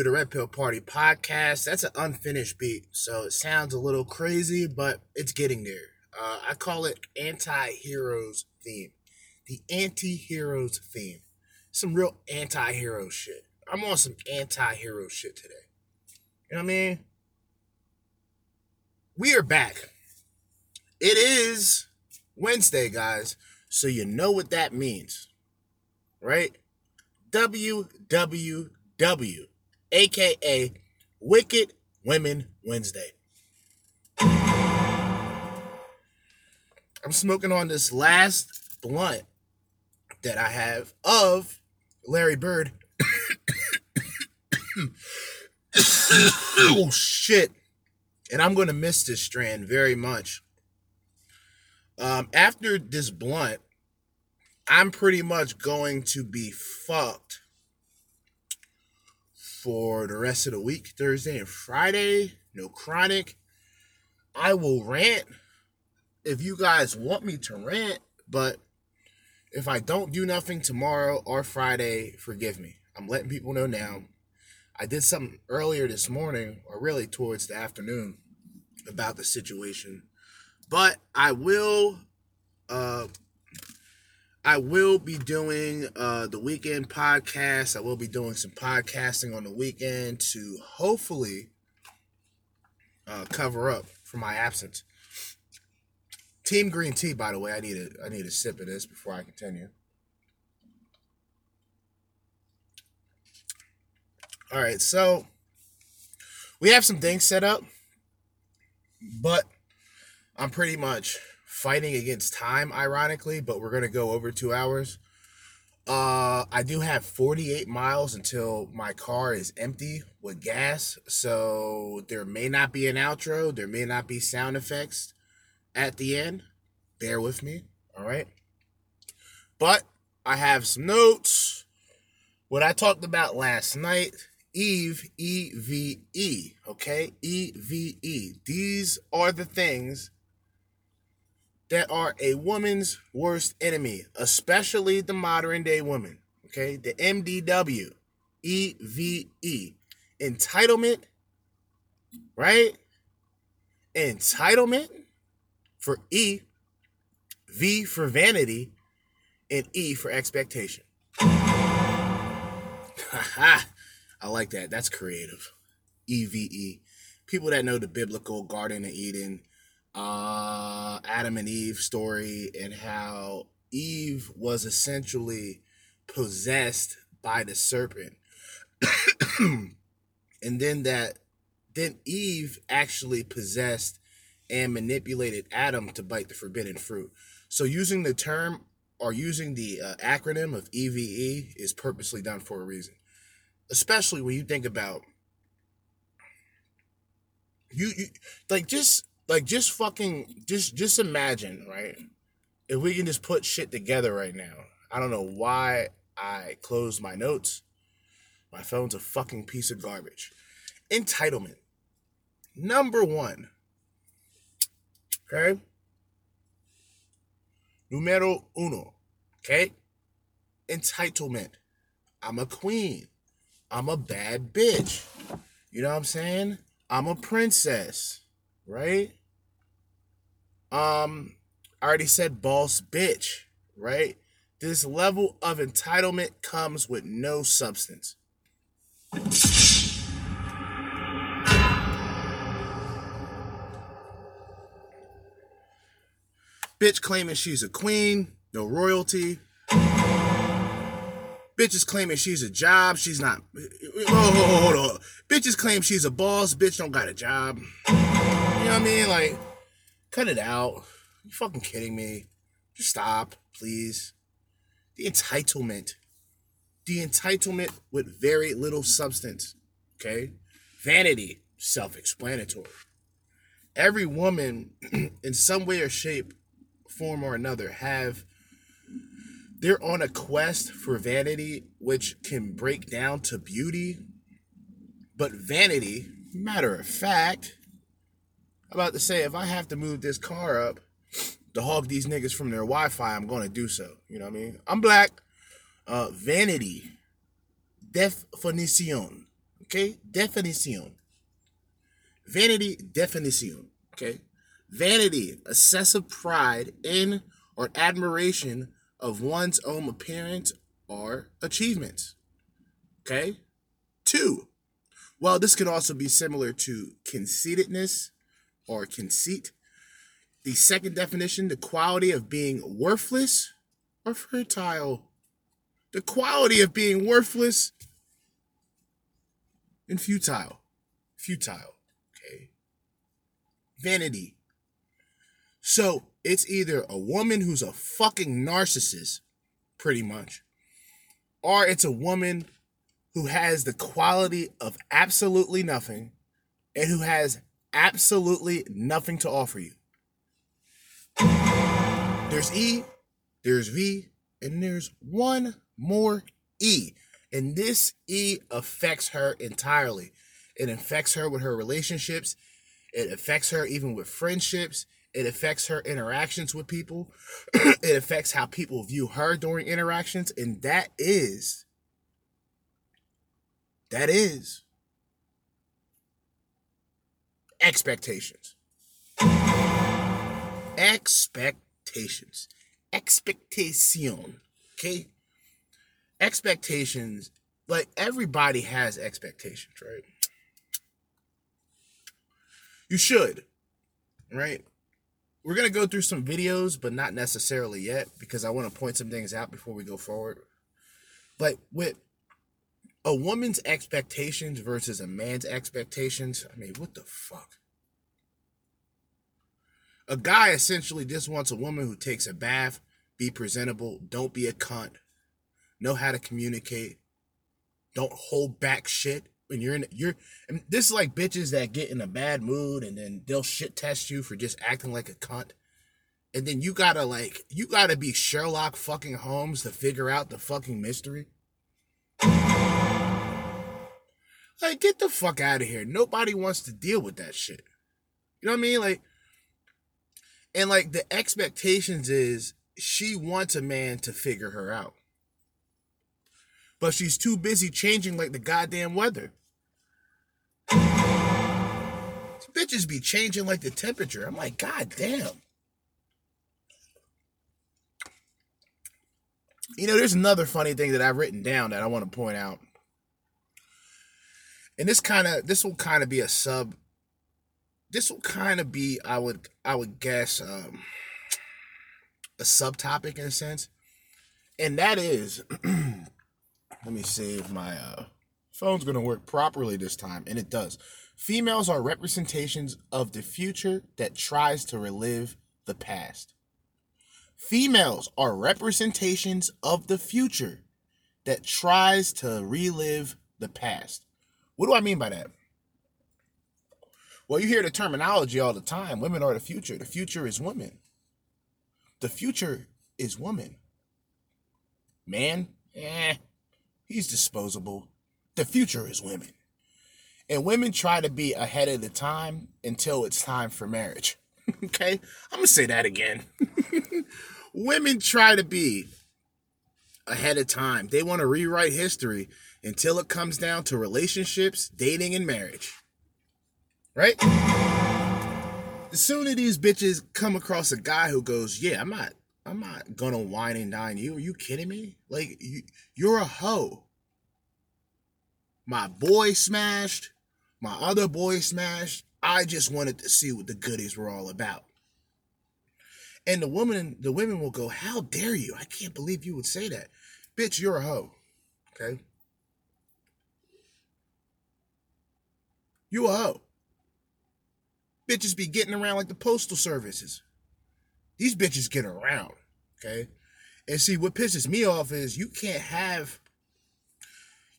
The Red Pill Party podcast. That's an unfinished beat, so it sounds a little crazy, but it's getting there. Uh, I call it anti heroes theme. The anti heroes theme. Some real anti hero shit. I'm on some anti hero shit today. You know what I mean? We are back. It is Wednesday, guys, so you know what that means, right? WWW, aka Wicked Women Wednesday. I'm smoking on this last blunt that I have of Larry Bird. oh shit. And I'm to miss this strand very much. Um, after this blunt, I'm pretty much going to be fucked for the rest of the week, Thursday and Friday. No chronic. I will rant if you guys want me to rant, but if I don't do nothing tomorrow or Friday, forgive me. I'm letting people know now. I did something earlier this morning, or really towards the afternoon, about the situation. But I will uh I will be doing uh the weekend podcast. I will be doing some podcasting on the weekend to hopefully uh cover up for my absence. Team green tea, by the way. I need a I need a sip of this before I continue. All right, so we have some things set up, but I'm pretty much fighting against time, ironically, but we're gonna go over two hours. Uh, I do have 48 miles until my car is empty with gas, so there may not be an outro, there may not be sound effects at the end. Bear with me, all right? But I have some notes. What I talked about last night, Eve, E V E, okay? E V E. These are the things that are a woman's worst enemy, especially the modern day woman, okay? The MDW, E V E. Entitlement, right? Entitlement for E, V for vanity, and E for expectation. I like that. That's creative. E V E. People that know the biblical Garden of Eden, uh, Adam and Eve story, and how Eve was essentially possessed by the serpent. and then that then Eve actually possessed and manipulated Adam to bite the forbidden fruit. So using the term or using the uh, acronym of EVE is purposely done for a reason. Especially when you think about you, you like just like just fucking just just imagine, right? If we can just put shit together right now. I don't know why I closed my notes. My phone's a fucking piece of garbage. Entitlement. Number 1 Okay? Numero uno. Okay? Entitlement. I'm a queen. I'm a bad bitch. You know what I'm saying? I'm a princess. Right? Um, I already said boss bitch, right? This level of entitlement comes with no substance. Bitch claiming she's a queen, no royalty. Bitches claiming she's a job, she's not. Oh, hold on. Bitches claim she's a boss, bitch don't got a job. You know what I mean? Like, cut it out. You fucking kidding me? Just stop, please. The entitlement. The entitlement with very little substance. Okay? Vanity, self explanatory. Every woman, in some way or shape, form or another have they're on a quest for vanity which can break down to beauty but vanity matter of fact about to say if i have to move this car up to hog these niggas from their wi-fi i'm going to do so you know what i mean i'm black uh vanity definition Okay? Definition. Vanity definition. Okay? Vanity, excessive pride in or admiration of one's own appearance or achievements. Okay? Two, well, this could also be similar to conceitedness or conceit. The second definition, the quality of being worthless or fertile. The quality of being worthless and futile. Futile. Okay. Vanity. So it's either a woman who's a fucking narcissist, pretty much, or it's a woman who has the quality of absolutely nothing and who has absolutely nothing to offer you. There's E, there's V, and there's one more E. And this E affects her entirely. It affects her with her relationships. It affects her even with friendships. It affects her interactions with people. it affects how people view her during interactions. And that is that is expectations. Expectations. Expectation. Okay? Expectations. Like everybody has expectations, right? You should, right? We're going to go through some videos, but not necessarily yet because I want to point some things out before we go forward. But with a woman's expectations versus a man's expectations. I mean, what the fuck? A guy essentially just wants a woman who takes a bath, be presentable, don't be a cunt, know how to communicate, don't hold back shit when you're in you're and this is like bitches that get in a bad mood and then they'll shit test you for just acting like a cunt. And then you gotta like you gotta be Sherlock fucking Holmes to figure out the fucking mystery. Like, get the fuck out of here. Nobody wants to deal with that shit. You know what I mean? Like, and like the expectations is she wants a man to figure her out. But she's too busy changing like the goddamn weather. These bitches be changing like the temperature. I'm like, god damn. You know, there's another funny thing that I've written down that I want to point out and this kind of this will kind of be a sub this will kind of be i would i would guess um a subtopic in a sense. And that is let me see if my uh phone's gonna work properly this time and it does. Females are representations of the future that tries to relive the past. Females are representations of the future that tries to relive the past what do I mean by that? Well, you hear the terminology all the time women are the future. The future is women. The future is woman. Man, eh, he's disposable. The future is women. And women try to be ahead of the time until it's time for marriage. okay? I'm going to say that again. women try to be ahead of time. They want to rewrite history until it comes down to relationships, dating, and marriage. Right? As soon as these bitches come across a guy who goes, Yeah, I'm not I'm not gonna wine and dine you. Are you kidding me? Like you, you're a hoe. My boy smashed, my other boy smashed. I just wanted to see what the goodies were all about. And the woman, the women will go, How dare you? I can't believe you would say that. Bitch, you're a hoe. Okay. You a hoe. Bitches be getting around like the postal services. These bitches get around, okay? And see, what pisses me off is you can't have,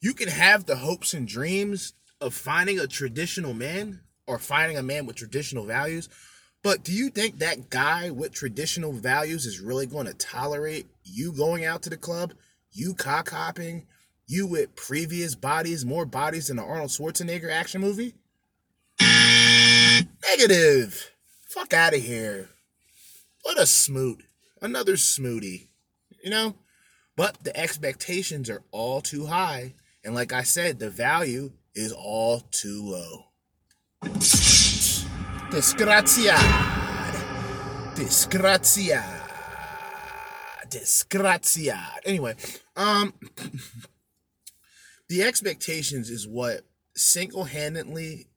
you can have the hopes and dreams of finding a traditional man or finding a man with traditional values. But do you think that guy with traditional values is really going to tolerate you going out to the club, you cock hopping, you with previous bodies, more bodies than the Arnold Schwarzenegger action movie? Negative. Fuck out of here. What a smoot. Another smooty. You know? But the expectations are all too high. And like I said, the value is all too low. Disgraziad. Disgraziad. Disgraziad. Anyway, um, the expectations is what single handedly,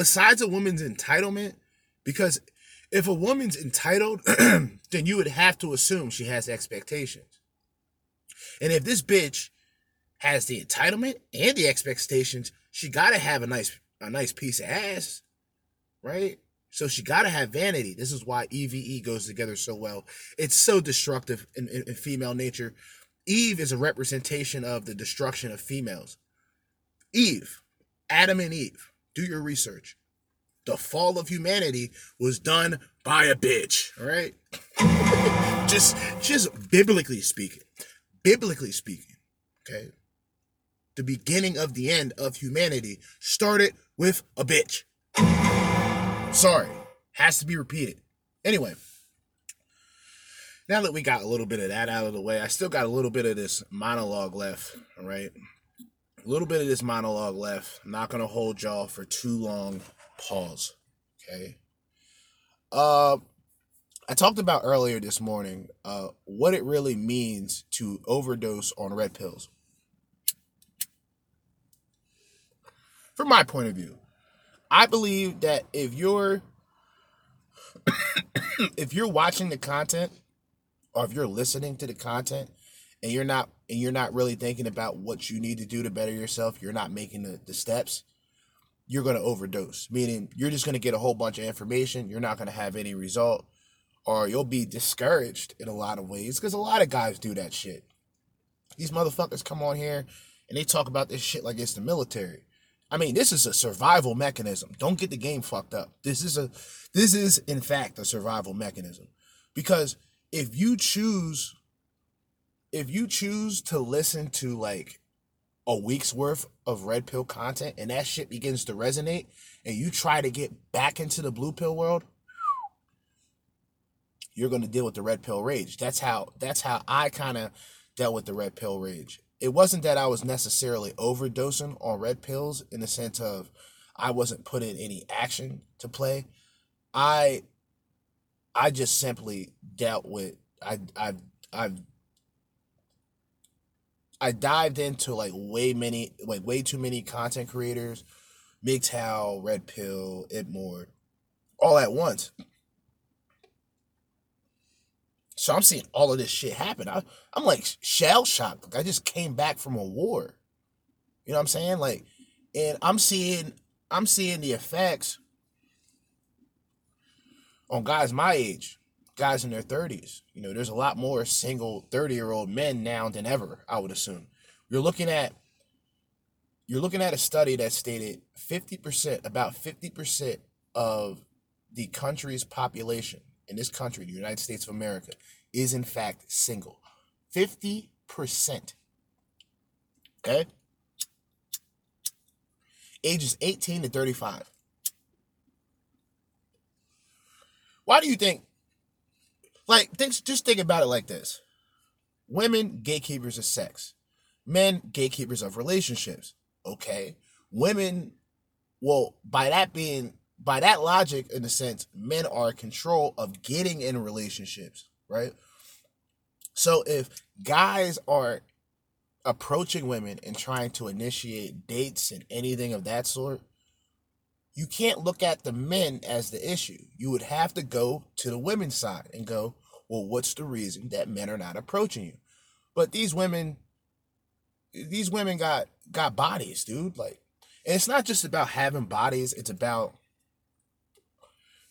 besides a woman's entitlement, because if a woman's entitled, then you would have to assume she has expectations. And if this bitch has the entitlement and the expectations, she gotta have a nice a nice piece of ass, right? So she gotta have vanity. This is why EVE goes together so well. It's so destructive in, in, in female nature. Eve is a representation of the destruction of females. Eve, Adam and Eve, do your research. The fall of humanity was done by a bitch, all right? just just biblically speaking. Biblically speaking, okay? The beginning of the end of humanity started with a bitch. Sorry, has to be repeated. Anyway, now that we got a little bit of that out of the way, I still got a little bit of this monologue left, all right? A little bit of this monologue left. I'm not to hold y'all for too long. Pause. Okay. Uh, I talked about earlier this morning uh, what it really means to overdose on red pills. From my point of view, I believe that if you're if you're watching the content or if you're listening to the content and you're not and you're not really thinking about what you need to do to better yourself, you're not making the, the steps, you're gonna overdose. Meaning you're just gonna get a whole bunch of information, you're not gonna have any result, or you'll be discouraged in a lot of ways. Because a lot of guys do that shit. These motherfuckers come on here and they talk about this shit like it's the military. I mean, this is a survival mechanism. Don't get the game fucked up. This is a this is in fact a survival mechanism. Because if you choose if you choose to listen to like a week's worth of red pill content and that shit begins to resonate and you try to get back into the blue pill world, you're going to deal with the red pill rage. That's how that's how I kind of dealt with the red pill rage it wasn't that I was necessarily overdosing on red pills in the sense of I wasn't putting any action to play. I I just simply dealt with I I I I dived into like way many like way too many content creators, MGTOW, Red Pill, Itmore, all at once. So I'm seeing all of this shit happen. I, I'm like shell shocked. Like I just came back from a war. You know what I'm saying? Like, and I'm seeing I'm seeing the effects on guys my age, guys in their 30s. You know, there's a lot more single 30 year old men now than ever, I would assume. You're looking at you're looking at a study that stated 50%, about 50% of the country's population in this country, the United States of America, is in fact single. 50%. Okay? Ages 18 to 35. Why do you think? Like, think, just think about it like this women, gatekeepers of sex, men, gatekeepers of relationships. Okay? Women, well, by that being by that logic, in a sense, men are in control of getting in relationships, right? So if guys are approaching women and trying to initiate dates and anything of that sort, you can't look at the men as the issue. You would have to go to the women's side and go, well, what's the reason that men are not approaching you? But these women, these women got got bodies, dude. Like, and it's not just about having bodies, it's about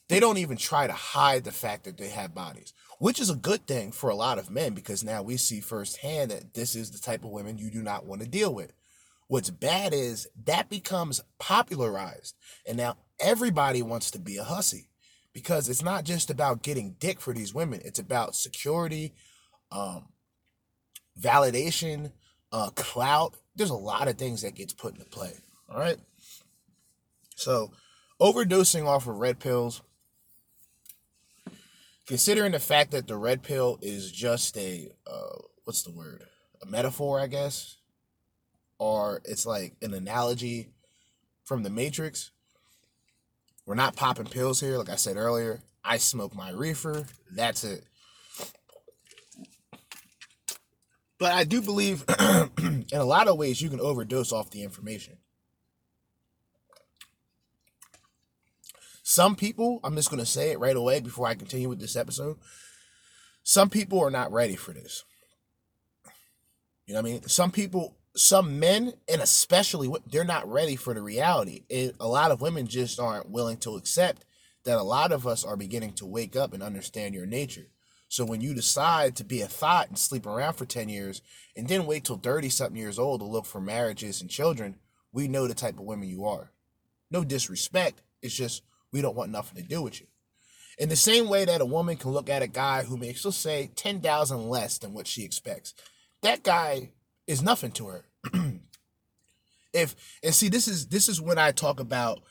they don't even try to hide the fact that they have bodies, which is a good thing for a lot of men because now we see firsthand that this is the type of women you do not want to deal with. What's bad is that becomes popularized, and now everybody wants to be a hussy because it's not just about getting dick for these women, it's about security, um, validation, uh, clout. There's a lot of things that gets put into play. All right. So, overdosing off of red pills considering the fact that the red pill is just a uh, what's the word a metaphor i guess or it's like an analogy from the Matrix. We're not popping pills here, like I said earlier. I smoke my reefer. That's it. But I do believe in a lot of ways you can overdose off the information. Some people, I'm just going to say it right away before I continue with this episode. Some people are not ready for this. You know what I mean? Some people, some men, and especially they're not ready for the reality. And a lot of women just aren't willing to accept that a lot of us are beginning to wake up and understand your nature. So when you decide to be a thought and sleep around for 10 years and then wait till 30 something years old to look for marriages and children, we know the type of women you are. No disrespect. It's just we don't want nothing to do with you. In the same way that a woman can look at a guy who makes, let's say, 10,000 less than what she expects. That guy is nothing to her. if and see this is this is when I talk about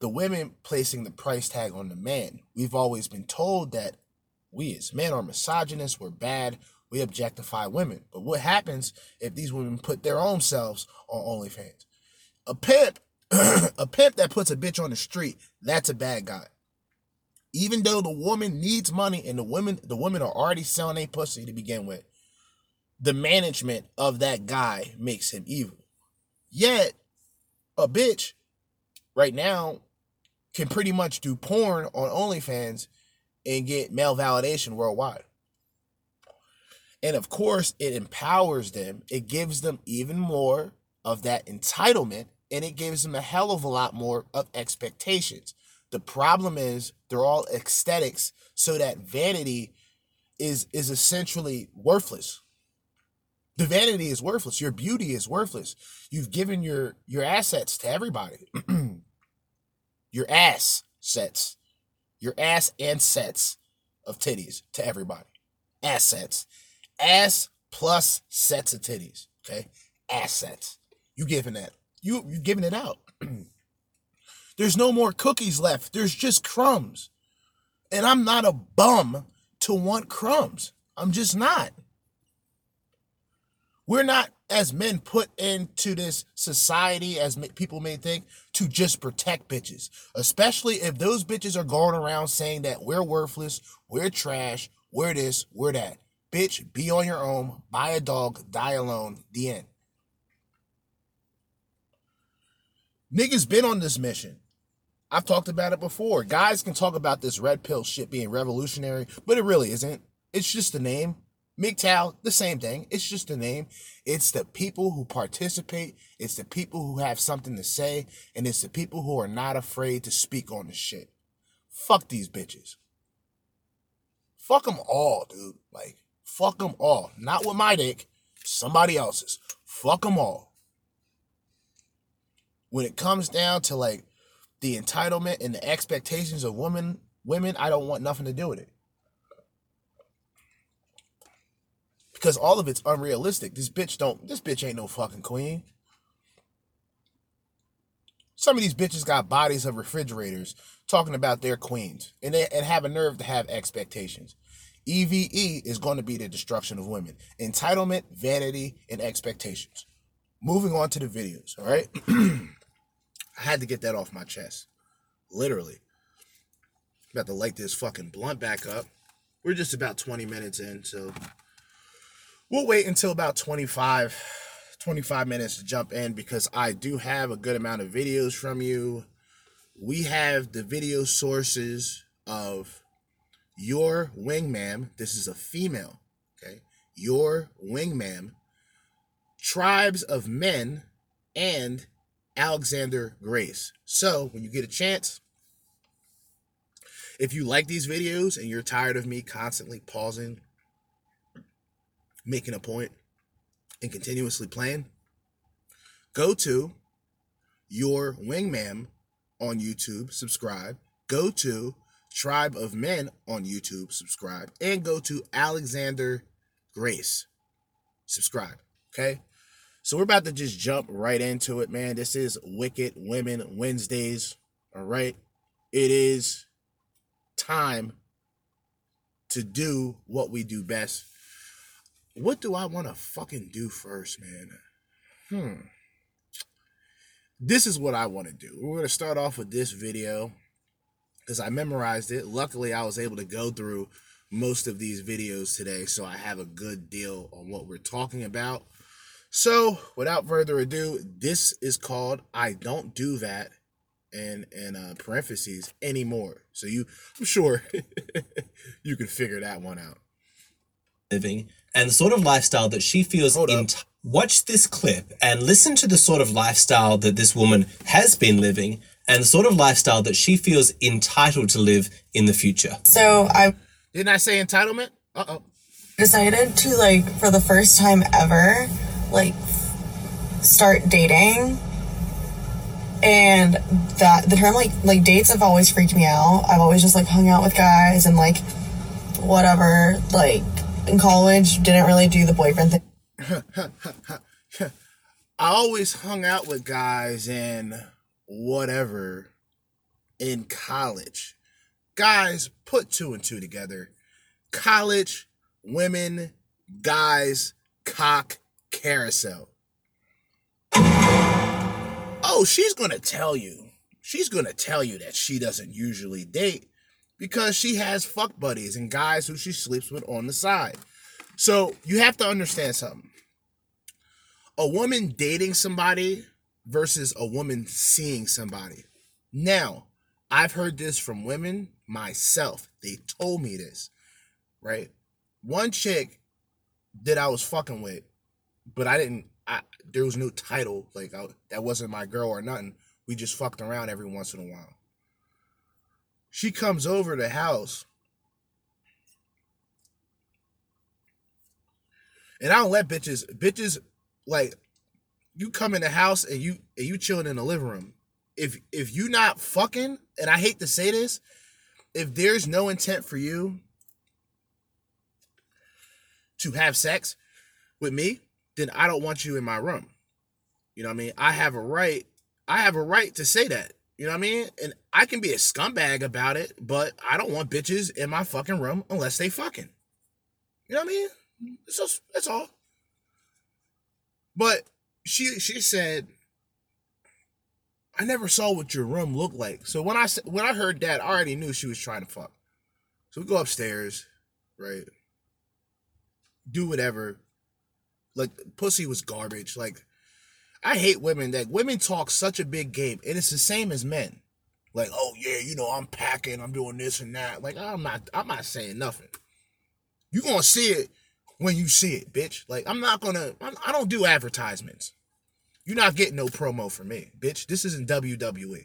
the women placing the price tag on the man. We've always been told that we as men are misogynists, we're bad, we objectify women. But what happens if these women put their own selves on OnlyFans? A pimp, a pimp that puts a bitch on the street, that's a bad guy. Even though the woman needs money and the women the women are already selling a pussy to begin with, the management of that guy makes him evil. Yet, a bitch right now can pretty much do porn on OnlyFans and get male validation worldwide. And of course, it empowers them. It gives them even more of that entitlement and it gives them a hell of a lot more of expectations. The problem is they're all aesthetics so that vanity is is essentially worthless. The vanity is worthless. Your beauty is worthless. You've given your your assets to everybody. your ass sets your ass and sets of titties to everybody. Assets. Ass plus sets of titties. Okay? Assets. You giving that. You you giving it out. There's no more cookies left. There's just crumbs. And I'm not a bum to want crumbs. I'm just not. We're not as men put into this society as people may think to just protect bitches especially if those bitches are going around saying that we're worthless we're trash we're this we're that. Bitch be on your own buy a dog die alone the end. Niggas been on this mission. I've talked about it before. Guys can talk about this red pill shit being revolutionary but it really isn't. It's just a name MGTOW, the same thing. It's just a name. It's the people who participate. It's the people who have something to say. And it's the people who are not afraid to speak on the shit. Fuck these bitches. Fuck them all, dude. Like, fuck them all. Not with my dick. Somebody else's. Fuck them all. When it comes down to like the entitlement and the expectations of women, women, I don't want nothing to do with it. Because all of it's unrealistic. This bitch don't. This bitch ain't no fucking queen. Some of these bitches got bodies of refrigerators talking about their queens and they and have a nerve to have expectations. EVE is going to be the destruction of women. Entitlement, vanity, and expectations. Moving on to the videos, all right? I had to get that off my chest. Literally. About to light this fucking blunt back up. We're just about 20 minutes in, so we'll wait until about 25 25 minutes to jump in because I do have a good amount of videos from you. We have the video sources of your wingman. This is a female, okay? Your wingman, tribes of men, and Alexander Grace. So when you get a chance, if you like these videos and you're tired of me constantly pausing making a point and continuously playing, go to your wingman on YouTube, subscribe. Go to Tribe of Men on YouTube, subscribe. And go to Alexander Grace, subscribe. Okay? So we're about to just jump right into it, man. This is Wicked Women Wednesdays. All right? It is time to do what we do best what do I want to fucking do first, man? Hmm. this is what I want to do. We're going to start off with this video because I memorized it. Luckily, I was able to go through most of these videos today, so I have a good deal on what we're talking about. So, without further ado, this is called I Don't Do That in in uh, parentheses anymore. So you I'm sure you can figure that one out. Living and the sort of lifestyle that she feels Hold in t- watch this clip and listen to the sort of lifestyle that this woman has been living and the sort of lifestyle that she feels entitled to live in the future. So I Didn't I say entitlement? Uh oh. decided to like for the first time ever like start dating and that the term like like dates have always freaked me out i've always just like hung out with guys and like whatever like in college didn't really do the boyfriend thing I always hung out with guys and whatever in college. Guys put two and two together. College, women, guys, cock, carousel. Oh, she's going to tell you. She's going to tell you that she doesn't usually date because she has fuck buddies and guys who she sleeps with on the side. So you have to understand something a woman dating somebody versus a woman seeing somebody. Now, I've heard this from women myself. They told me this, right? One chick that I was fucking with, but I didn't. I there was no title. Like I, that wasn't my girl or nothing. We just fucked around every once in a while. She comes over the house. And I don't let bitches bitches like you come in the house and you and you chilling in the living room. If if you not fucking, and I hate to say this, if there's no intent for you to have sex with me, then I don't want you in my room. You know what I mean? I have a right, I have a right to say that. You know what I mean? And I can be a scumbag about it, but I don't want bitches in my fucking room unless they fucking. You know what I mean? Mm-hmm. That's, just, that's all. But she she said, I never saw what your room looked like. So when I when I heard that, I already knew she was trying to fuck. So we go upstairs, right? Do whatever. Like pussy was garbage. Like I hate women that women talk such a big game, and it's the same as men. Like, oh yeah, you know, I'm packing, I'm doing this and that. Like, I'm not, I'm not saying nothing. You gonna see it when you see it, bitch. Like, I'm not gonna, I don't do advertisements. You're not getting no promo from me, bitch. This isn't WWE.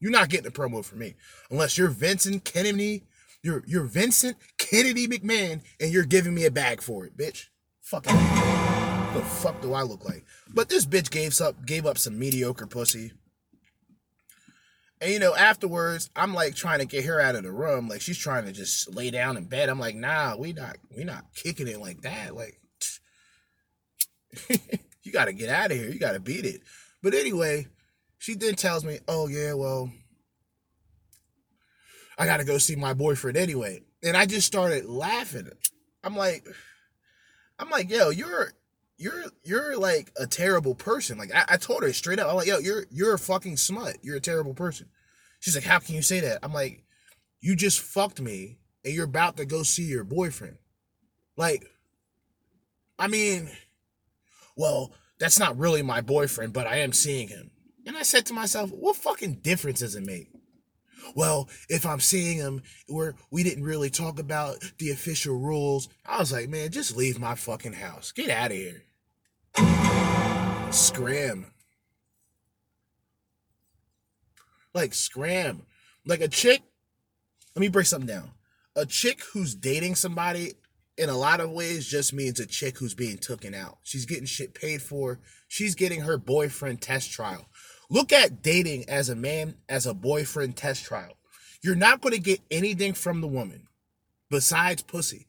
You're not getting a promo from me unless you're Vincent Kennedy. You're you're Vincent Kennedy McMahon, and you're giving me a bag for it, bitch. Fucking. What the fuck do I look like? But this bitch gave up gave up some mediocre pussy. And you know, afterwards, I'm like trying to get her out of the room. Like she's trying to just lay down in bed. I'm like, nah, we not we not kicking it like that. Like you gotta get out of here. You gotta beat it. But anyway, she then tells me, oh yeah, well, I gotta go see my boyfriend anyway. And I just started laughing. I'm like, I'm like, yo, you're you're you're like a terrible person. Like I, I told her straight up, I'm like, yo, you're you're a fucking smut. You're a terrible person. She's like, how can you say that? I'm like, you just fucked me and you're about to go see your boyfriend. Like, I mean, well, that's not really my boyfriend, but I am seeing him. And I said to myself, what fucking difference does it make? Well, if I'm seeing him, we're we didn't really talk about the official rules. I was like, man, just leave my fucking house. Get out of here. Scram. Like scram. Like a chick. Let me break something down. A chick who's dating somebody in a lot of ways just means a chick who's being taken out. She's getting shit paid for. She's getting her boyfriend test trial. Look at dating as a man as a boyfriend test trial. You're not going to get anything from the woman besides pussy.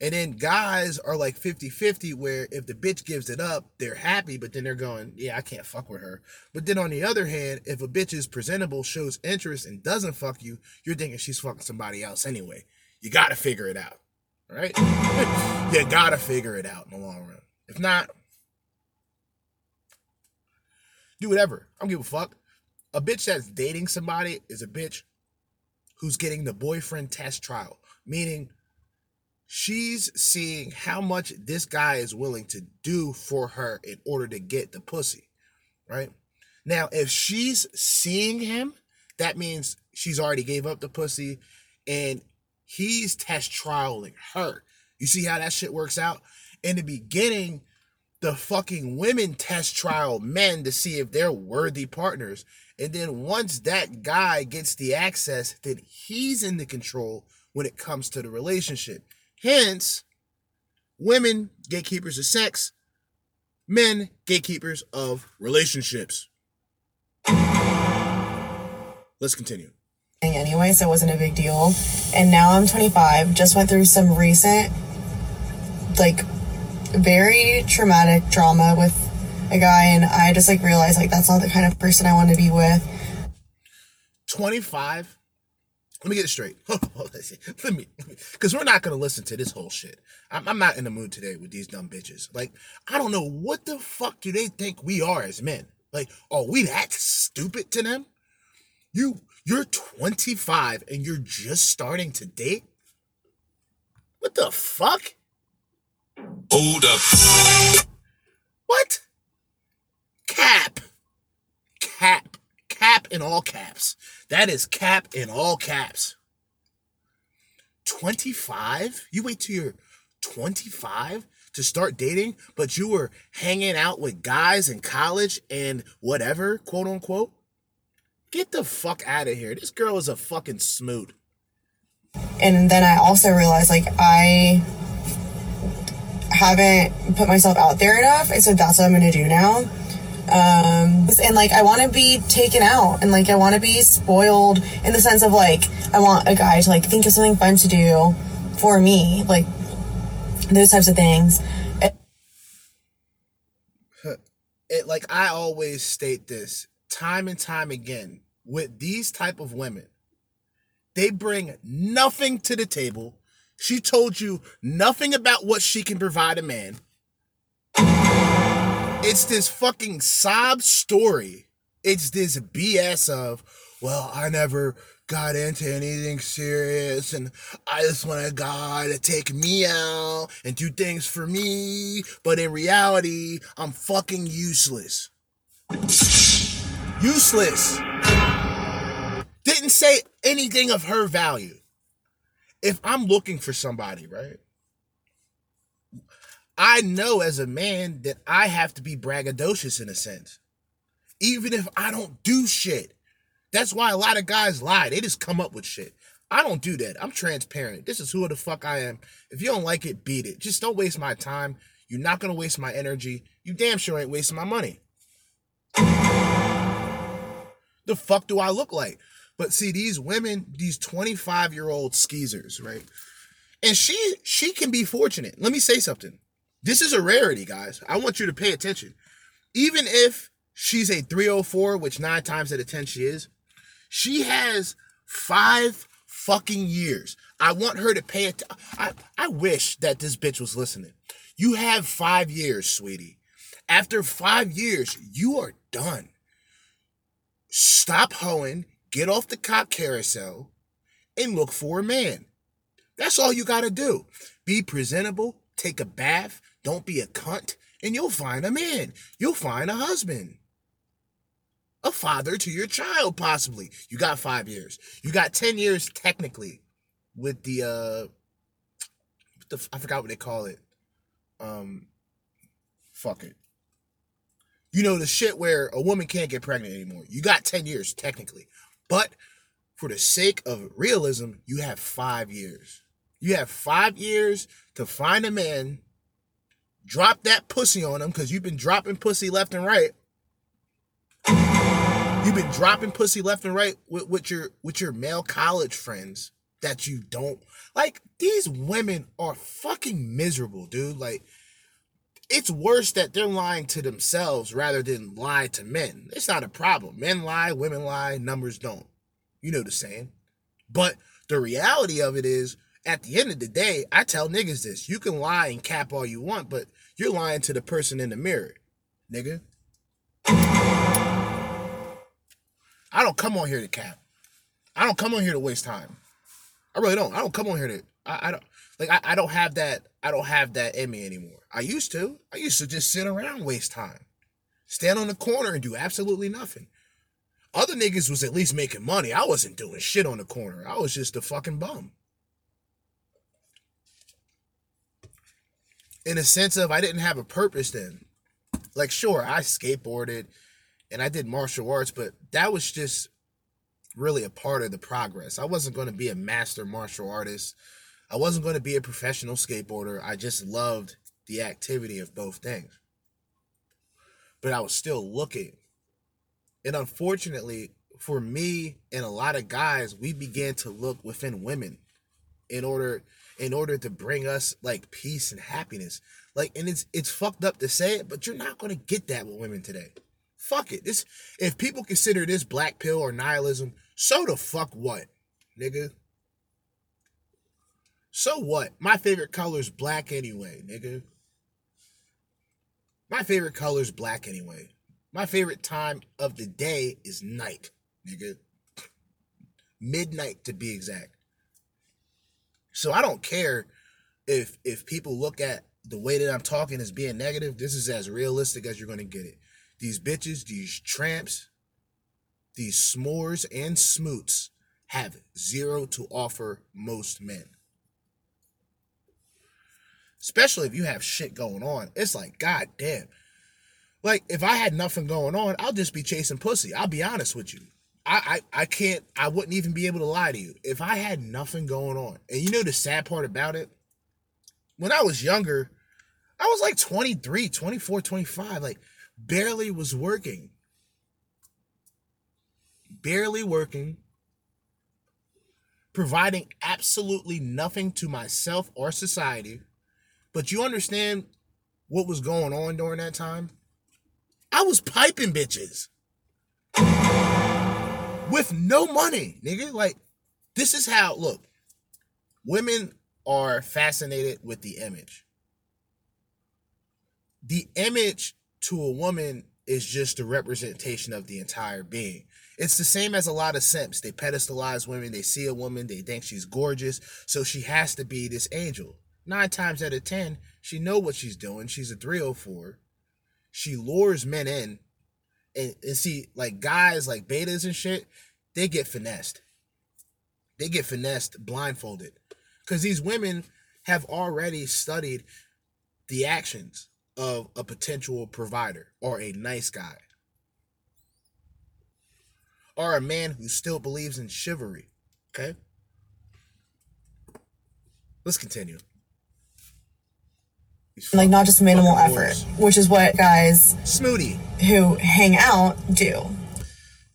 And then guys are like 50 50, where if the bitch gives it up, they're happy, but then they're going, yeah, I can't fuck with her. But then on the other hand, if a bitch is presentable, shows interest, and doesn't fuck you, you're thinking she's fucking somebody else anyway. You got to figure it out, right? you got to figure it out in the long run. If not, Do whatever. I don't give a fuck. A bitch that's dating somebody is a bitch who's getting the boyfriend test trial, meaning she's seeing how much this guy is willing to do for her in order to get the pussy, right? Now, if she's seeing him, that means she's already gave up the pussy and he's test trialing her. You see how that shit works out? In the beginning, the fucking women test trial men to see if they're worthy partners. And then once that guy gets the access, then he's in the control when it comes to the relationship. Hence, women gatekeepers of sex, men gatekeepers of relationships. Let's continue. Anyway, so it wasn't a big deal. And now I'm 25, just went through some recent, like, very traumatic drama with a guy, and I just like realized like that's not the kind of person I want to be with. 25 let me get it straight. let me, because we're not gonna listen to this whole shit. I'm, I'm, not in the mood today with these dumb bitches. Like, I don't know what the fuck do they think we are as men. Like, are we that stupid to them? You, you're 25 and you're just starting to date. What the fuck? Hold up. What? Cap. Cap. Cap in all caps. That is cap in all caps. 25? You wait till you're 25 to start dating, but you were hanging out with guys in college and whatever, quote unquote. Get the fuck out of here. This girl is a fucking smoot. And then I also realized like I haven't put myself out there enough, and so that's what I'm gonna do now. Um, and like I want to be taken out, and like I want to be spoiled in the sense of like I want a guy to like think of something fun to do for me, like those types of things. It, like I always state this time and time again with these type of women, they bring nothing to the table. She told you nothing about what she can provide a man. It's this fucking sob story. It's this BS of, well, I never got into anything serious and I just want a guy to take me out and do things for me. But in reality, I'm fucking useless. Useless. Didn't say anything of her value. If I'm looking for somebody, right? I know as a man that I have to be braggadocious in a sense, even if I don't do shit. That's why a lot of guys lie. They just come up with shit. I don't do that. I'm transparent. This is who the fuck I am. If you don't like it, beat it. Just don't waste my time. You're not gonna waste my energy. You damn sure ain't wasting my money. The fuck do I look like? But see, these women, these 25 year old skeezers, right? And she she can be fortunate. Let me say something. This is a rarity, guys. I want you to pay attention. Even if she's a 304, which nine times out of 10 she is, she has five fucking years. I want her to pay it. I, I wish that this bitch was listening. You have five years, sweetie. After five years, you are done. Stop hoeing, get off the cop carousel, and look for a man. That's all you got to do. Be presentable, take a bath, don't be a cunt, and you'll find a man. You'll find a husband. A father to your child, possibly. You got five years. You got 10 years technically with the uh the I forgot what they call it. Um fuck it. You know the shit where a woman can't get pregnant anymore. You got 10 years technically. But for the sake of realism, you have 5 years. You have 5 years to find a man drop that pussy on him because you've been dropping pussy left and right. You've been dropping pussy left and right with, with your with your male college friends that you don't like. These women are fucking miserable, dude. Like, it's worse that they're lying to themselves rather than lie to men. It's not a problem. Men lie, women lie, numbers don't. You know the saying. But the reality of it is at the end of the day, I tell niggas this. You can lie and cap all you want, but you're lying to the person in the mirror, nigga. I don't come on here to cap. I don't come on here to waste time. I really don't. I don't come on here to. I, I don't like. I, I don't have that. I don't have that in me anymore. I used to. I used to just sit around, waste time, stand on the corner and do absolutely nothing. Other niggas was at least making money. I wasn't doing shit on the corner. I was just a fucking bum. In a sense of I didn't have a purpose then. Like sure, I skateboarded and I did martial arts, but that was just really a part of the progress. I wasn't going to be a master martial artist. I wasn't going to be a professional skateboarder. I just loved the activity of both things. But I was still looking. And unfortunately, for me and a lot of guys, we began to look within women in order in order to bring us like peace and happiness. Like and it's it's fucked up to say it, but you're not to get that with women today. Fuck it. This if people consider this black pill or nihilism, so the fuck what, nigga? So what? My favorite color is black anyway, nigga. My favorite color is black anyway. My favorite time of the day is night, nigga. Midnight to be exact. So I don't care if if people look at the way that I'm talking as being negative. This is as realistic as you're gonna get it. These bitches, these tramps, these s'mores and smoots have zero to offer most men. Especially if you have shit going on. It's like, god damn. Like, if I had nothing going on, I'll just be chasing pussy. I'll be honest with you. I, I, I can't, I wouldn't even be able to lie to you. If I had nothing going on. And you know the sad part about it? When I was younger, I was like 23, 24, 25. Like, barely was working. Barely working. Providing absolutely nothing to myself or society. But you understand what was going on during that time? I was piping bitches with no money, nigga. Like, this is how, look, women are fascinated with the image. The image to a woman is just a representation of the entire being. It's the same as a lot of simps. They pedestalize women. They see a woman, they think she's gorgeous, so she has to be this angel. Nine times out of ten, she know what she's doing. She's a 304. She lures men in. And, and see, like guys like betas and shit, they get finessed. They get finessed blindfolded. Because these women have already studied the actions of a potential provider or a nice guy or a man who still believes in chivalry. Okay? Let's continue. These like not just minimal effort, which is what guys Snooty. Who hang out do.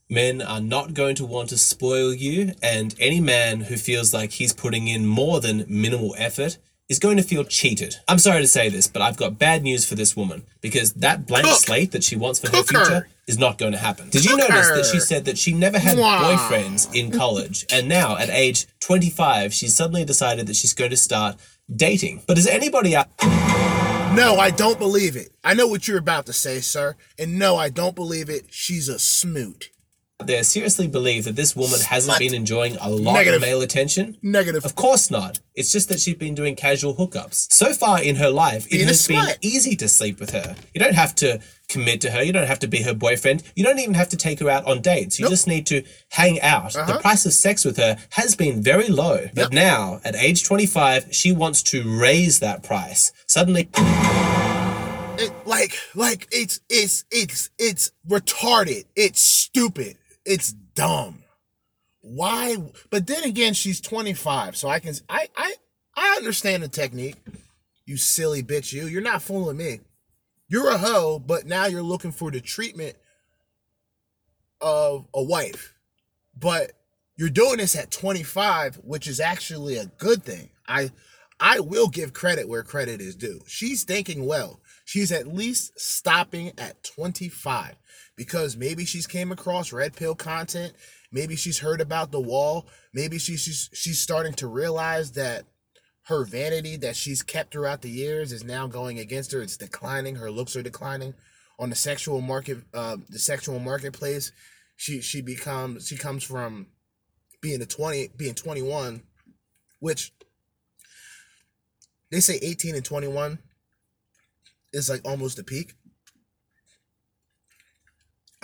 Men are not going to want to spoil you, and any man who feels like he's putting in more than minimal effort is going to feel cheated. I'm sorry to say this, but I've got bad news for this woman because that blank Cook. slate that she wants for her Cook her. future is not going to happen. Did you Cook notice her. that she said that she never had Mwah. boyfriends in college, and now at age 25, she's suddenly decided that she's going to start dating? But is anybody out No, I don't believe it. I know what you're about to say, sir. And no, I don't believe it. She's a smoot. There seriously believe that this woman hasn't been enjoying a lot Negative. of male attention? Negative. Of course not. It's just that she's been doing casual hookups. So far in her life, it has been easy to sleep with her. You don't have to commit to her. You don't have to be her boyfriend. You don't even have to take her out on dates. You Nope. just need to hang out. The Uh-huh. price of sex with her has been very low. But Yep. now, at age 25, she wants to raise that price. Suddenly, It, like, like it's it's it's it's retarded. It's stupid. It's dumb. Why? But then again, she's 25, so I can I I I understand the technique. You silly bitch, you. You're not fooling me. You're a hoe, but now you're looking for the treatment of a wife. But you're doing this at 25, which is actually a good thing. I I will give credit where credit is due. She's thinking well. She's at least stopping at 25 because maybe she's came across red pill content, maybe she's heard about the wall, maybe she's she's, she's starting to realize that her vanity that she's kept throughout the years is now going against her. It's declining. Her looks are declining on the sexual market, uh, the sexual marketplace. she she becomes she comes from being a 20 being 21 which they say 18 and 21 is like almost the peak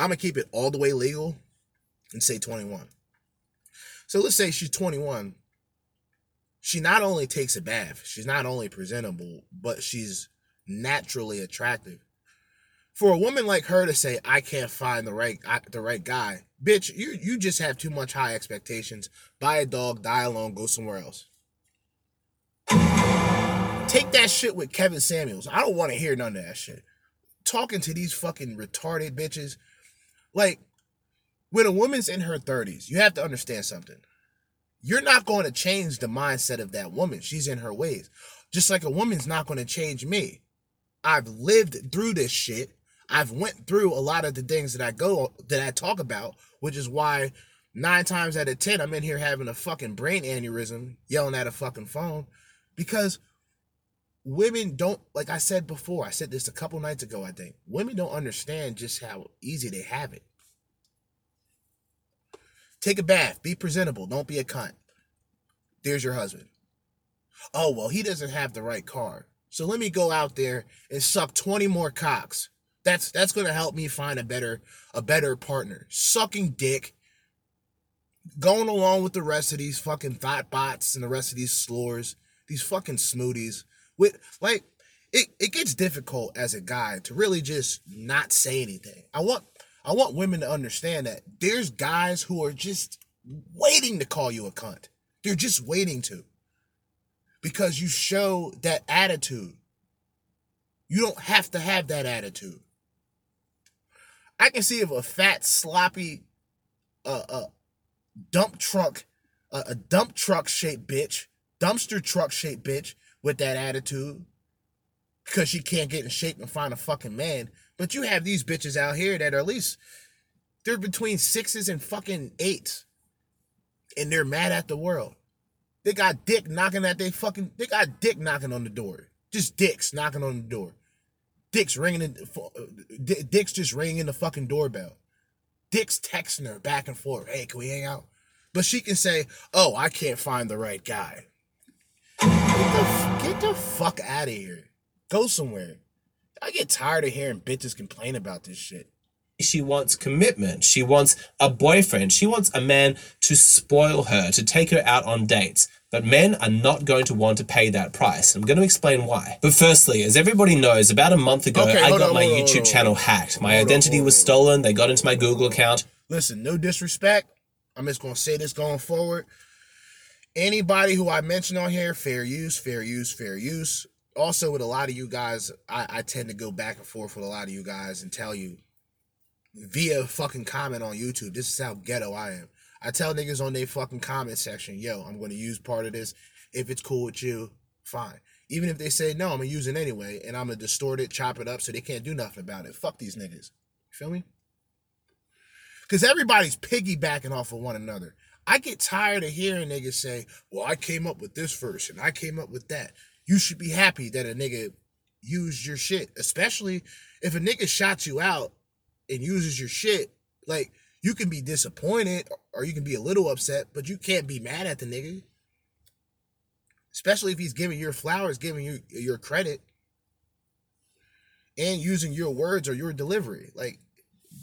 i'm gonna keep it all the way legal and say 21 so let's say she's 21 she not only takes a bath she's not only presentable but she's naturally attractive for a woman like her to say I can't find the right the right guy, bitch, you you just have too much high expectations. Buy a dog, die alone, go somewhere else. Take that shit with Kevin Samuels. I don't want to hear none of that shit. Talking to these fucking retarded bitches, like when a woman's in her 30s, you have to understand something. You're not going to change the mindset of that woman. She's in her ways. Just like a woman's not going to change me. I've lived through this shit I've went through a lot of the things that I go that I talk about, which is why nine times out of ten I'm in here having a fucking brain aneurysm, yelling at a fucking phone, because women don't like I said before. I said this a couple nights ago. I think women don't understand just how easy they have it. Take a bath, be presentable, don't be a cunt. There's your husband. Oh well, he doesn't have the right car. So let me go out there and suck 20 more cocks that's that's gonna help me find a better a better partner. Sucking dick, going along with the rest of these fucking thought bots and the rest of these slurs, these fucking smoothies. With like, it, it gets difficult as a guy to really just not say anything. I want I want women to understand that there's guys who are just waiting to call you a cunt. They're just waiting to. Because you show that attitude. You don't have to have that attitude. I can see if a fat, sloppy, uh, uh, dump truck, uh, a dump truck shaped bitch, dumpster truck shaped bitch with that attitude because she can't get in shape and find a fucking man. But you have these bitches out here that are at least they're between sixes and fucking eights, and they're mad at the world. They got dick knocking at they fucking. They got dick knocking on the door. Just dicks knocking on the door. Dick's ringing in, uh, Dick's just ringing the fucking doorbell. Dick's texting her back and forth. Hey, can we hang out? But she can say, "Oh, I can't find the right guy." Get the, get the fuck out of here. Go somewhere. I get tired of hearing bitches complain about this shit. She wants commitment. She wants a boyfriend. She wants a man to spoil her, to take her out on dates. But men are not going to want to pay that price. I'm going to explain why. But firstly, as everybody knows, about a month ago, okay, I got on, my on, YouTube channel hacked. My identity was stolen. They got into my Google account. Listen, no disrespect. I'm just going to say this going forward. Anybody who I mention on here, fair use, fair use, fair use. Also, with a lot of you guys, I, I tend to go back and forth with a lot of you guys and tell you via fucking comment on YouTube, this is how ghetto I am. I tell niggas on their fucking comment section, yo, I'm gonna use part of this. If it's cool with you, fine. Even if they say no, I'm gonna use it anyway, and I'm gonna distort it, chop it up, so they can't do nothing about it. Fuck these niggas. You feel me? Because everybody's piggybacking off of one another. I get tired of hearing niggas say, well, I came up with this verse and I came up with that. You should be happy that a nigga used your shit, especially if a nigga shot you out and uses your shit. Like, you can be disappointed or you can be a little upset, but you can't be mad at the nigga. Especially if he's giving your flowers, giving you your credit, and using your words or your delivery. Like,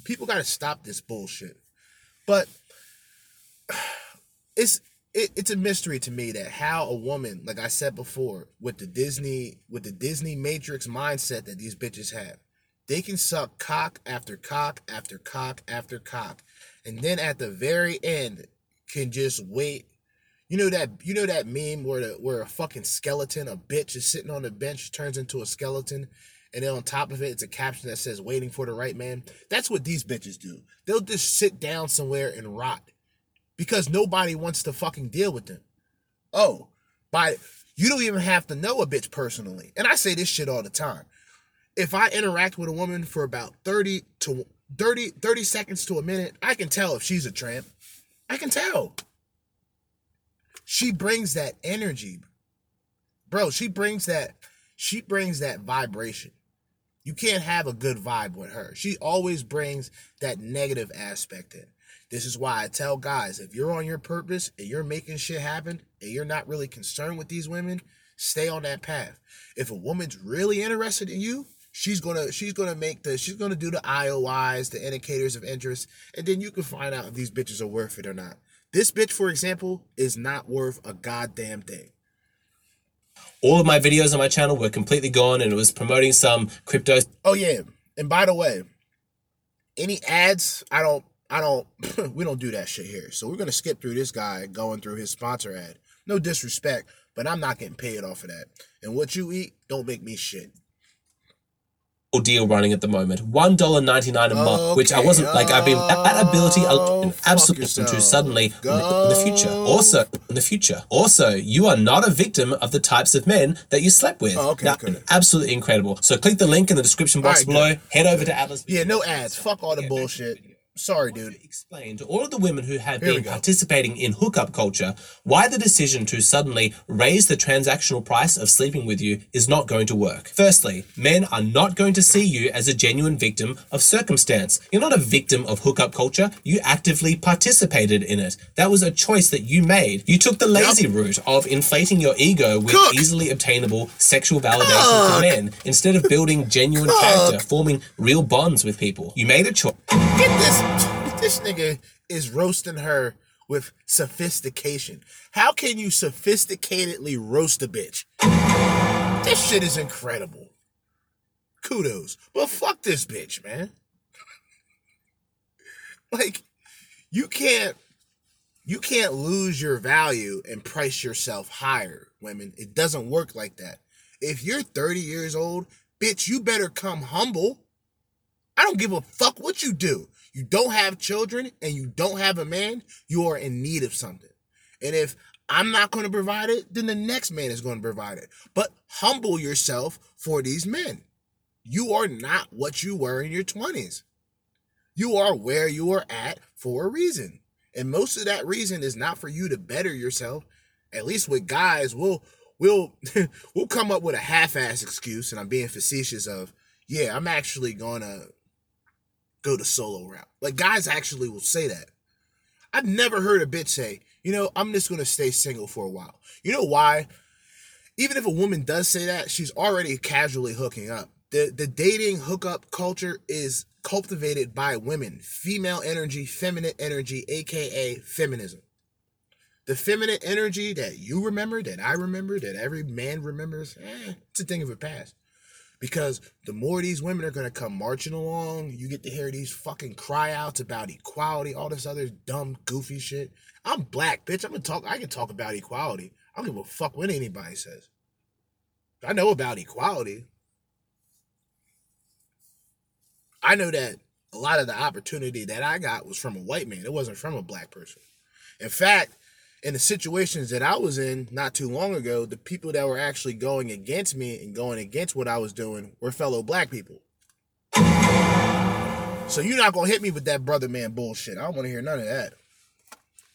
people got to stop this bullshit. But it's it, it's a mystery to me that how a woman, like I said before, with the Disney with the Disney Matrix mindset that these bitches have, they can suck cock after cock after cock after cock and then at the very end can just wait. You know that you know that meme where the, where a fucking skeleton, a bitch is sitting on the bench, turns into a skeleton, and then on top of it, it's a caption that says "waiting for the right man." That's what these bitches do. They'll just sit down somewhere and rot because nobody wants to fucking deal with them. Oh, by you don't even have to know a bitch personally, and I say this shit all the time. If I interact with a woman for about thirty to 30, 30 seconds to a minute, I can tell if she's a tramp. I can tell. She brings that energy. Bro, she brings that she brings that vibration. You can't have a good vibe with her. She always brings that negative aspect in. This is why I tell guys if you're on your purpose and you're making shit happen and you're not really concerned with these women, stay on that path. If a woman's really interested in you, she's gonna she's gonna make the she's gonna do the IOIs, the indicators of interest, and then you can find out if these bitches are worth it or not. This bitch, for example, is not worth a goddamn thing. All of my videos on my channel were completely gone and it was promoting some crypto Oh yeah, and by the way, any ads, I don't, I don't, we don't do that shit here. So we're gonna skip through this guy going through his sponsor ad. No disrespect, but I'm not getting paid off of that. And what you eat, don't make me shit. deal running at the moment. One dollar ninety nine a month, which I wasn't like I've been that ability Oh, an absolute to suddenly in the future. Also in the future. Also, you are not a victim of the types of men that you slept with. Oh, okay, Now, good. Absolutely incredible. So click the link in the description box right, below. Head over to Atlas. Yeah, no ads. Fuck all the bullshit. Sorry, dude. Explain to all of the women who have Here been participating in hookup culture why the decision to suddenly raise the transactional price of sleeping with you is not going to work. Firstly, men are not going to see you as a genuine victim of circumstance. You're not a victim of hookup culture. You actively participated in it. That was a choice that you made. You took the lazy route of inflating your ego with Cook. easily obtainable sexual validation from men instead of building genuine character, forming real bonds with people. You made a choice. Get this. This nigga is roasting her with sophistication. How can you sophisticatedly roast a bitch? This shit is incredible. Kudos. But fuck this bitch, man. like, you can't you can't lose your value and price yourself higher, women. It doesn't work like that. If you're 30 years old, bitch, you better come humble. I don't give a fuck what you do. You don't have children and you don't have a man, you are in need of something. And if I'm not going to provide it, then the next man is going to provide it. But humble yourself for these men. You are not what you were in your 20s. You are where you are at for a reason. And most of that reason is not for you to better yourself. At least with guys, we'll we'll we'll come up with a half-ass excuse, and I'm being facetious of, yeah, I'm actually gonna go the solo route. Like guys actually will say that. I've never heard a bitch say, you know, I'm just gonna stay single for a while. You know why? Even if a woman does say that, she's already casually hooking up. The the dating hookup culture is cultivated by women. Female energy, feminine energy, aka feminism. The feminine energy that you remember, that I remember, that every man remembers, eh, it's a thing of the past because the more these women are gonna come marching along, you get to hear these fucking cry outs about equality, all this other dumb, goofy shit. I'm black, bitch. I'm gonna talk. I can talk about equality. I don't give a fuck what anybody says. I know about equality. I know that a lot of the opportunity that I got was from a white man. It wasn't from a black person. In fact, in the situations that I was in not too long ago, the people that were actually going against me and going against what I was doing were fellow black people. So you're not gonna hit me with that brother man bullshit. I don't want to hear none of that.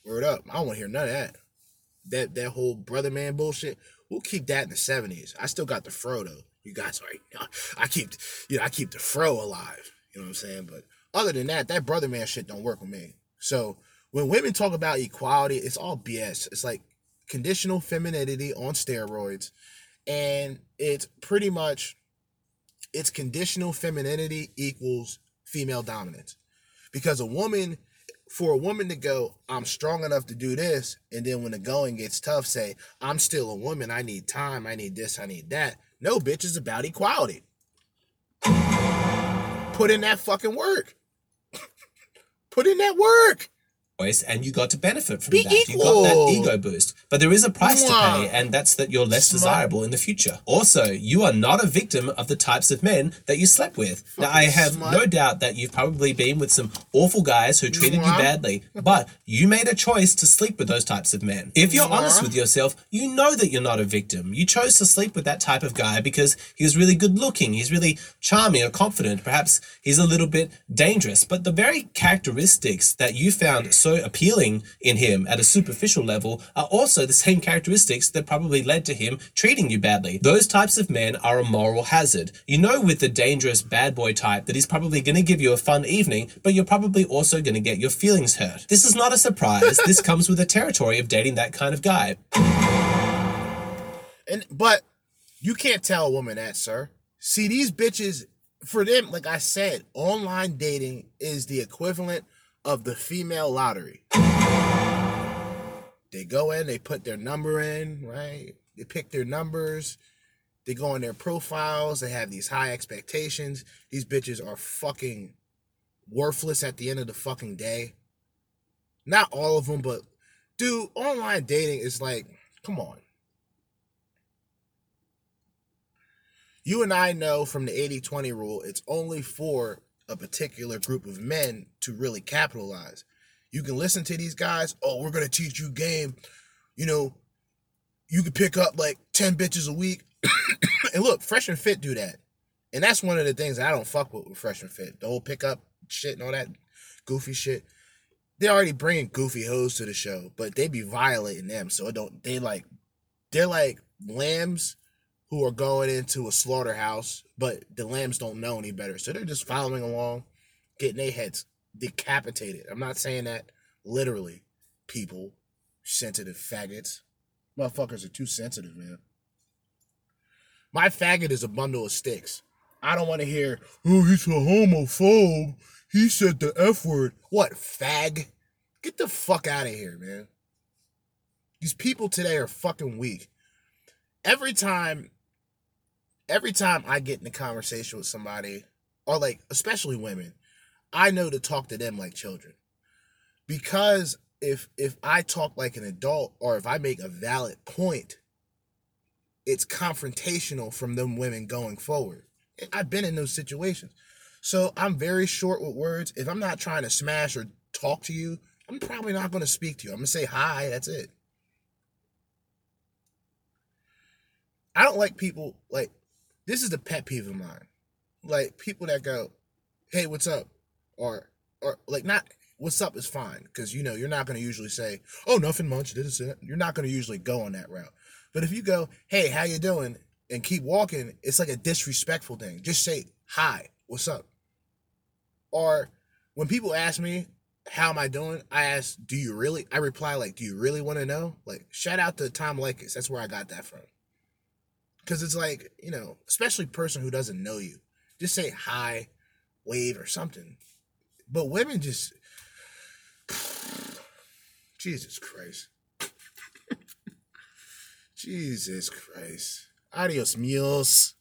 Word up. I don't want to hear none of that. That that whole brother man bullshit. We'll keep that in the seventies. I still got the fro though. You guys are. I keep you know I keep the fro alive. You know what I'm saying? But other than that, that brother man shit don't work with me. So when women talk about equality, it's all BS. It's like conditional femininity on steroids, and it's pretty much it's conditional femininity equals female dominance. Because a woman, for a woman to go, I'm strong enough to do this, and then when the going gets tough, say, I'm still a woman, I need time, I need this, I need that. No, bitch, it's about equality. Put in that fucking work. Put in that work. Voice and you got to benefit from Be that. You got that ego boost. But there is a price to pay, and that's that you're less Smart. desirable in the future. Also, you are not a victim of the types of men that you slept with. now, I have smart. no doubt that you've probably been with some awful guys who treated you badly, but you made a choice to sleep with those types of men. If you're honest with yourself, you know that you're not a victim. You chose to sleep with that type of guy because he was really good looking, he's really charming or confident. Perhaps he's a little bit dangerous, but the very characteristics that you found so appealing in him at a superficial level are also the same characteristics that probably led to him treating you badly. Those types of men are a moral hazard. You know, with the dangerous bad boy type, that he's probably going to give you a fun evening, but you're probably also going to get your feelings hurt. This is not a surprise. this comes with the territory of dating that kind of guy. And but you can't tell a woman that, sir. See, these bitches, for them, like I said, online dating is the equivalent of the female lottery. They go in, they put their number in, right? They pick their numbers. They go on their profiles. They have these high expectations. These bitches are fucking worthless at the end of the fucking day. Not all of them, but dude, online dating is like, come on. You and I know from the 80 20 rule, it's only for a particular group of men to really capitalize. You can listen to these guys, oh, we're going to teach you game. You know, you could pick up like 10 bitches a week. and look, Fresh and Fit do that. And that's one of the things I don't fuck with with Fresh and Fit. The whole pickup shit and all that goofy shit. They're already bringing goofy hoes to the show, but they be violating them. So it don't they like they're like lambs who are going into a slaughterhouse, but the lambs don't know any better. So they're just following along, getting their heads decapitated. I'm not saying that literally, people, sensitive faggots. Motherfuckers are too sensitive, man. My faggot is a bundle of sticks. I don't want to hear, oh, he's a homophobe. He said the F word. What, fag? Get the fuck out of here, man. These people today are fucking weak. Every time, every time I get in a conversation with somebody, or like, especially women, I know to talk to them like children. Because if if I talk like an adult or if I make a valid point, it's confrontational from them women going forward. I've been in those situations. So I'm very short with words. If I'm not trying to smash or talk to you, I'm probably not going to speak to you. I'm going to say hi, that's it. I don't like people like this is the pet peeve of mine. Like people that go, "Hey, what's up?" or or like not what's up is fine because you know you're not going to usually say, "Oh, nothing much." This is You're not going to usually go on that route. But if you go, "Hey, how you doing?" and keep walking, it's like a disrespectful thing. Just say, "Hi, what's up?" Or when people ask me, "How am I doing?" I ask, "Do you really?" I reply like, "Do you really want to know?" Like, shout out to Tom Leykis. That's where I got that from. Because it's like, you know, especially person who doesn't know you, just say hi, wave or something. But women just, Jesus Christ. Jesus Christ. Adios, mules.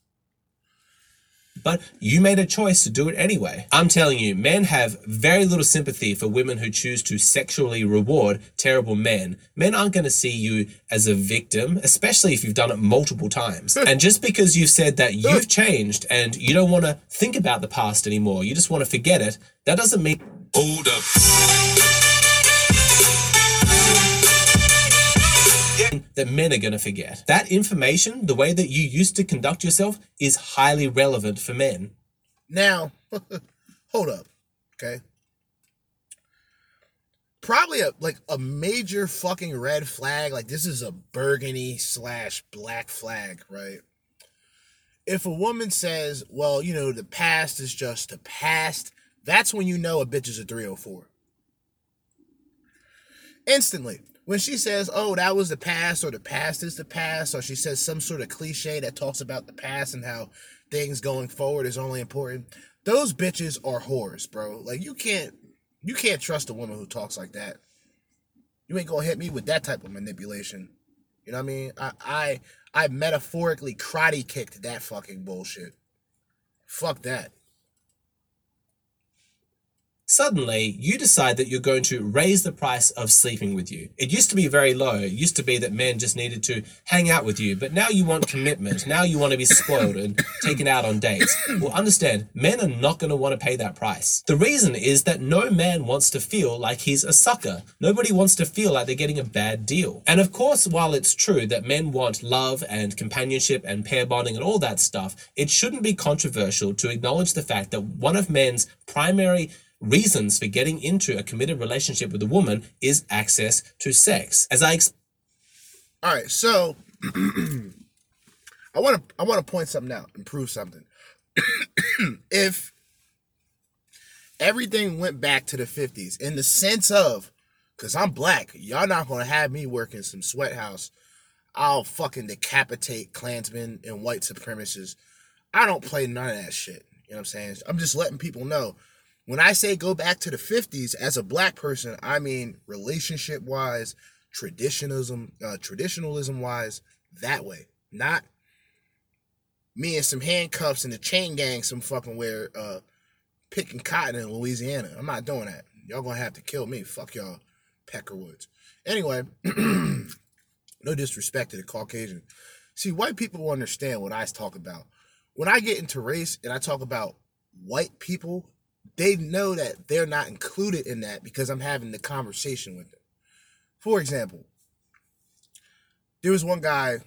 But you made a choice to do it anyway. I'm telling you, men have very little sympathy for women who choose to sexually reward terrible men. Men aren't going to see you as a victim, especially if you've done it multiple times. Hmm. and just because you've said that hmm. you've changed and you don't want to think about the past anymore, you just want to forget it, that doesn't mean. Hold up. That men are going to forget. That information, the way that you used to conduct yourself, is highly relevant for men. Now, hold up, okay? Probably a like a major fucking red flag. Like this is a burgundy slash black flag, right? If a woman says, "Well, you know, the past is just the past," that's when you know a bitch is a 304. Instantly when she says, "Oh, that was the past," or "the past is the past," or she says some sort of cliche that talks about the past and how things going forward is only important, those bitches are whores, bro. Like you can't, you can't trust a woman who talks like that. You ain't gonna hit me with that type of manipulation. You know what I mean? I, I, I metaphorically karate kicked that fucking bullshit. Fuck that suddenly you decide that you're going to raise the price of sleeping with you. It used to be very low. It used to be that men just needed to hang out with you, but now you want commitment. Now you want to be spoiled and taken out on dates. Well, understand, men are not going to want to pay that price. The reason is that no man wants to feel like he's a sucker. Nobody wants to feel like they're getting a bad deal. And of course, while it's true that men want love and companionship and pair bonding and all that stuff, it shouldn't be controversial to acknowledge the fact that one of men's primary reasons for getting into a committed relationship with a woman is access to sex. As I All right, so I want to I want to point something out and prove something. if everything went back to the 50s in the sense of cuz I'm black, y'all not going to have me working some sweat house. I'll fucking decapitate Klansmen and white supremacists. I don't play none of that shit. You know what I'm saying? I'm just letting people know. When I say go back to the 50s as a black person, I mean relationship wise, traditionalism, uh, traditionalism wise, that way. Not me and some handcuffs and the chain gang some fucking where uh picking cotton in Louisiana. I'm not doing that. Y'all gonna have to kill me. Fuck y'all, Peckerwoods. Anyway, no disrespect to the Caucasian. See, white people understand what I talk about. When I get into race and I talk about white people, they know that they're not included in that because I'm having the conversation with them. For example, there was one guy,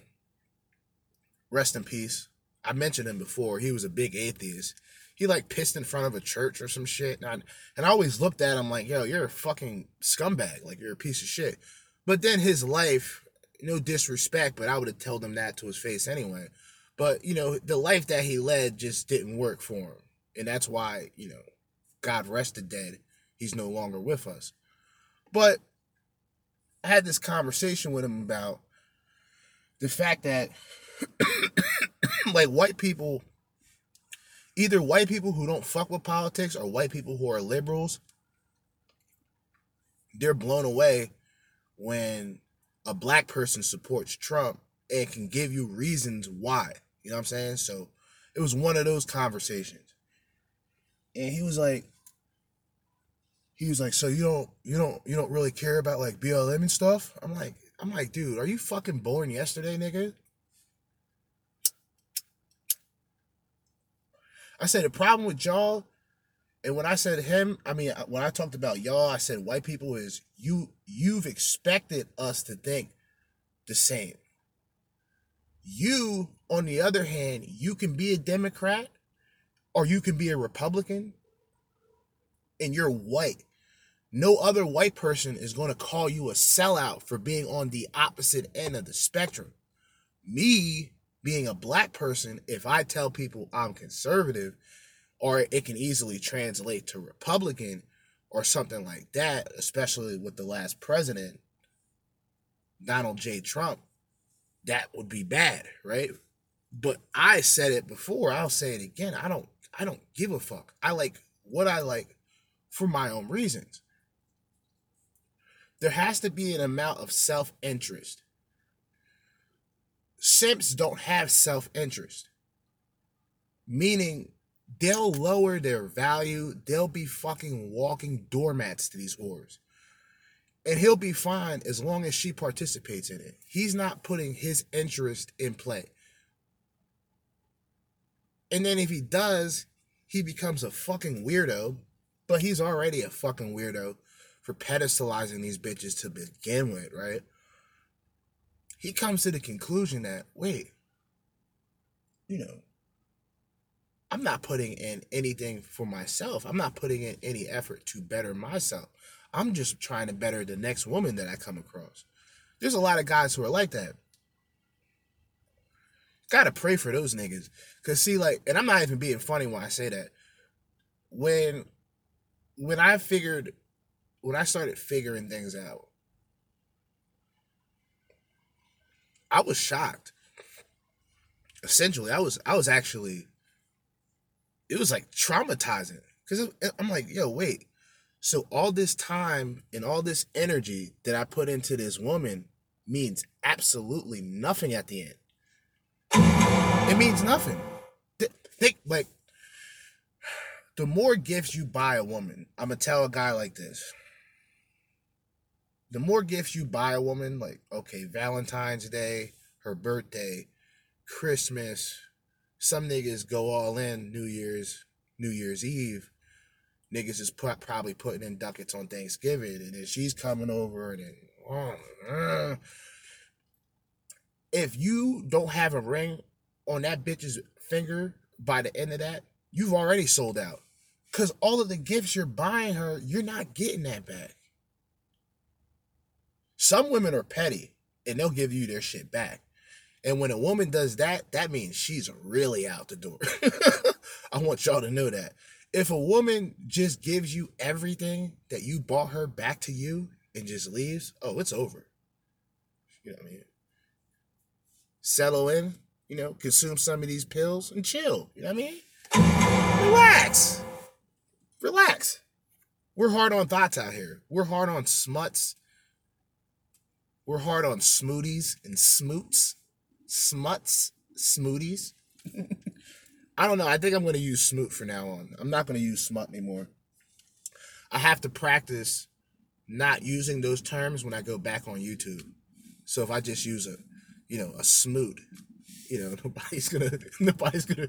rest in peace. I mentioned him before. He was a big atheist. He like pissed in front of a church or some shit. And I, and I always looked at him like, yo, you're a fucking scumbag. Like you're a piece of shit. But then his life, no disrespect, but I would have told him that to his face anyway. But, you know, the life that he led just didn't work for him. And that's why, you know, God rested dead. He's no longer with us. But I had this conversation with him about the fact that like white people either white people who don't fuck with politics or white people who are liberals they're blown away when a black person supports Trump and can give you reasons why. You know what I'm saying? So it was one of those conversations. And he was like he was like, "So you don't you don't you don't really care about like BLM and stuff?" I'm like I'm like, "Dude, are you fucking born yesterday, nigga?" I said the problem with y'all, and when I said him, I mean uh, when I talked about y'all, I said white people is you you've expected us to think the same. You, on the other hand, you can be a Democrat or you can be a Republican and you're white. No other white person is going to call you a sellout for being on the opposite end of the spectrum. Me being a black person, if I tell people I'm conservative, or it can easily translate to Republican or something like that, especially with the last president, Donald J. Trump, that would be bad, right? But I said it before, I'll say it again. I don't I don't give a fuck. I like what I like for my own reasons. There has to be an amount of self-interest. Simps don't have self-interest. Meaning they'll lower their value. They'll be fucking walking doormats to these whores and he'll be fine as long as she participates in it. He's not putting his interest in play. And then if he does, he becomes a fucking weirdo, but he's already a fucking weirdo for pedestalizing these bitches to begin with, right? He comes to the conclusion that, wait, you know, I'm not putting in anything for myself. I'm not putting in any effort to better myself. I'm just trying to better the next woman that I come across. There's a lot of guys who are like that. Gotta pray for those niggas. Cause see, like, and I'm not even being funny when I say that. When when I figured when I started figuring things out, I was shocked. Essentially, I was I was actually it was like traumatizing. Cause I'm like, yo, wait so all this time and all this energy that I put into this woman means absolutely nothing at the end. It means nothing. Think like the more gifts you buy a woman, I'm gonna tell a guy like this. The more gifts you buy a woman, like okay, Valentine's Day, her birthday, Christmas, some niggas go all in New Year's, New Year's Eve niggas is put, probably putting in ducats on Thanksgiving, and then she's coming over, and then oh, uh. if you don't have a ring on that bitch's finger by the end of that, you've already sold out. Because all of the gifts you're buying her, you're not getting that back. Some women are petty and they'll give you their shit back. And when a woman does that, that means she's really out the door. I want y'all to know that. If a woman just gives you everything that you bought her back to you and just leaves, oh, it's over. You know what I mean? Settle in, you know, consume some of these pills and chill. You know what I mean? Relax. Relax. We're hard on thoughts out here. We're hard on smuts. We're hard on smoothies and smoots. Smuts, smoothies. I don't know. I think I'm going to use smoot for now on. I'm not going to use smut anymore. I have to practice not using those terms when I go back on YouTube. So if I just use a, you know, a smoot, you know, nobody's gonna, nobody's gonna,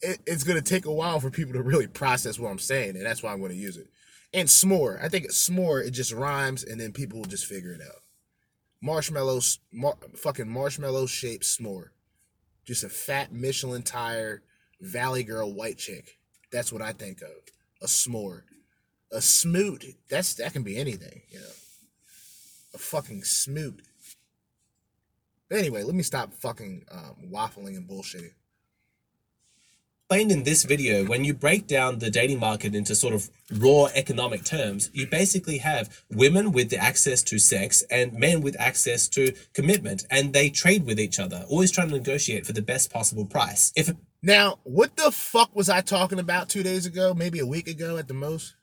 it, it's gonna take a while for people to really process what I'm saying, and that's why I'm gonna use it. And s'more, I think s'more, it just rhymes, and then people will just figure it out. Marshmallows, mar- fucking marshmallow shaped s'more, just a fat Michelin tire Valley Girl white chick. That's what I think of. A s'more, a smoot. That's that can be anything, you know. A fucking smoot. But anyway, let me stop fucking um, waffling and bullshitting. explained in this video, when you break down the dating market into sort of raw economic terms, you basically have women with the access to sex and men with access to commitment, and they trade with each other, always trying to negotiate for the best possible price. If Now, what the fuck was I talking about two days ago? Maybe a week ago at the most?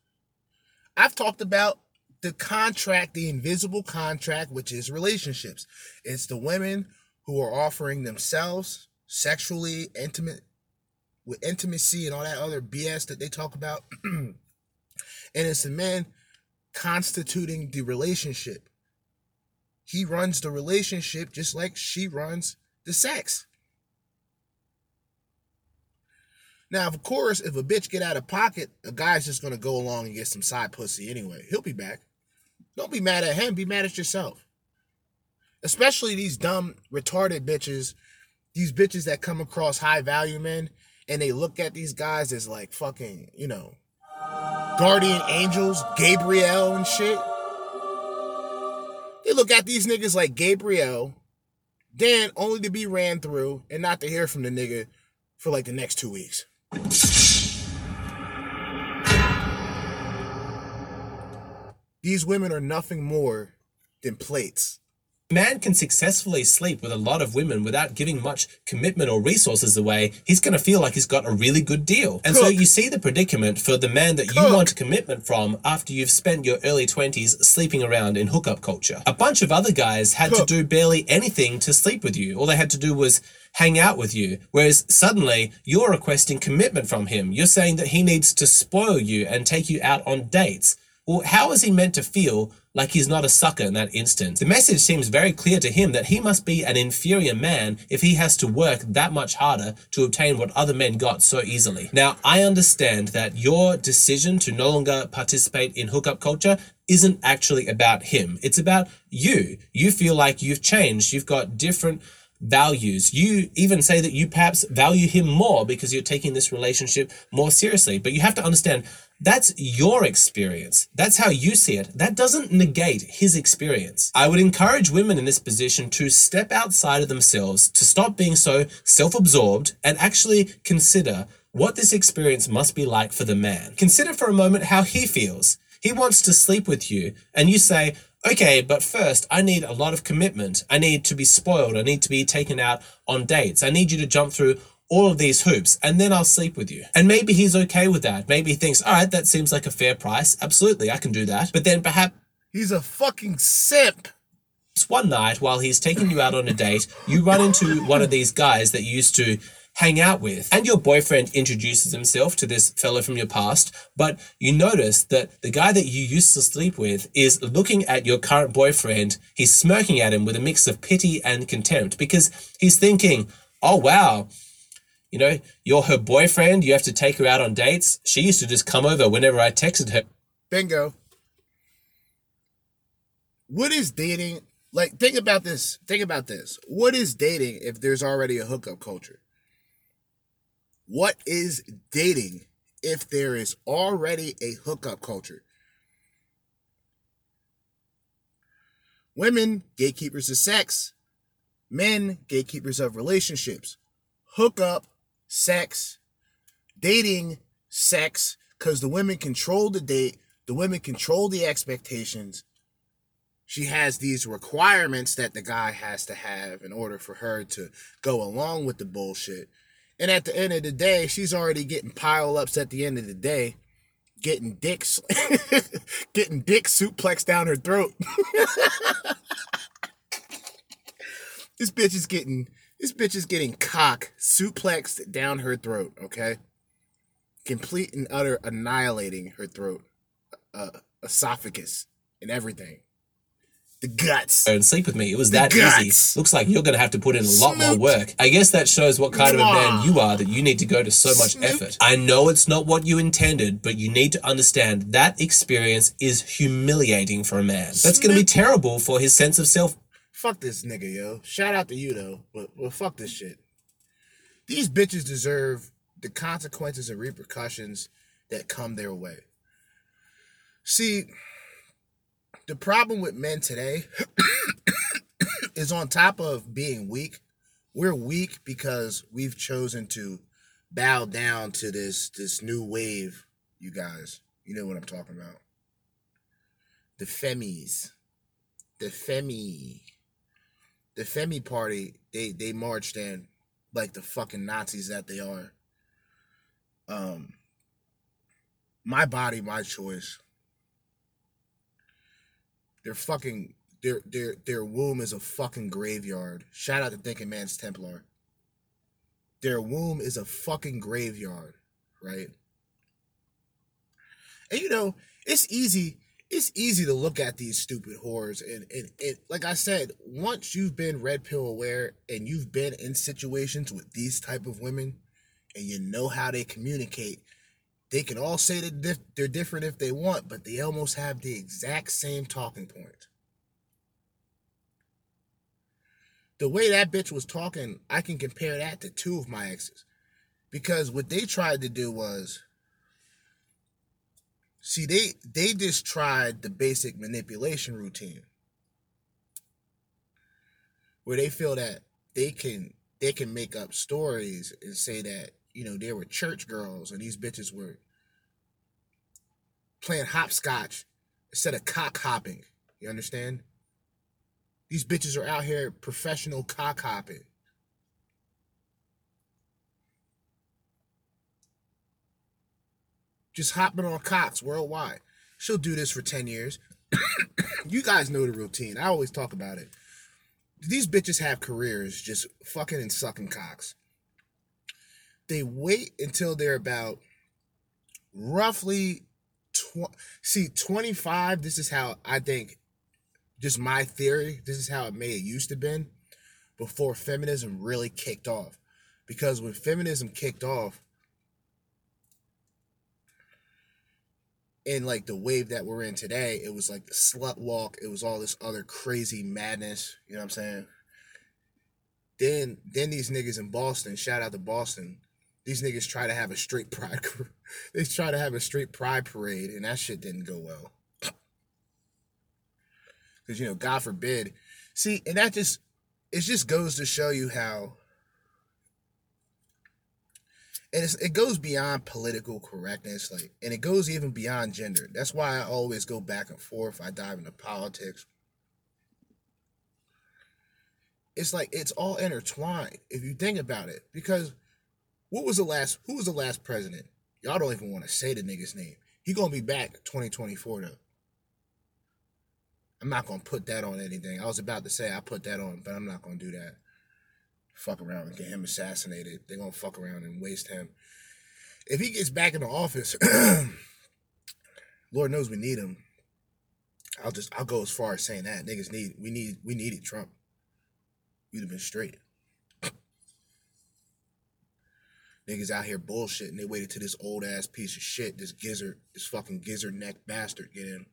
I've talked about the contract, the invisible contract, which is relationships. It's the women who are offering themselves sexually intimate with intimacy and all that other BS that they talk about. and it's the men constituting the relationship. He runs the relationship just like she runs the sex. Now, of course, if a bitch get out of pocket, a guy's just gonna go along and get some side pussy anyway. He'll be back. Don't be mad at him. Be mad at yourself. Especially these dumb, retarded bitches, these bitches that come across high value men and they look at these guys as like fucking, you know, guardian angels, Gabriel and shit. They look at these niggas like Gabriel, then only to be ran through and not to hear from the nigga for like the next two weeks. These women are nothing more than plates. a man can successfully sleep with a lot of women without giving much commitment or resources away, he's going to feel like he's got a really good deal. And so you see the predicament for the man that you want commitment from after you've spent your early 20s sleeping around in hookup culture. A bunch of other guys had to do barely anything to sleep with you. All they had to do was hang out with you. Whereas suddenly you're requesting commitment from him. You're saying that he needs to spoil you and take you out on dates. Well, how is he meant to feel like he's not a sucker in that instance? The message seems very clear to him that he must be an inferior man if he has to work that much harder to obtain what other men got so easily. Now, I understand that your decision to no longer participate in hookup culture isn't actually about him. It's about you. You feel like you've changed. You've got different values. You even say that you perhaps value him more because you're taking this relationship more seriously. But you have to understand that's your experience. That's how you see it. That doesn't negate his experience. I would encourage women in this position to step outside of themselves, to stop being so self absorbed, and actually consider what this experience must be like for the man. Consider for a moment how he feels. He wants to sleep with you, and you say, Okay, but first, I need a lot of commitment. I need to be spoiled. I need to be taken out on dates. I need you to jump through all of these hoops, and then I'll sleep with you. And maybe he's okay with that. Maybe he thinks, all right, that seems like a fair price. Absolutely, I can do that. But then perhaps He's a fucking simp. one night while he's taking you out on a date, you run into one of these guys that you used to hang out with, and your boyfriend introduces himself to this fellow from your past, but you notice that the guy that you used to sleep with is looking at your current boyfriend. He's smirking at him with a mix of pity and contempt because he's thinking, oh wow, you know, you're her boyfriend, you have to take her out on dates. She used to just come over whenever I texted her. Bingo. What is dating? Like, think about this. Think about this. What is dating if there's already a hookup culture? What is dating if there is already a hookup culture. Women, gatekeepers of sex. Men, gatekeepers of relationships. Hookup, sex, dating, sex, because the women control the date, the women control the expectations. She has these requirements that the guy has to have in order for her to go along with the bullshit. And at the end of the day, she's already getting pile ups at the end of the day, getting dicks, getting dick suplexed down her throat. this bitch is getting this bitch is getting cock suplexed down her throat. Okay, complete and utter annihilating her throat, uh, esophagus, and everything. The guts. and sleep with me. It was The that guts. easy. Looks like you're going to have to put in a lot more work. I guess that shows what kind of a man you are that you need to go to so much Snoop. effort. I know it's not what you intended, but you need to understand that experience is humiliating for a man. That's going to be terrible for his sense of self. Fuck this nigga, yo. Shout out to you though, but but fuck this shit. These bitches deserve the consequences and repercussions that come their way. See, the problem with men today is on top of being weak, we're weak because we've chosen to bow down to this this new wave, you guys. You know what I'm talking about. The femis. The femi the Femi party, they they marched in like the fucking Nazis that they are. Um my body, my choice. Their fucking their their their womb is a fucking graveyard. Shout out to Thinking Man's Templar. Their womb is a fucking graveyard, right? And you know, it's easy it's easy to look at these stupid whores and, and, and like i said once you've been red pill aware and you've been in situations with these type of women and you know how they communicate they can all say that they're different if they want but they almost have the exact same talking point. The way that bitch was talking i can compare that to two of my exes. Because what they tried to do was See, they they just tried the basic manipulation routine where they feel that they can they can make up stories and say that, you know, they were church girls and these bitches were playing hopscotch instead of cock hopping. You understand? These bitches are out here professional cock hopping. Just hopping on cocks worldwide. She'll do this for 10 years. you guys know the routine. I always talk about it. These bitches have careers just fucking and sucking cocks. They wait until they're about roughly tw- see 25 this is how I think just my theory this is how it may have used to been before feminism really kicked off because when feminism kicked off in like the wave that we're in today, it was like the slut walk. It was all this other crazy madness. You know what I'm saying? Then, then these niggas in Boston, shout out to Boston. These niggas try to have a straight pride. they try to have a straight pride parade, and that shit didn't go well. Because you know, God forbid. See, and that just it just goes to show you how and it goes beyond political correctness like and it goes even beyond gender. That's why i always go back and forth. I dive into politics. It's like it's all intertwined if you think about it because what was the last who was the last president? Y'all don't even want to say the nigga's name. He gonna be back 2024 though. I'm not gonna put that on anything. I was about to say i put that on but i'm not gonna do that fuck around and get him assassinated. They're gonna fuck around and waste him. If he gets back in the office, Lord knows we need him. I'll just I'll go as far as saying that niggas need we need we needed Trump. We'd have been straight. Niggas out here bullshitting. They waited till this old ass piece of shit, this gizzard, this fucking gizzard neck bastard get in.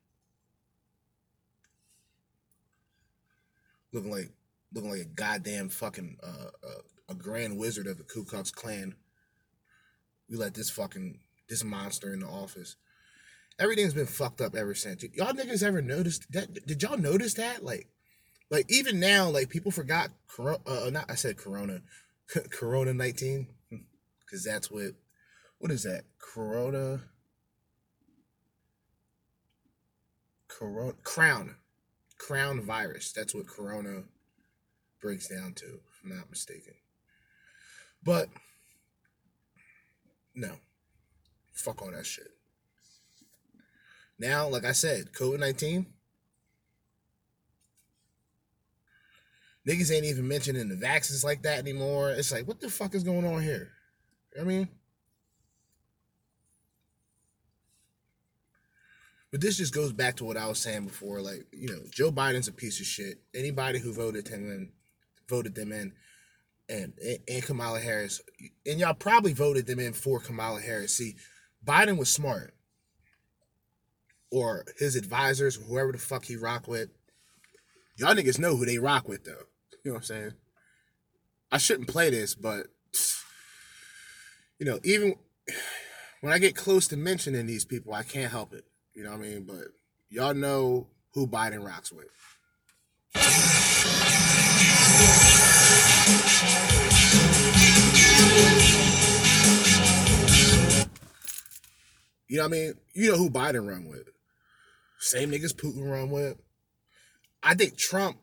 Looking like looking like a goddamn fucking uh, uh, a grand wizard of the Ku Klux Klan. We let this fucking this monster in the office. Everything's been fucked up ever since. Y'all niggas ever noticed that? Did y'all notice that? Like, like even now, like people forgot. Corona, uh, not I said Corona, Corona nineteen, because that's what. What is that? Corona. Corona crown, crown virus. That's what Corona breaks down to, if I'm not mistaken. But no, fuck all that shit. Now, like I said, COVID 19, niggas ain't even mentioning the vaccines like that anymore. It's like, what the fuck is going on here? I mean, but this just goes back to what I was saying before. Like, you know, Joe Biden's a piece of shit. Anybody who voted him in, voted them in, and and Kamala Harris, and y'all probably voted them in for Kamala Harris. See, Biden was smart or his advisors, whoever the fuck he rock with. Y'all niggas know who they rock with though. You know what I'm saying? I shouldn't play this, but you know, even when I get close to mentioning these people, I can't help it. You know what I mean? But y'all know who Biden rocks with. You know what I mean? You know who Biden run with. Same niggas Putin run with. I think Trump,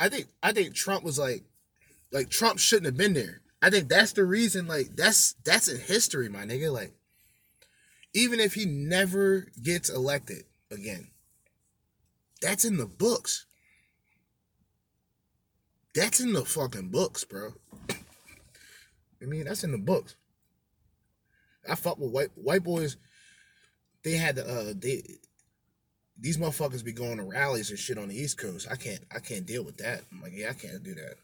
I think I think Trump was like, like Trump shouldn't have been there. I think that's the reason. Like that's that's in history, my nigga. Like, even if he never gets elected again, that's in the books. That's in the fucking books, bro. I mean, that's in the books. I fuck with white white boys. They had the uh they these motherfuckers be going to rallies and shit on the East Coast. I can't I can't deal with that. I'm like, yeah, I can't do that.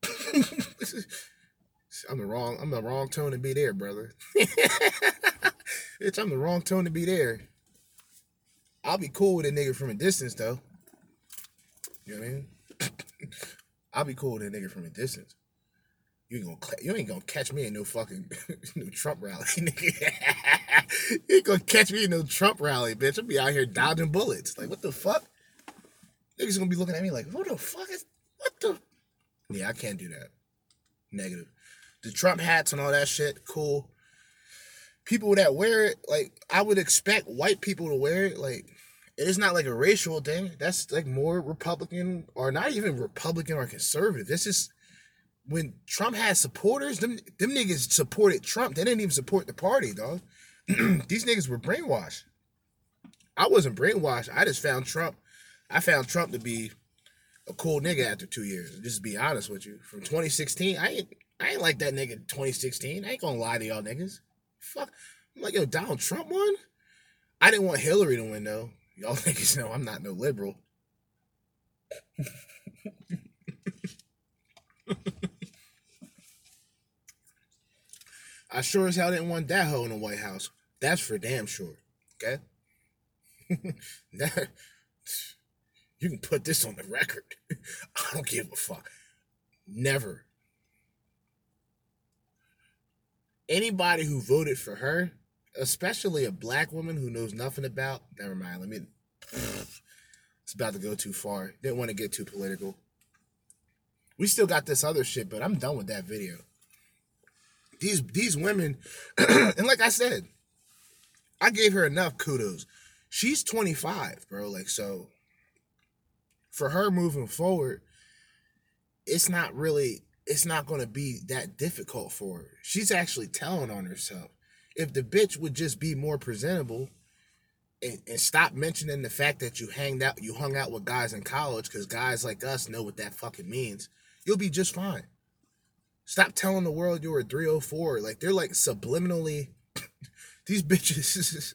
I'm the wrong I'm the wrong tone to be there, brother. Bitch, I'm the wrong tone to be there. I'll be cool with a nigga from a distance though. You know what I mean? I'll be cool with a nigga from a distance. You ain't gonna you ain't gonna catch me in no fucking no Trump rally, nigga. you ain't gonna catch me in no Trump rally, bitch. I'll be out here dodging bullets. Like what the fuck? Niggas gonna be looking at me like, what the fuck is what the Yeah, I can't do that. Negative. The Trump hats and all that shit, cool. People that wear it, like I would expect white people to wear it, like it's not like a racial thing. That's like more Republican or not even Republican or conservative. This is when Trump had supporters, them them niggas supported Trump. They didn't even support the party, dog. These niggas were brainwashed. I wasn't brainwashed. I just found Trump. I found Trump to be a cool nigga after two years. Just be honest with you. From 2016, I ain't I ain't like that nigga 2016. I ain't gonna lie to y'all niggas. Fuck. I'm like, yo, Donald Trump won? I didn't want Hillary to win though. Y'all niggas know I'm not no liberal. I sure as hell didn't want that hoe in the White House. That's for damn sure. Okay? that, you can put this on the record. I don't give a fuck. Never. Anybody who voted for her, especially a black woman who knows nothing about, never mind. Let me. It's about to go too far. Didn't want to get too political. We still got this other shit, but I'm done with that video these these women, and like I said, I gave her enough kudos. She's 25, bro. Like so, for her moving forward, it's not really it's not going to be that difficult for her. She's actually telling on herself. If the bitch would just be more presentable and, and stop mentioning the fact that you hanged out you hung out with guys in college because guys like us know what that fucking means, you'll be just fine. Stop telling the world you're a 304. Like they're like subliminally these bitches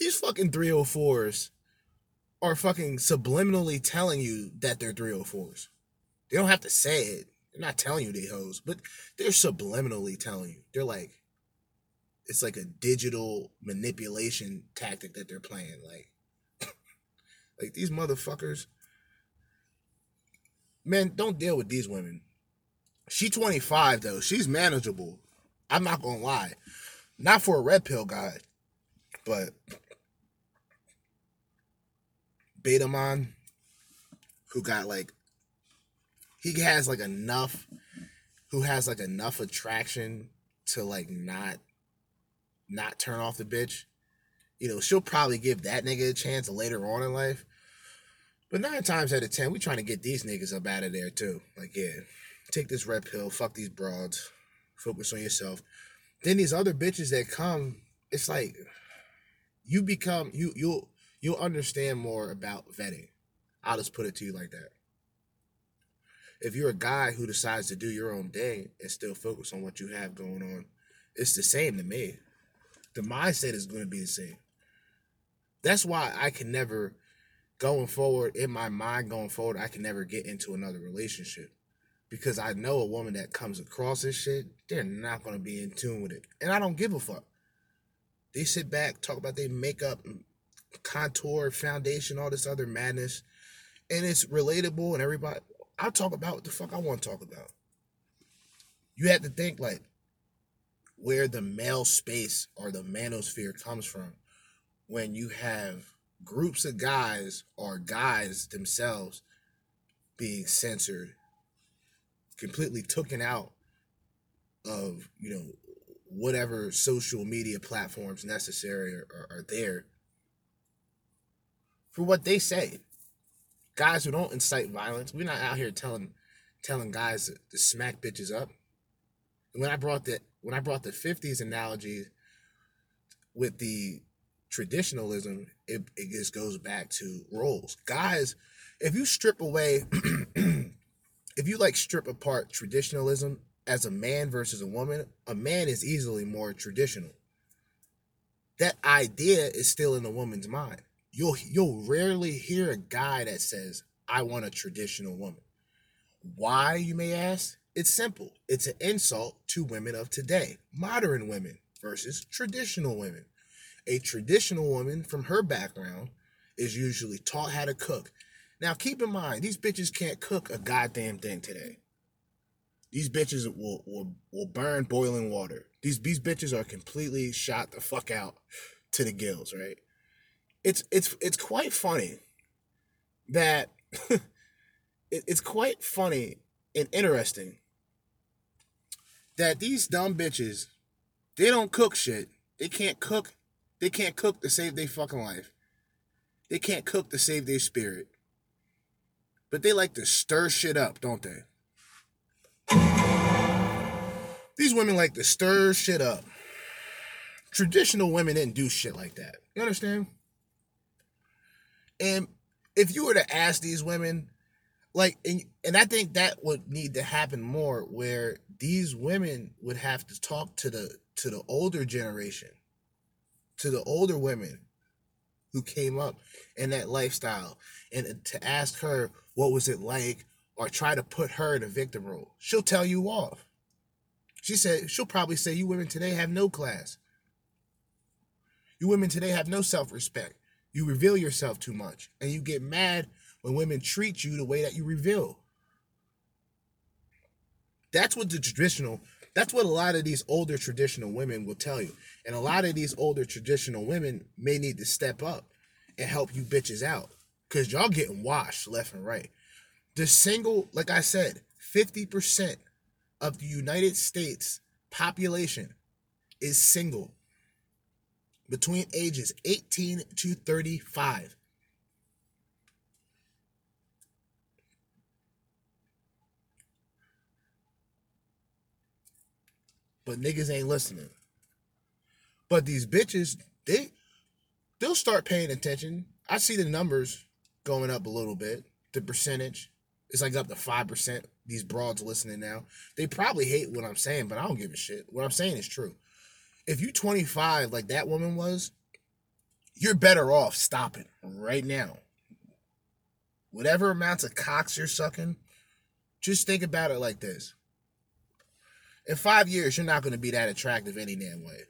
these fucking 304s are fucking subliminally telling you that they're 304s. They don't have to say it. They're not telling you they hoes, but they're subliminally telling you. They're like it's like a digital manipulation tactic that they're playing. Like like these motherfuckers man, don't deal with these women. She 25 though. She's manageable. I'm not gonna lie. Not for a red pill guy, but Betamon, who got like he has like enough who has like enough attraction to like not not turn off the bitch. You know, she'll probably give that nigga a chance later on in life. But nine times out of ten, we trying to get these niggas up out of there too. Like, yeah, take this red pill, fuck these broads, focus on yourself. Then these other bitches that come, it's like you become you you'll you'll understand more about vetting. I'll just put it to you like that. If you're a guy who decides to do your own thing and still focus on what you have going on, it's the same to me. The mindset is going to be the same. That's why I can never, going forward, in my mind going forward, I can never get into another relationship. Because I know a woman that comes across this shit, they're not going to be in tune with it. And I don't give a fuck. They sit back, talk about their makeup, contour, foundation, all this other madness. And it's relatable and everybody I'll talk about what the fuck I want to talk about. You have to think like where the male space or the manosphere comes from when you have groups of guys or guys themselves being censored, completely taken out of, you know, whatever social media platforms necessary are, are, are there for what they say guys who don't incite violence. We're not out here telling telling guys to, smack bitches up. When I brought the when I brought the fifties analogy with the traditionalism, it, it just goes back to roles. Guys, if you strip away if you like strip apart traditionalism as a man versus a woman, a man is easily more traditional. That idea is still in the woman's mind you'll you'll rarely hear a guy that says, I want a traditional woman. Why, you may ask? It's simple. It's an insult to women of today, modern women versus traditional women. A traditional woman from her background is usually taught how to cook. Now, keep in mind, these bitches can't cook a goddamn thing today. These bitches will, will, will burn boiling water. These, these bitches are completely shot the fuck out to the gills, right? It's it's it's quite funny that it, it's quite funny and interesting that these dumb bitches they don't cook shit. They can't cook. They can't cook to save their fucking life. They can't cook to save their spirit. But they like to stir shit up, don't they? These women like to stir shit up. Traditional women didn't do shit like that. You understand? And if you were to ask these women, like, and, and I think that would need to happen more, where these women would have to talk to the to the older generation, to the older women who came up in that lifestyle, and to ask her what was it like, or try to put her in a victim role. She'll tell you off. She said she'll probably say you women today have no class. You women today have no self-respect. You reveal yourself too much. And you get mad when women treat you the way that you reveal. That's what the traditional, that's what a lot of these older traditional women will tell you. And a lot of these older traditional women may need to step up and help you bitches out. Cause y'all getting washed left and right. The single, like I said, 50% of the United States population is single between ages 18 to 35. But niggas ain't listening. But these bitches, they they'll start paying attention. I see the numbers going up a little bit. The percentage is like up to five percent. These broads listening now. They probably hate what I'm saying, but I don't give a shit. What I'm saying is true if you 25 like that woman was, you're better off stopping right now. Whatever amounts of cocks you're sucking, just think about it like this. In five years, you're not going to be that attractive any damn way.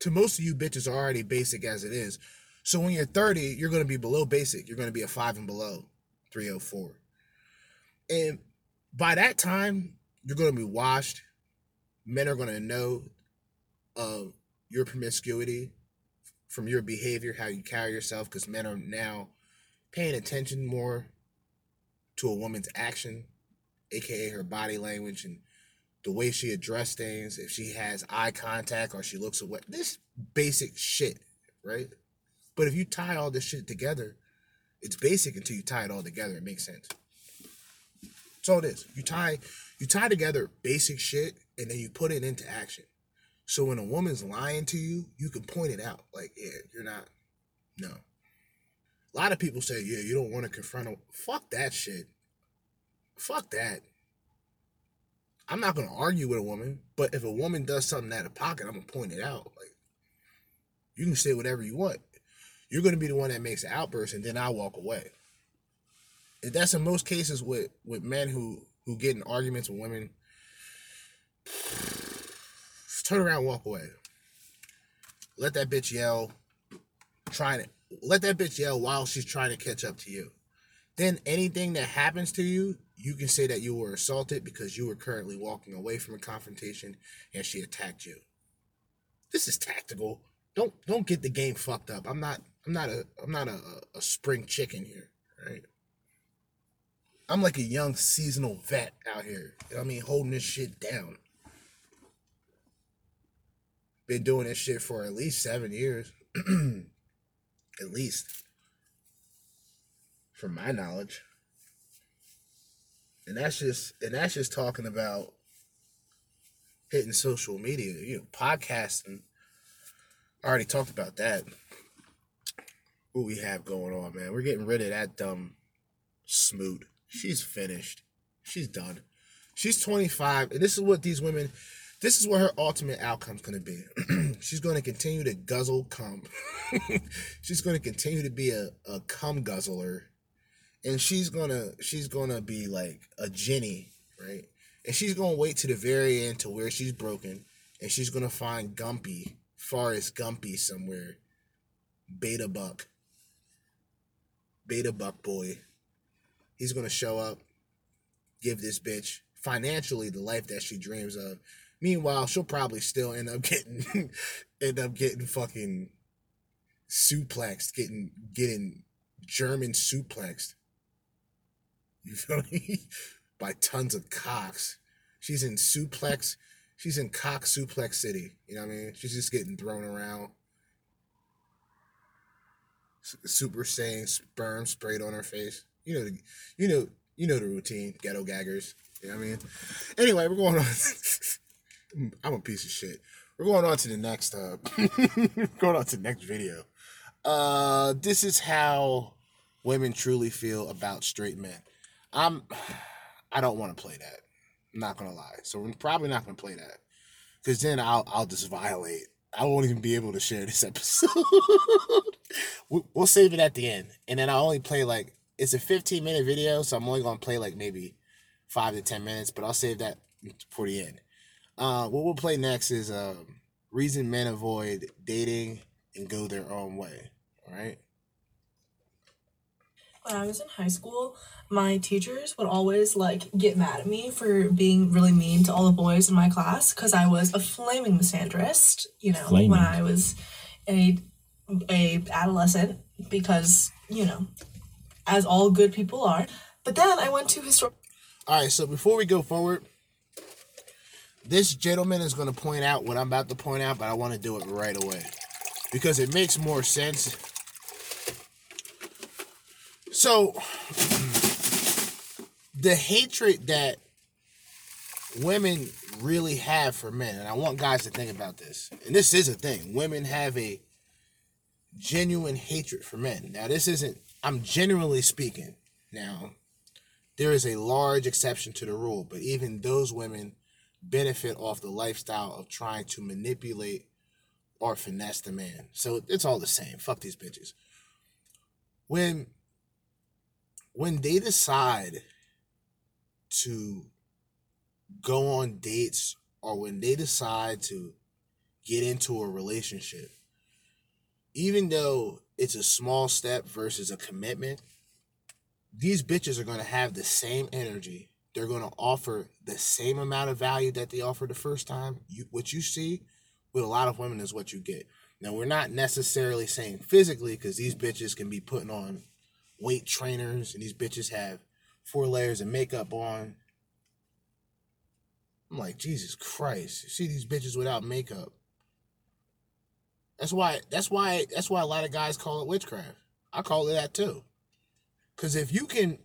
To most of you bitches are already basic as it is. So when you're 30, you're going to be below basic. You're going to be a five and below, 304. And by that time, you're going to be washed, men are gonna know uh, your promiscuity from your behavior, how you carry yourself, because men are now paying attention more to a woman's action, aka her body language and the way she address things, if she has eye contact or she looks away. This basic shit, right? But if you tie all this shit together, it's basic until you tie it all together. It makes sense. All it is. You tie you tie together basic shit and then you put it into action. So when a woman's lying to you, you can point it out. Like, yeah, you're not. No. A lot of people say, yeah, you don't want to confront a fuck that shit. Fuck that. I'm not gonna argue with a woman, but if a woman does something out of pocket, I'm gonna point it out. Like, you can say whatever you want. You're gonna be the one that makes the outburst, and then I walk away. And that's in most cases with with men who who get in arguments with women. Turn around, walk away. Let that bitch yell. Trying to let that bitch yell while she's trying to catch up to you. Then anything that happens to you, you can say that you were assaulted because you were currently walking away from a confrontation and she attacked you. This is tactical. Don't don't get the game fucked up. I'm not I'm not a I'm not a, a spring chicken here, right? I'm like a young seasonal vet out here. You know I mean? Holding this shit down. Been doing this shit for at least seven years. at least. From my knowledge. And that's just and that's just talking about hitting social media, you know, podcasting. I already talked about that. What we have going on, man. We're getting rid of that dumb smoot. She's finished. She's done. She's 25, and this is what these women, this is what her ultimate outcome's gonna be. she's gonna continue to guzzle cum. she's gonna continue to be a, a cum guzzler. And she's gonna she's gonna be like a Jenny, right? And she's gonna wait to the very end to where she's broken, and she's gonna find Gumpy, Forrest Gumpy somewhere, Beta Buck, Beta Buck boy, he's gonna show up, give this bitch financially the life that she dreams of. Meanwhile, she'll probably still end up getting end up getting fucking suplexed, getting getting German suplexed. You feel me? By tons of cocks. She's in suplex. She's in cock suplex city. You know what I mean? She's just getting thrown around. Super Saiyan sperm sprayed on her face. You know, the, you know, you know the routine. Ghetto gaggers. You know what I mean? Anyway, we're going on. I'm a piece of shit. We're going on to the next. Uh, going on to the next video. Uh, this is how women truly feel about straight men. I'm. I don't want to play that. I'm not gonna lie. So we're probably not gonna play that, because then I'll I'll just violate. I won't even be able to share this episode. we'll save it at the end, and then I only play like it's a 15 minute video, so I'm only gonna play like maybe five to 10 minutes, but I'll save that for the end. Uh, what we'll play next is uh, reason men avoid dating and go their own way. All right. When I was in high school, my teachers would always like get mad at me for being really mean to all the boys in my class because I was a flaming misandrist. You know, Flaming. when I was a a adolescent, because you know, as all good people are. But then I went to historic. All right. So before we go forward, this gentleman is going to point out what I'm about to point out, but I want to do it right away because it makes more sense. So, the hatred that women really have for men, and I want guys to think about this, and this is a thing women have a genuine hatred for men. Now, this isn't, I'm generally speaking. Now, there is a large exception to the rule, but even those women benefit off the lifestyle of trying to manipulate or finesse the man. So it's all the same. Fuck these bitches. When when they decide to go on dates or when they decide to get into a relationship, even though it's a small step versus a commitment, these bitches are going to have the same energy they're going to offer the same amount of value that they offered the first time. You, what you see with a lot of women is what you get. Now, we're not necessarily saying physically because these bitches can be putting on weight trainers and these bitches have four layers of makeup on. I'm like, Jesus Christ. You see these bitches without makeup. That's why that's why that's why a lot of guys call it witchcraft. I call it that too. Cause if you can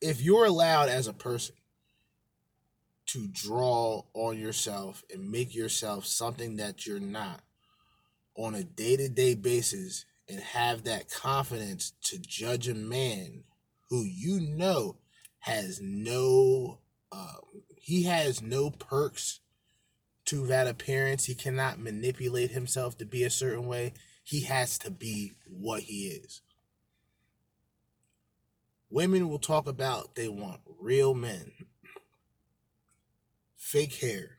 if you're allowed as a person to draw on yourself and make yourself something that you're not on a day-to-day basis and have that confidence to judge a man who you know has no um, he has no perks to that appearance. He cannot manipulate himself to be a certain way. He has to be what he is women will talk about they want real men. Fake hair.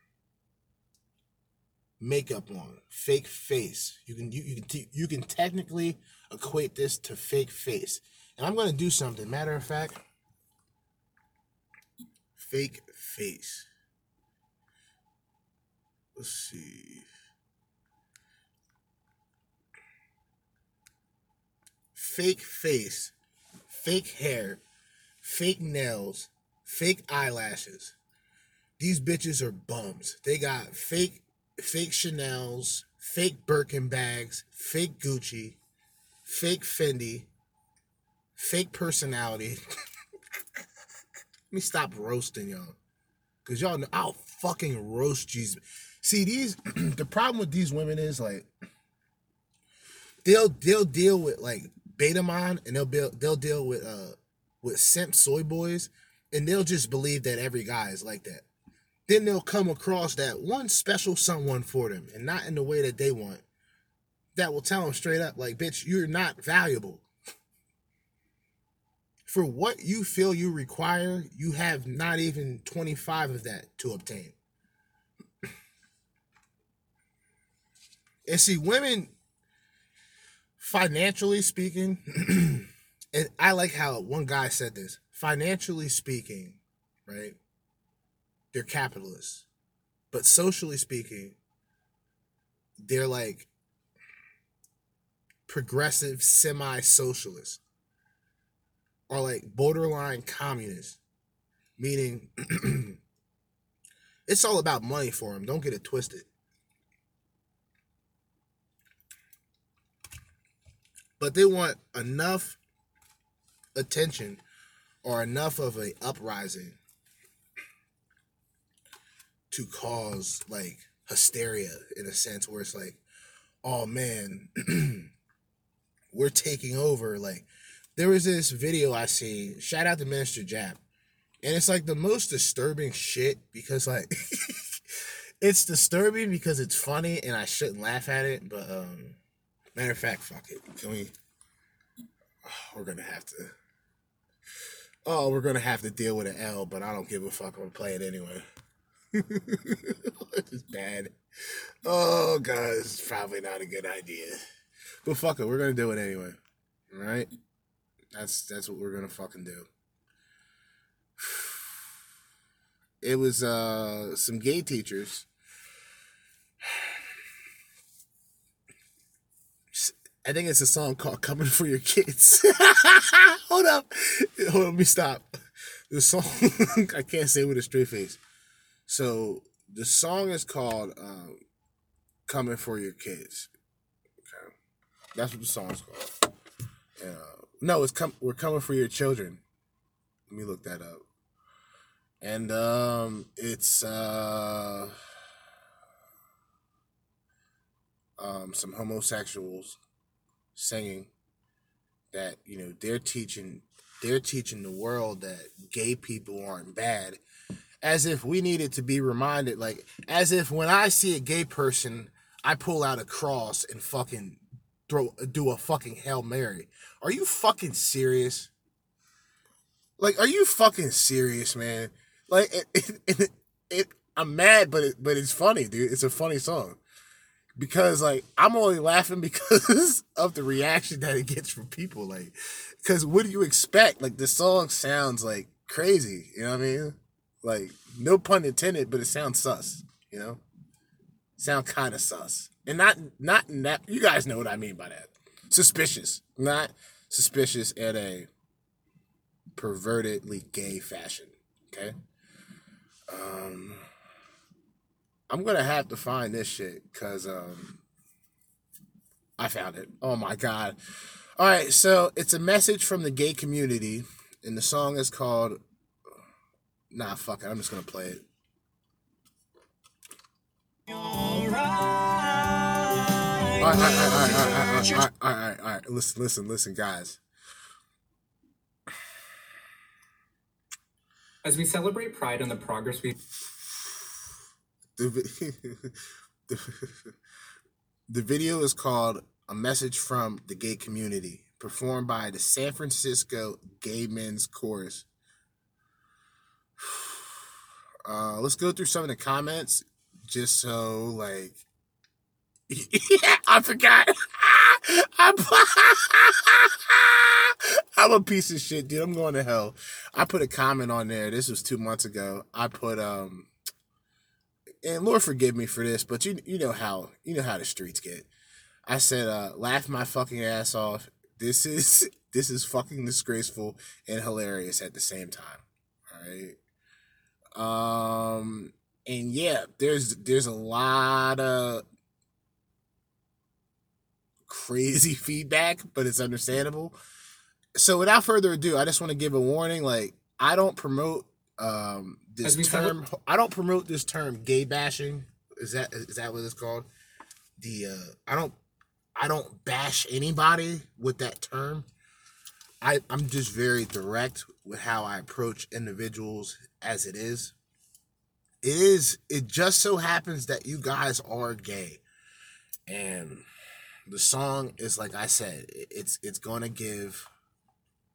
Makeup on. Fake face. You can you, you can you can technically equate this to fake face. And i'm going to do something. Matter of fact fake face. Let's see. Fake face fake hair fake nails fake eyelashes. These bitches are bums. They got fake fake chanel's fake birkin bags fake gucci fake fendi fake personality. Let me stop roasting y'all. Because y'all know i'll fucking roast jesus see these the problem with these women is like they'll they'll deal with like Betamon and they'll be, they'll deal with uh with simp soy boys and they'll just believe that every guy is like that. Then they'll come across that one special someone for them and not in the way that they want. That will tell them straight up like bitch you're not valuable. For what you feel you require, you have not even 25 of that to obtain. And see, women financially speaking, and I like how one guy said this financially speaking, right? They're capitalists. But socially speaking, they're like progressive semi socialists or like borderline communists, meaning it's all about money for them. Don't get it twisted. But they want enough attention or enough of a uprising to cause like hysteria in a sense where it's like oh man we're taking over. Like there was this video i seen shout out to minister jap and it's like the most disturbing shit because like it's disturbing because it's funny and i shouldn't laugh at it but um Matter of fact, fuck it. Can we? Oh, we're gonna have to. Oh, we're gonna have to deal with an L, but I don't give a fuck. I'm gonna play it anyway. it's bad. Oh god, it's probably not a good idea. But fuck it, we're gonna do it anyway. All right? That's that's what we're gonna fucking do. It was uh some gay teachers I think it's a song called "Coming for Your Kids." Hold up, hold on, let me stop. The song I can't say with a straight face. So the song is called um, "Coming for Your Kids." Okay, that's what the song's called. Uh, no, it's come. We're coming for your children. Let me look that up. And um, it's uh, um, some homosexuals singing that you know they're teaching they're teaching the world that gay people aren't bad. As if we needed to be reminded like as if when i see a gay person i pull out a cross and fucking throw do a fucking hail mary. Are you fucking serious? Like are you fucking serious man? Like it, it, it, i'm mad but but it's funny dude. It's a funny song because like I'm only laughing because of the reaction that it gets from people. Like, because what do you expect? Like the song sounds like crazy. You know what I mean? Like no pun intended, but it sounds sus. You know, sound kind of sus, and not not that. You guys know what I mean by that. Suspicious, not suspicious in a pervertedly gay fashion. Okay. Um, I'm gonna have to find this shit because um, I found it. Oh my god! All right, so it's a message from the gay community, and the song is called. Nah, fuck it. I'm just gonna play it. All right, all right, all right, all right, all right, all right. Listen, listen, listen, guys. As we celebrate Pride and the progress we've The, the, the video is called A Message from the Gay Community, performed by the San Francisco Gay Men's Chorus. Uh, let's go through some of the comments just so, like, I forgot. I'm a piece of shit, dude. I'm going to hell. I put a comment on there. This was two months ago. I put, um, and Lord forgive me for this, but you you know how you know how the streets get. I said, uh, laugh my fucking ass off. This is this is fucking disgraceful and hilarious at the same time. All right. Um and yeah, there's there's a lot of crazy feedback, but it's understandable. So without further ado, I just want to give a warning. Like I don't promote um this As we said- term. I don't promote this term gay bashing. Is that is that what it's called? The uh I don't I don't bash anybody with that term. I I'm just very direct with how I approach individuals as it is. It is it just so happens that you guys are gay. And the song is like I said, it's it's going to give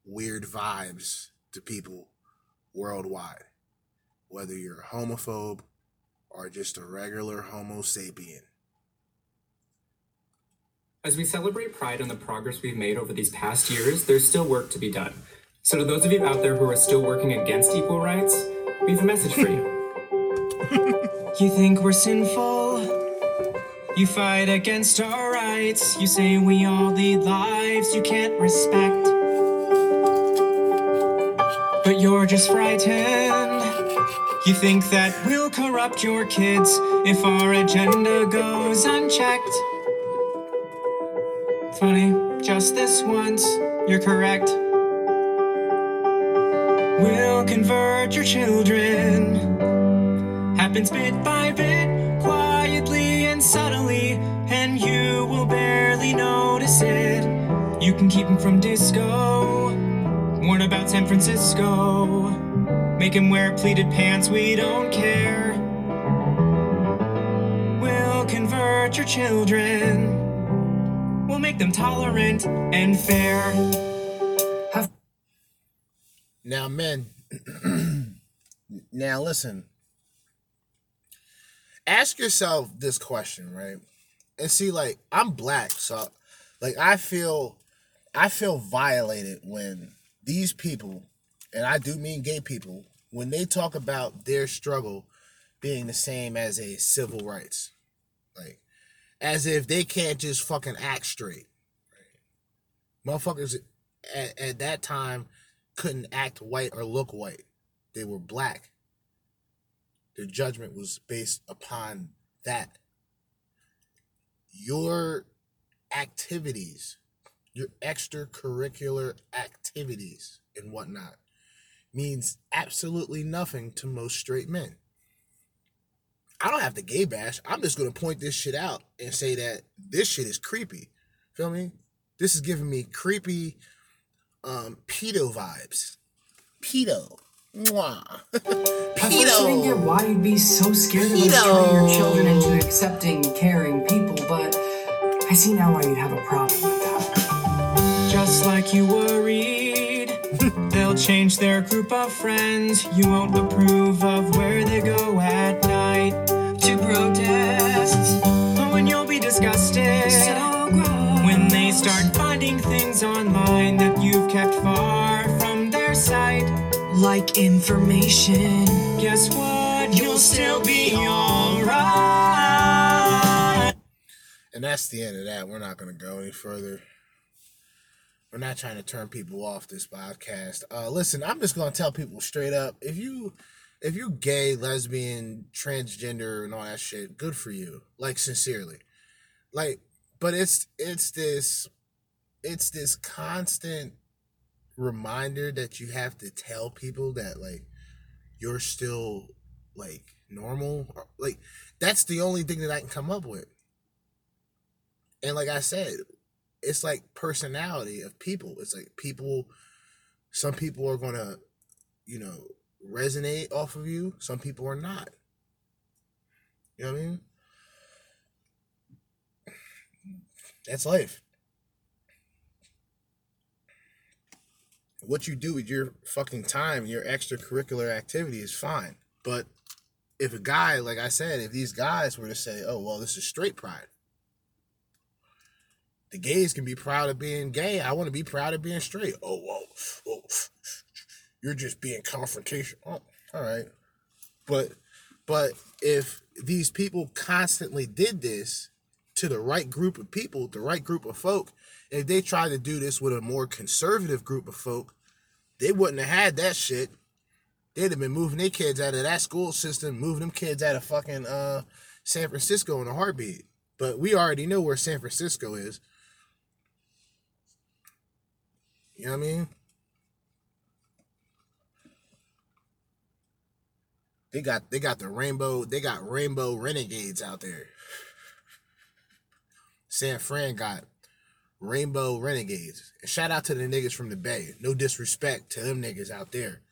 weird vibes to people worldwide. Whether you're a homophobe or just a regular homo sapien. As we celebrate Pride and the progress we've made over these past years, there's still work to be done. So, to those of you out there who are still working against equal rights, we have a message for you. You think we're sinful? You fight against our rights. You say we all lead lives you can't respect. But you're just frightened. You think that we'll corrupt your kids if our agenda goes unchecked. Funny, just this once, you're correct. We'll convert your children happens bit by bit, quietly and subtly, and you will barely notice it. You can keep them from disco, warn about San Francisco, make him wear pleated pants, we don't care. We'll convert your children, we'll make them tolerant and fair. Now, men, now listen. Ask yourself this question, right? And see, like, I'm black, so like I feel I feel violated when these people, and I do mean gay people, when they talk about their struggle being the same as a civil rights. Like, as if they can't just fucking act straight. Motherfuckers at, at that time couldn't act white or look white. They were black. Their judgment was based upon that. Your activities, your extracurricular activities and whatnot, means absolutely nothing to most straight men. I don't have to gay bash. I'm just gonna point this shit out and say that this shit is creepy. Feel me? This is giving me creepy um pedo vibes. Pedo. Mwah. At first, I didn't get why you'd be so scared of us Pedo. turning your children into accepting, caring people, but I see now why you'd have a problem with that. Just like you worried, they'll change their group of friends. You won't approve of where they go at night to protests. Oh, and you'll be disgusted when they start finding things online that you've kept far from their sight. like information. Guess what? You'll still be alright. And that's the end of that. We're not going to go any further. We're not trying to turn people off this podcast. Uh, listen, I'm just to tell people straight up: if you, if you gay, lesbian, transgender, and all that shit, good for you. Like sincerely, like, but it's it's this, it's this constant reminder that you have to tell people that like you're still like normal. Like that's the only thing that I can come up with. And like I said, it's like personality of people. It's like people some people are gonna, you know, resonate off of you, some people are not. You know what I mean? That's life. What you do with your fucking time, your extracurricular activity is fine. But if a guy, like I said, if these guys were to say, oh, well, this is straight pride, the gays can be proud of being gay. I want to be proud of being straight. Oh, whoa, whoa. You're just being confrontational. Oh, all right. But but if these people constantly did this to the right group of people, the right group of folk, if they tried to do this with a more conservative group of folk, they wouldn't have had that shit. They'd have been moving their kids out of that school system, moving them kids out of fucking uh San Francisco in a heartbeat. But we already know where San Francisco is. You know what I mean? They got they got the rainbow, they got rainbow renegades out there. San Fran got rainbow renegades. And shout out to the niggas from the Bay. No disrespect to them niggas out there.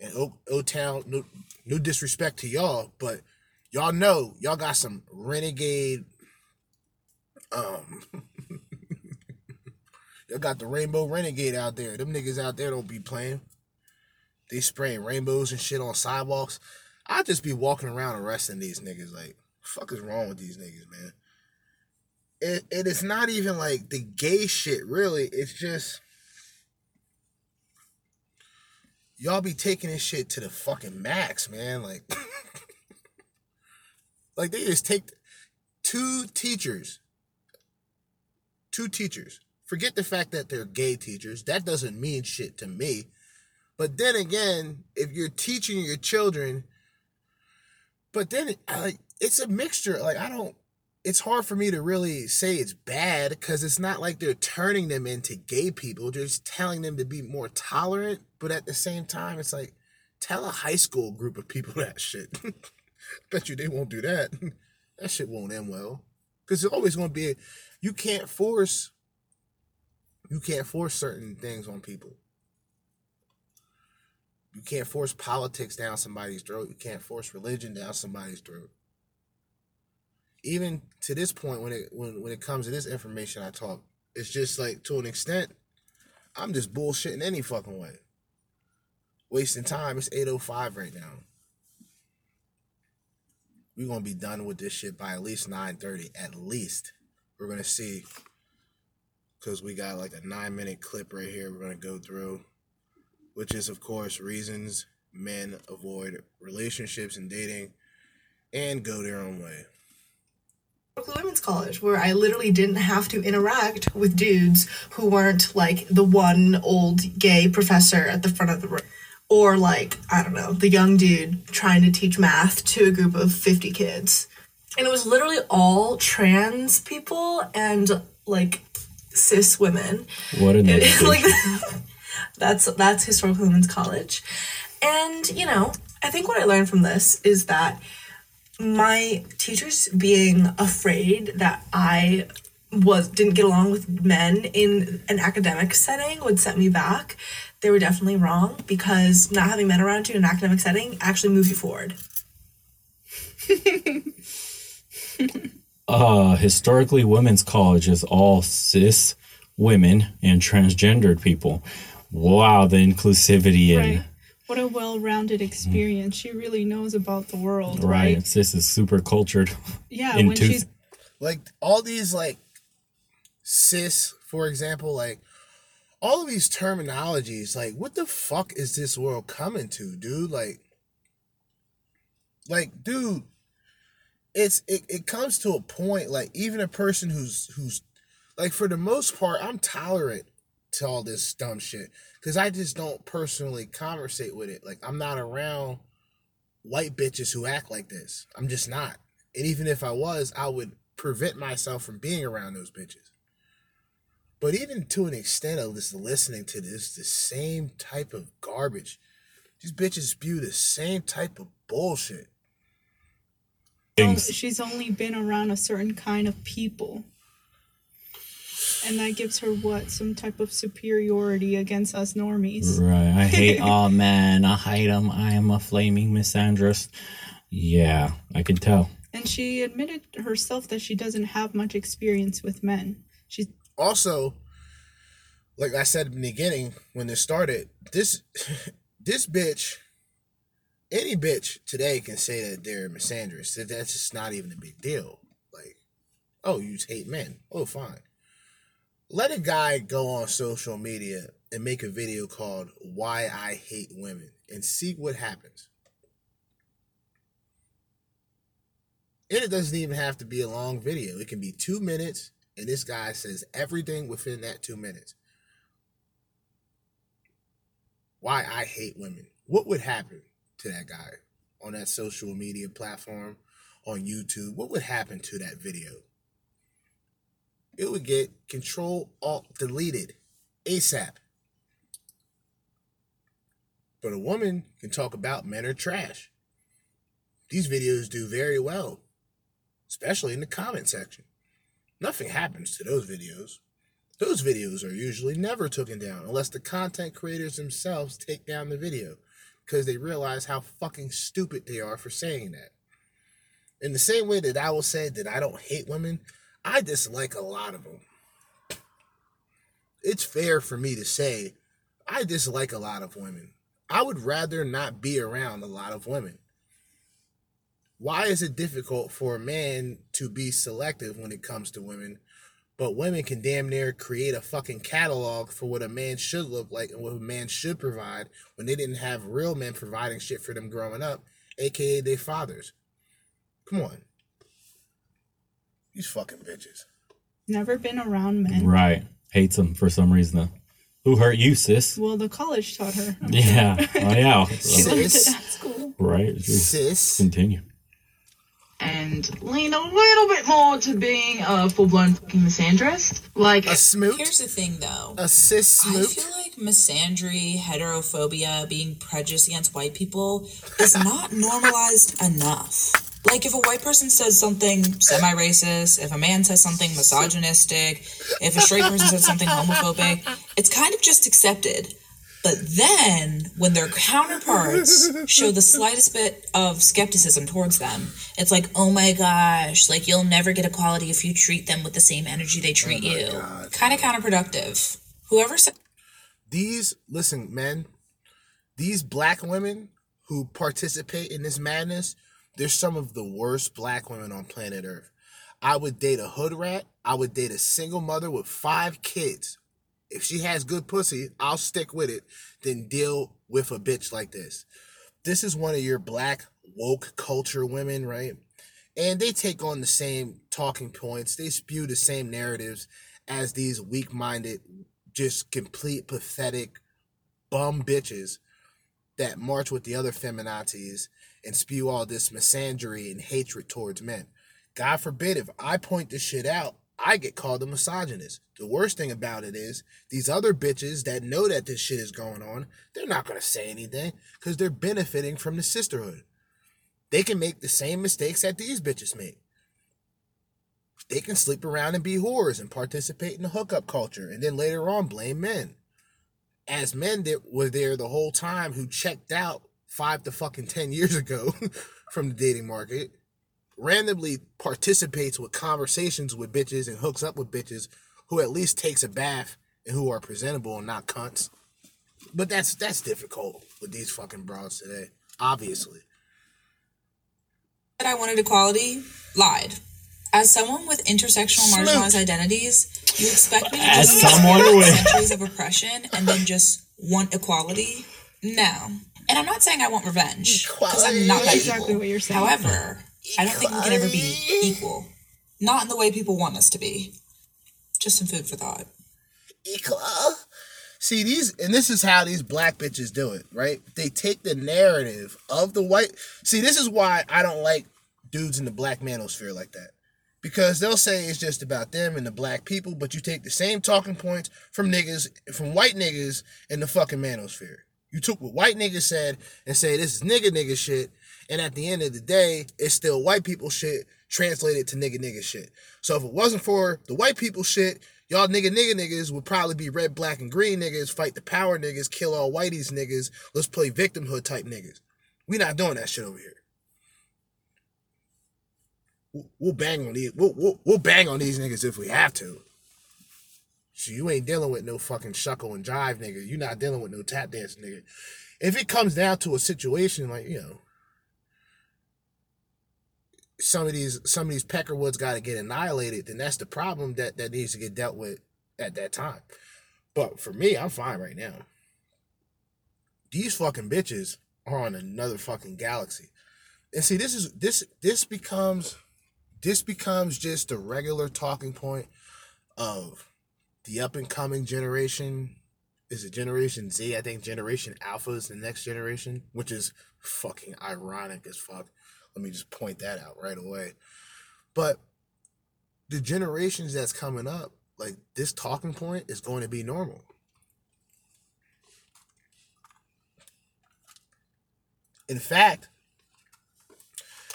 And O Town, no, no disrespect to y'all, but y'all know y'all got some renegade um Y'all got the rainbow renegade out there. Them niggas out there don't be playing. They spraying rainbows and shit on sidewalks. I just be walking around arresting these niggas. Like, fuck is wrong with these niggas, man? It, it is not even like the gay shit, really. It's just y'all be taking this shit to the fucking max, man. Like, like they just take two teachers, two teachers. Forget the fact that they're gay teachers. That doesn't mean shit to me. But then again, if you're teaching your children, but then like it's a mixture. Like I don't. It's hard for me to really say it's bad because it's not like they're turning them into gay people. They're just telling them to be more tolerant. But at the same time, it's like tell a high school group of people that shit. Bet you they won't do that. that shit won't end well. Because it's always going to be. You can't force. You can't force certain things on people. You can't force politics down somebody's throat. You can't force religion down somebody's throat. Even to this point, when it when when it comes to this information I talk, it's just like to an extent, I'm just bullshitting any fucking way. Wasting time. It's 805 right now. We're gonna be done with this shit by at least 9:30. At least. We're gonna see. Cause we got like a nine minute clip right here we're gonna go through which is, of course, reasons men avoid relationships and dating and go their own way. Women's College, where I literally didn't have to interact with dudes who weren't like the one old gay professor at the front of the room. Or like, I don't know, the young dude trying to teach math to a group of 50 kids. And it was literally all trans people and like cis women. What an It- education. like that's that's historical women's college and you know i think what i learned from this is that my teachers being afraid that i was didn't get along with men in an academic setting would set me back they were definitely wrong because not having men around you in an academic setting actually moves you forward uh, historically, women's college is all cis women and transgendered people. Wow, the inclusivity and What a well-rounded experience. She really knows about the world, right. right? Cis is super cultured. Yeah, when two- she's Like all these like cis, for example, like all of these terminologies, like, what the fuck is this world coming to, dude? Like, like, dude, it's it, it comes to a point, like, even a person who's who's like for the most part, I'm tolerant to all this dumb shit. Cause I just don't personally conversate with it. Like I'm not around white bitches who act like this. I'm just not. And even if I was, I would prevent myself from being around those bitches. But even to an extent of just listening to this, the same type of garbage. These bitches spew the same type of bullshit. Well, she's only been around a certain kind of people. And that gives her what? Some type of superiority against us normies. Right. I hate all men. I hate them. I am a flaming misandrist. Yeah, I can tell. And she admitted herself that she doesn't have much experience with men. She's also, like I said in the beginning when this started, this this bitch, any bitch today can say that they're misandrous. That that's just not even a big deal. Like, oh, you hate men. Oh, fine. Let a guy go on social media and make a video called "Why I Hate Women" and see what happens. And it doesn't even have to be a long video. It can be two minutes, and this guy says everything within that two minutes. Why I hate women. What would happen to that guy on that social media platform, on YouTube? What would happen to that video? It would get control alt deleted ASAP. But a woman can talk about men are trash. These videos do very well, especially in the comment section. Nothing happens to those videos. Those videos are usually never taken down unless the content creators themselves take down the video because they realize how fucking stupid they are for saying that. In the same way that I will say that I don't hate women, I dislike a lot of them. It's fair for me to say I dislike a lot of women. I would rather not be around a lot of women. Why is it difficult for a man to be selective when it comes to women, but women can damn near create a fucking catalog for what a man should look like and what a man should provide when they didn't have real men providing shit for them growing up, aka their fathers? Come on. These fucking bitches. never been around men. Right. Hates them for some reason, though. Who hurt you, sis? Well, the college taught her. I'm Yeah. sure. Oh, yeah. she learned it Sis. at school. Right. Sis. Continue. And lean a little bit more to being a full blown fucking misandrist. Like a smoot. Here's the thing, though. A cis smoot. I smoot. feel like misandry, heterophobia, being prejudiced against white people is not normalized enough. Like, if a white person says something semi racist, if a man says something misogynistic, if a straight person says something homophobic, it's kind of just accepted. But then, when their counterparts show the slightest bit of skepticism towards them, it's like, oh my gosh, like you'll never get equality if you treat them with the same energy they treat oh you. Kind of counterproductive. Whoever said these listen men these black women who participate in this madness they're some of the worst black women on planet earth i would date a hood rat i would date a single mother with five kids if she has good pussy i'll stick with it Then deal with a bitch like this. This is one of your black woke culture women right? And they take on the same talking points. They spew the same narratives as these weak-minded just complete pathetic bum bitches that march with the other feminazis and spew all this misandry and hatred towards men. God forbid if I point this shit out, I get called a misogynist. The worst thing about it is these other bitches that know that this shit is going on, they're not gonna say anything because they're benefiting from the sisterhood. They can make the same mistakes that these bitches make they can sleep around and be whores and participate in the hookup culture and then later on blame men. As men that were there the whole time who checked out five to fucking ten years ago from the dating market, randomly participates with conversations with bitches and hooks up with bitches who at least takes a bath and who are presentable and not cunts. But that's that's difficult with these fucking broads today, obviously. That I wanted equality lied. As someone with intersectional Smoot. marginalized identities, you expect me to just someone accept with- centuries of oppression and then just want equality? No. And I'm not saying I want revenge because I'm not that That's exactly evil. what you're saying. However, I don't think we can ever be equal. Not in the way people want us to be. Just some food for thought. equal. See these, and this is how these black bitches do it, right? They take the narrative of the white. See, this is why I don't like dudes in the black manosphere like that, because they'll say it's just about them and the black people, but you take the same talking points from niggas, from white niggas in the fucking manosphere. You took what white niggas said and say this is nigga nigga shit, and at the end of the day, it's still white people shit translated to nigga nigga shit. So if it wasn't for the white people shit, y'all nigga nigga niggas would probably be red, black, and green niggas, fight the power niggas, kill all whiteys niggas, let's play victimhood type niggas. We not doing that shit over here. We'll- bang on these. We'll, we'll, we'll bang on these niggas if we have to. So you ain't dealing with no fucking shuckle and jive nigga. You not dealing with no tap dance nigga. If it comes down to a situation like you know, some of these some of these peckerwoods got to get annihilated, then that's the problem that that needs to get dealt with at that time. But for me, I'm fine right now. These fucking bitches are on another fucking galaxy. And see, this is this this becomes this becomes just a regular talking point of the up and coming generation. Is it Generation Z? I think Generation Alpha is the next generation, which is fucking ironic as fuck. Let me just point that out right away. But the generations that's coming up, like this talking point is going to be normal. In fact,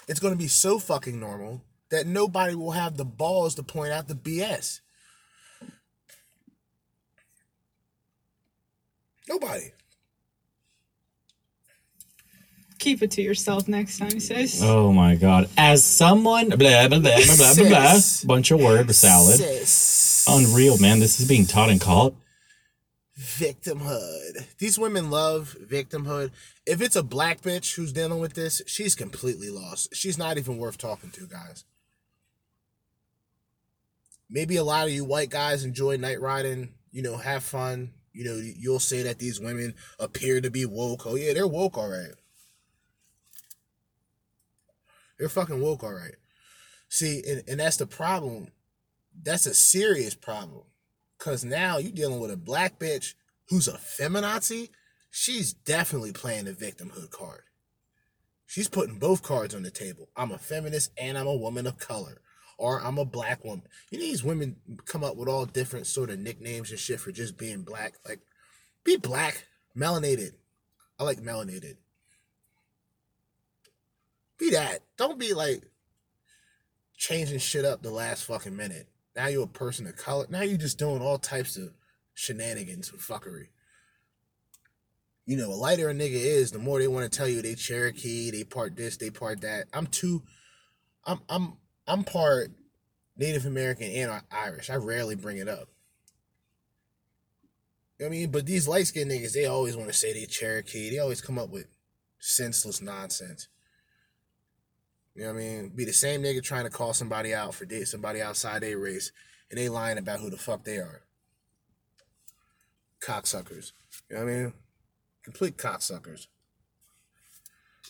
it's going to be so fucking normal that nobody will have the balls to point out the BS. Nobody. Keep it to yourself next time, sis. Oh my god. As someone blah blah blah blah blah blah, blah bunch of word salad. Sis. Unreal, man. This is being taught in college. victimhood. These women love victimhood. If it's a black bitch who's dealing with this, she's completely lost. She's not even worth talking to, guys. Maybe a lot of you white guys enjoy night riding, you know, have fun. You know, you'll say that these women appear to be woke. Oh, yeah, they're woke, all right. They're fucking woke, all right. See, and, and that's the problem. That's a serious problem. Cause now you're dealing with a black bitch who's a feminazi. She's definitely playing the victimhood card. She's putting both cards on the table. I'm a feminist and I'm a woman of color. Or I'm a black woman. You know these women come up with all different sort of nicknames and shit for just being black. Like, be black, melanated. I like melanated. Be that. Don't be like changing shit up the last fucking minute. Now you're a person of color. Now you're just doing all types of shenanigans and fuckery. You know, a lighter a nigga is, the more they want to tell you they Cherokee, they part this, they part that. I'm too, I'm I'm I'm part Native American and Irish. I rarely bring it up. You know I mean, but these light skinned niggas, they always want to say they Cherokee. They always come up with senseless nonsense. You know what I mean? Be the same nigga trying to call somebody out for date somebody outside their race, and they lying about who the fuck they are. Cocksuckers. You know what I mean? Complete cocksuckers.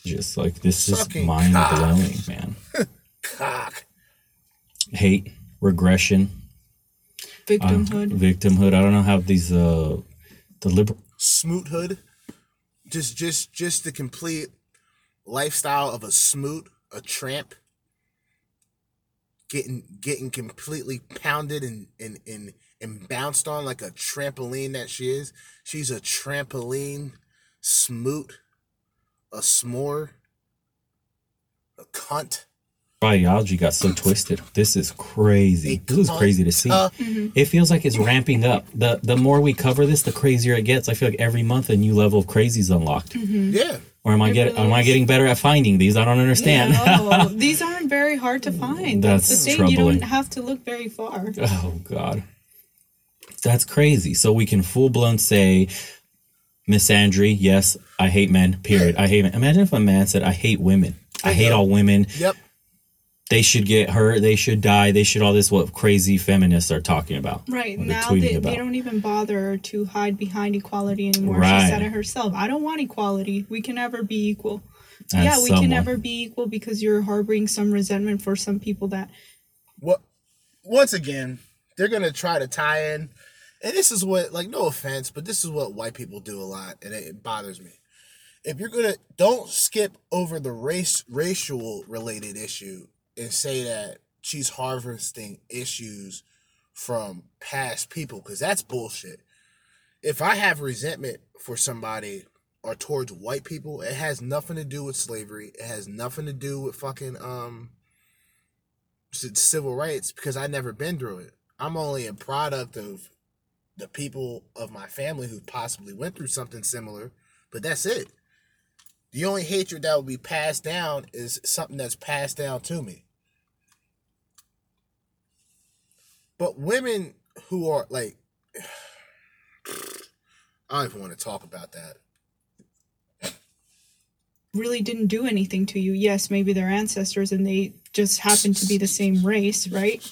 Just like this is mind cock. blowing, man. Cock. Hate, regression, Victimhood. victimhood. I don't know how these uh the liberal Smoothood. Just just just the complete lifestyle of a smoot, a tramp. Getting getting completely pounded and and, and and bounced on like a trampoline that she is. She's a trampoline smoot, a s'more, a cunt. biology got so twisted. This is crazy. This is crazy to see. Uh, It feels like it's ramping up. The the more we cover this, the crazier it gets. I feel like every month a new level of crazy is unlocked. Yeah. Or am I It getting really am I getting better at finding these? I don't understand. No, oh, these aren't very hard to find. That's, That's the thing. You don't have to look very far. oh God. That's crazy. So we can full blown say Miss misandry, yes, I hate men, period. I hate men. Imagine if a man said, I hate women. I hate all women. Yep. They should get hurt, they should die, they should all this what crazy feminists are talking about. Right now, they, about. they don't even bother to hide behind equality anymore. Right. She said it herself. I don't want equality. We can never be equal. As yeah, we can never be equal because you're harboring some resentment for some people that what once again they're gonna try to tie in and this is what like no offense but this is what white people do a lot and it, it bothers me if you're gonna don't skip over the race racial related issue and say that she's harvesting issues from past people because that's bullshit if i have resentment for somebody or towards white people it has nothing to do with slavery it has nothing to do with fucking um civil rights because I've never been through it. I'm only a product of the people of my family who possibly went through something similar, but that's it. The only hatred that will be passed down is something that's passed down to me. But women who are like, I don't even want to talk about that. really didn't do anything to you. Yes, maybe they're ancestors and they just happen to be the same race, right?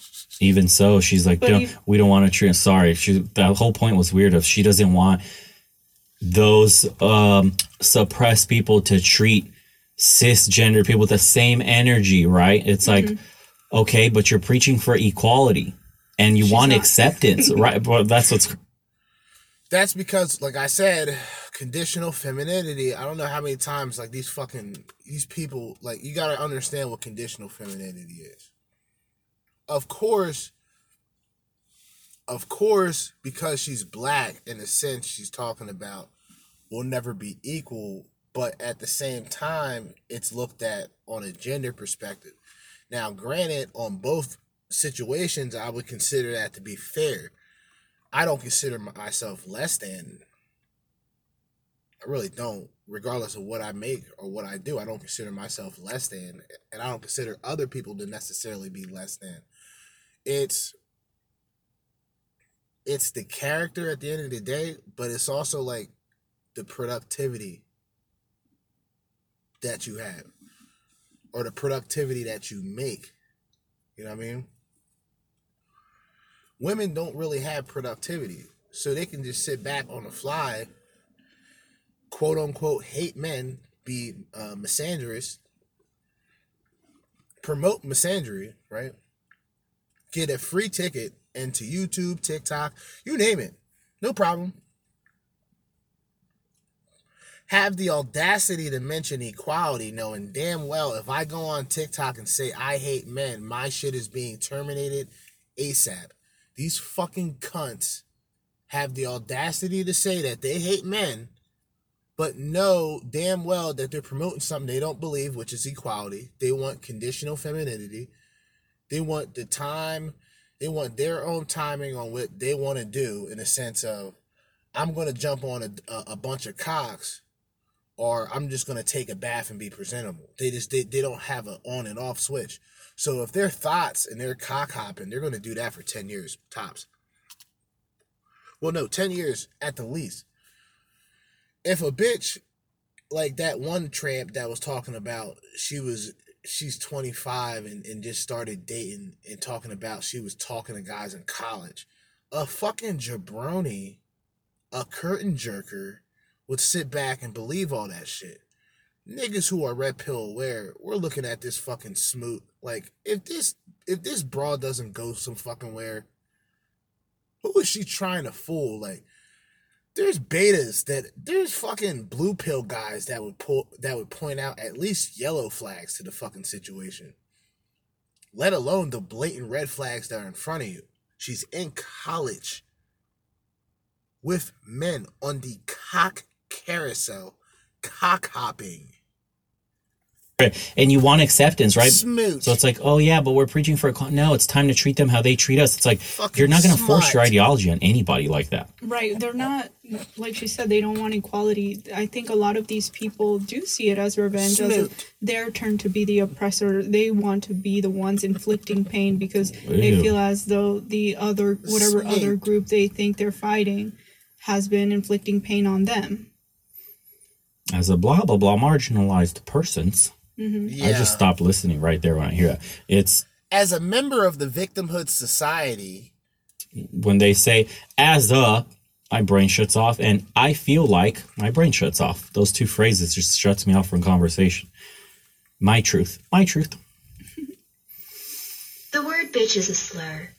Even so, she's like, But "No, if- we don't want to treat. Sorry, she. That whole point was weird. Of she doesn't want those um suppressed people to treat cisgender people with the same energy, right? It's like, Mm-hmm. okay, but you're preaching for equality and you want acceptance, right? But that's what's That's because, like I said, conditional femininity. I don't know how many times like these fucking these people like you gotta understand what conditional femininity is. Of course, of course, because she's black, in a sense, she's talking about will never be equal, but at the same time, it's looked at on a gender perspective. Now, granted, on both situations, I would consider that to be fair. I don't consider myself less than. I really don't, regardless of what I make or what I do. I don't consider myself less than, and I don't consider other people to necessarily be less than. It's it's the character at the end of the day, but it's also like the productivity that you have or the productivity that you make. You know what I mean? Women don't really have productivity. So they can just sit back on the fly, quote unquote, hate men, be uh, misandrous, promote misandry, right? Get a free ticket into YouTube, TikTok, you name it. No problem. Have the audacity to mention equality, knowing damn well if I go on TikTok and say I hate men, my shit is being terminated ASAP. These fucking cunts have the audacity to say that they hate men, but know damn well that they're promoting something they don't believe, which is equality. They want conditional femininity. They want the time, they want their own timing on what they want to do in the sense of, I'm going to jump on a, a, a bunch of cocks or I'm just going to take a bath and be presentable. They just, they, they don't have an on and off switch. So if their thoughts and their cock hopping, they're going to do that for 10 years tops. Well, no, 10 years at the least. If a bitch like that one tramp that was talking about, she was, she's 25 and, and just started dating and talking about she was talking to guys in college. A fucking jabroni, a curtain jerker would sit back and believe all that shit. Niggas who are red pill aware, we're looking at this fucking smoot. Like, if this if this broad doesn't go some fucking where, who is she trying to fool? Like, there's betas that there's fucking blue pill guys that would pull that would point out at least yellow flags to the fucking situation. Let alone the blatant red flags that are in front of you. She's in college with men on the cock carousel, cock hopping. And you want acceptance, right? Smooch. So it's like, oh yeah, but we're preaching for equality. No, it's time to treat them how they treat us. It's like Fucking you're not going to force your ideology on anybody like that. Right. They're not, like she said, they don't want equality. I think a lot of these people do see it as revenge, as their turn to be the oppressor. They want to be the ones inflicting pain because they feel as though the other, whatever other group they think they're fighting, has been inflicting pain on them. As a blah blah blah marginalized persons, Mm-hmm. I just stopped listening right there when I hear that. It's As a member of the victimhood society, when they say as a my brain shuts off and I feel like my brain shuts off. Those two phrases just shuts me off from conversation. My truth. My truth. The word bitch is a slur,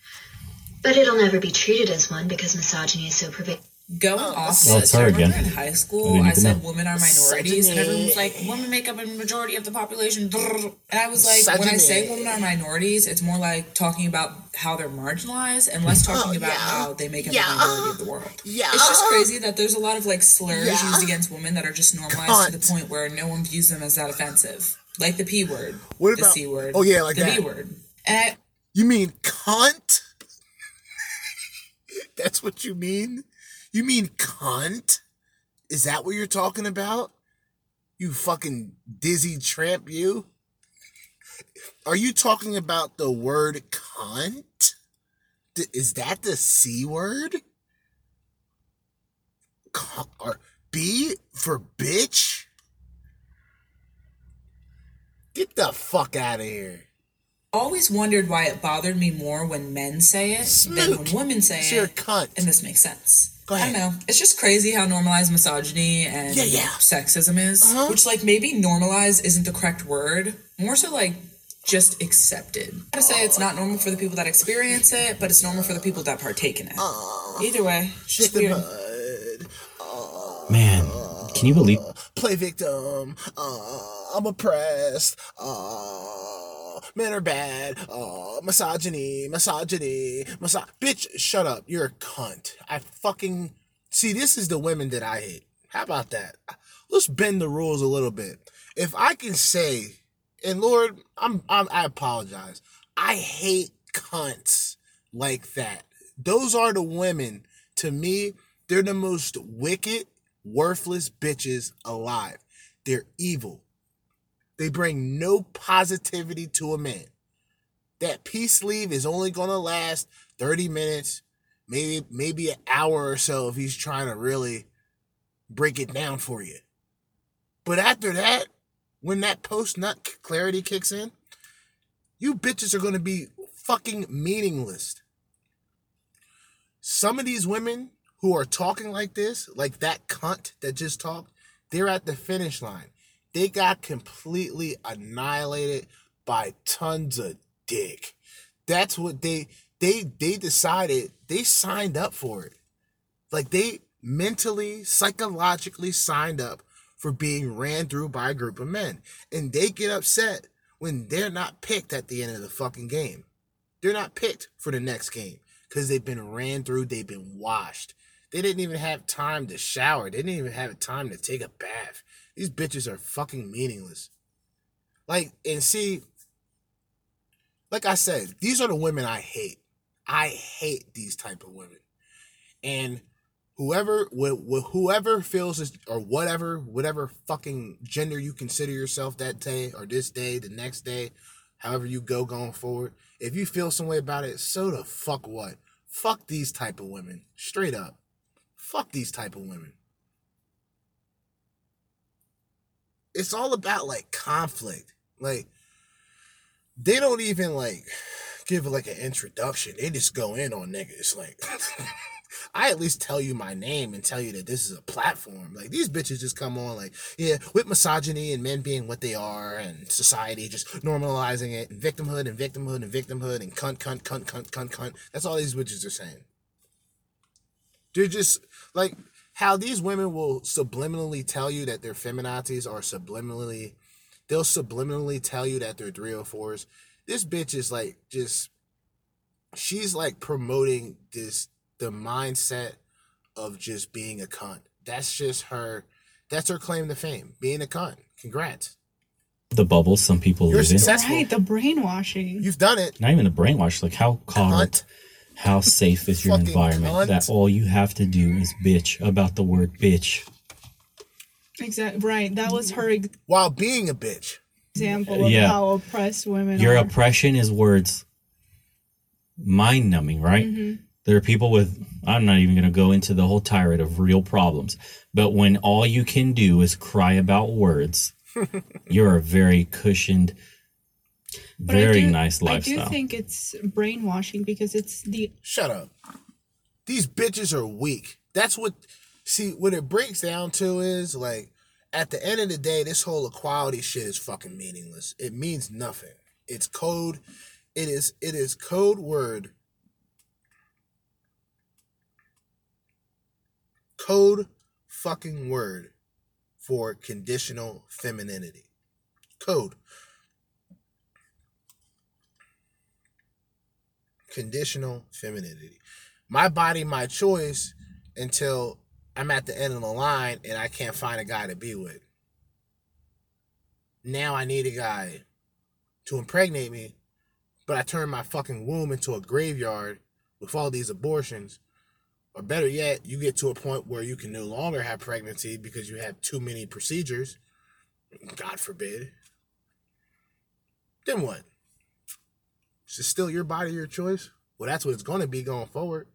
but it'll never be treated as one because misogyny is so pervasive. Going oh, off Well, this, it's her I remember again. in high school, didn't I, said know. women are minorities, and everyone was like, women make up a majority of the population. And I was like, when I say women are minorities, it's more like talking about how they're marginalized and less oh, talking Oh, about yeah. how they make up Yeah. the majority of the world. Yeah. It's just crazy that there's a lot of like slurs Yeah. used against women that are just normalized to the point where no one views them as that offensive. Like the P word, What the C word, Oh, yeah, like the that. B word. And I, you mean cunt? That's what you mean? You mean cunt? Is that what you're talking about? You fucking dizzy tramp, you? Are you talking about the word cunt? Is that the C word? Or B for bitch? Get the fuck out of here. always wondered why it bothered me more when men say it than when women say It's it. your cunt. And this makes sense. Go I don't know. It's just crazy how normalized misogyny and Yeah, yeah. sexism is. Uh-huh. Which, like, maybe normalized isn't the correct word. More so, like, just accepted. I gotta say, it's not normal for the people that experience it, but it's normal for the people that partake in it. Either way, it's just weird. Man, can you believe play victim. Uh, I'm oppressed. Men are bad. Uh, misogyny, misogyny, miso- Bitch, shut up. You're a cunt. I fucking see. This is the women that I hate. How about that? Let's bend the rules a little bit. If I can say, and Lord, I'm, I'm I apologize. I hate cunts like that. Those are the women. To me, they're the most wicked, worthless bitches alive. They're evil. They bring no positivity to a man. That peace leave is only gonna last 30 minutes, maybe maybe an hour or so if he's trying to really break it down for you. But after that, when that post nut clarity kicks in, you bitches are gonna be fucking meaningless. Some of these women who are talking like this, like that cunt that just talked, they're at the finish line. They got completely annihilated by tons of dick. That's what they they they decided they signed up for it. Like they mentally, psychologically signed up for being ran through by a group of men. And they get upset when they're not picked at the end of the fucking game. They're not picked for the next game because they've been ran through, they've been washed. They didn't even have time to shower. They didn't even have time to take a bath. These bitches are fucking meaningless. Like, and see, like I said, these are the women I hate. I hate these type of women. And whoever wh- wh- whoever feels this or whatever whatever fucking gender you consider yourself that day or this day, the next day, however you go going forward, if you feel some way about it, so the fuck what? Fuck these type of women. Straight up. Fuck these type of women. It's all about like conflict. Like they don't even like give like an introduction. They just go in on niggas. Like I at least tell you my name and tell you that this is a platform. Like these bitches just come on like, yeah, with misogyny and men being what they are and society just normalizing it and victimhood and victimhood and victimhood and cunt, cunt, cunt, cunt, cunt, cunt. That's all these bitches are saying. They're just like how these women will subliminally tell you that their feminazis are subliminally they'll subliminally tell you that they're 304s. This bitch is like just she's like promoting this the mindset of just being a cunt. That's just her that's her claim to fame. Being a cunt. Congrats. the bubbles some people You're live in? Right, the brainwashing. You've done it. Not even the brainwash. Like how caught how safe is your environment cunt. that all you have to do is bitch about the word bitch. Exactly. Right. That was her ex- While being a bitch. example of Yeah. how oppressed women Your are. oppression is words mind numbing, right? Mhm. There are people with, I'm not even going to go into the whole tirade of real problems, but when all you can do is cry about words, You're a very cushioned, But very do- nice lifestyle. I do think it's brainwashing because it's the Shut up. These bitches are weak. That's what. See, what it breaks down to is like, at the end of the day, this whole equality shit is fucking meaningless. It means nothing. It's code. It is. It is code word. Code fucking word for conditional femininity. Code. Conditional femininity. My body, my choice until I'm at the end of the line and I can't find a guy to be with. Now I need a guy to impregnate me, but I turn my fucking womb into a graveyard with all these abortions. Or better yet, you get to a point where you can no longer have pregnancy because you have too many procedures. God forbid. Then what? Is it still your body, your choice? Well, that's what it's to be going forward.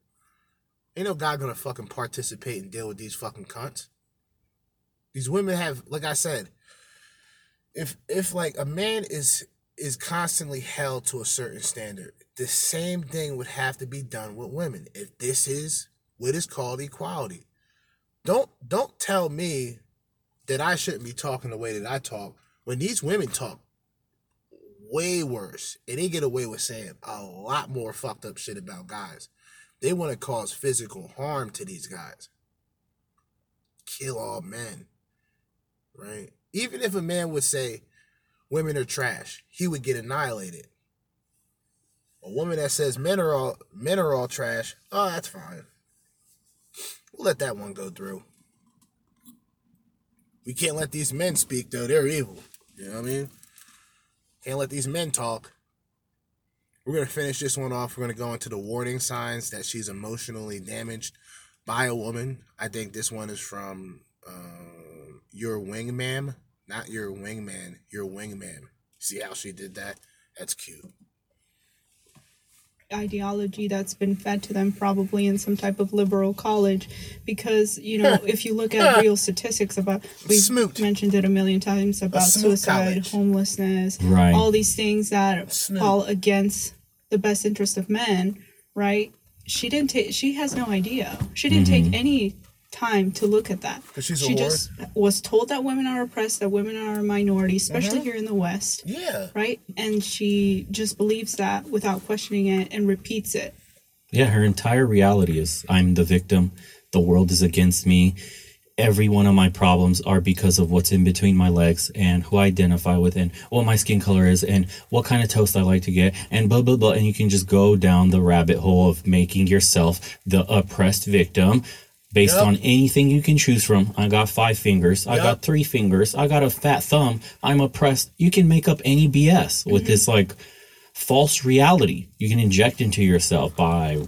Ain't no guy gonna fucking participate and deal with these fucking cunts. These women have, like I said, if if like a man is is constantly held to a certain standard, the same thing would have to be done with women. If this is what is called equality, don't don't tell me that I shouldn't be talking the way that I talk when these women talk way worse and they get away with saying a lot more fucked up shit about guys. They want to cause physical harm to these guys. Kill all men. Right? Even if a man would say women are trash, he would get annihilated. A woman that says men are all men are all trash, oh that's fine. We'll let that one go through. We can't let these men speak though, they're evil. You know what I mean? Can't let these men talk. We're gonna finish this one off. We're gonna go into the warning signs that she's emotionally damaged by a woman. I think this one is from uh, your wingman, not your wingman, your wingman. See how she did that? That's cute. Ideology that's been fed to them probably in some type of liberal college. Because you know if you look at real statistics about we've mentioned it a million times about suicide college. homelessness Right. all these things that fall against the best interest of men right? She didn't take she has no idea. She didn't Mhm. take any time to look at that 'Cause she's a she whore? just was told that women are oppressed that women are a minority especially Mhm. here in the west Yeah. right and she just believes that without questioning it and repeats it Yeah, her entire reality is I'm the victim. The world is against me. Every one of my problems are because of what's in between my legs and who I identify with and what my skin color is and what kind of toast I like to get and blah, blah, blah. And you can just go down the rabbit hole of making yourself the oppressed victim based Yep. on anything you can choose from. I got five fingers. I got three fingers. I got a fat thumb. I'm oppressed. You can make up any BS with mm-hmm. this like false reality you can inject into yourself by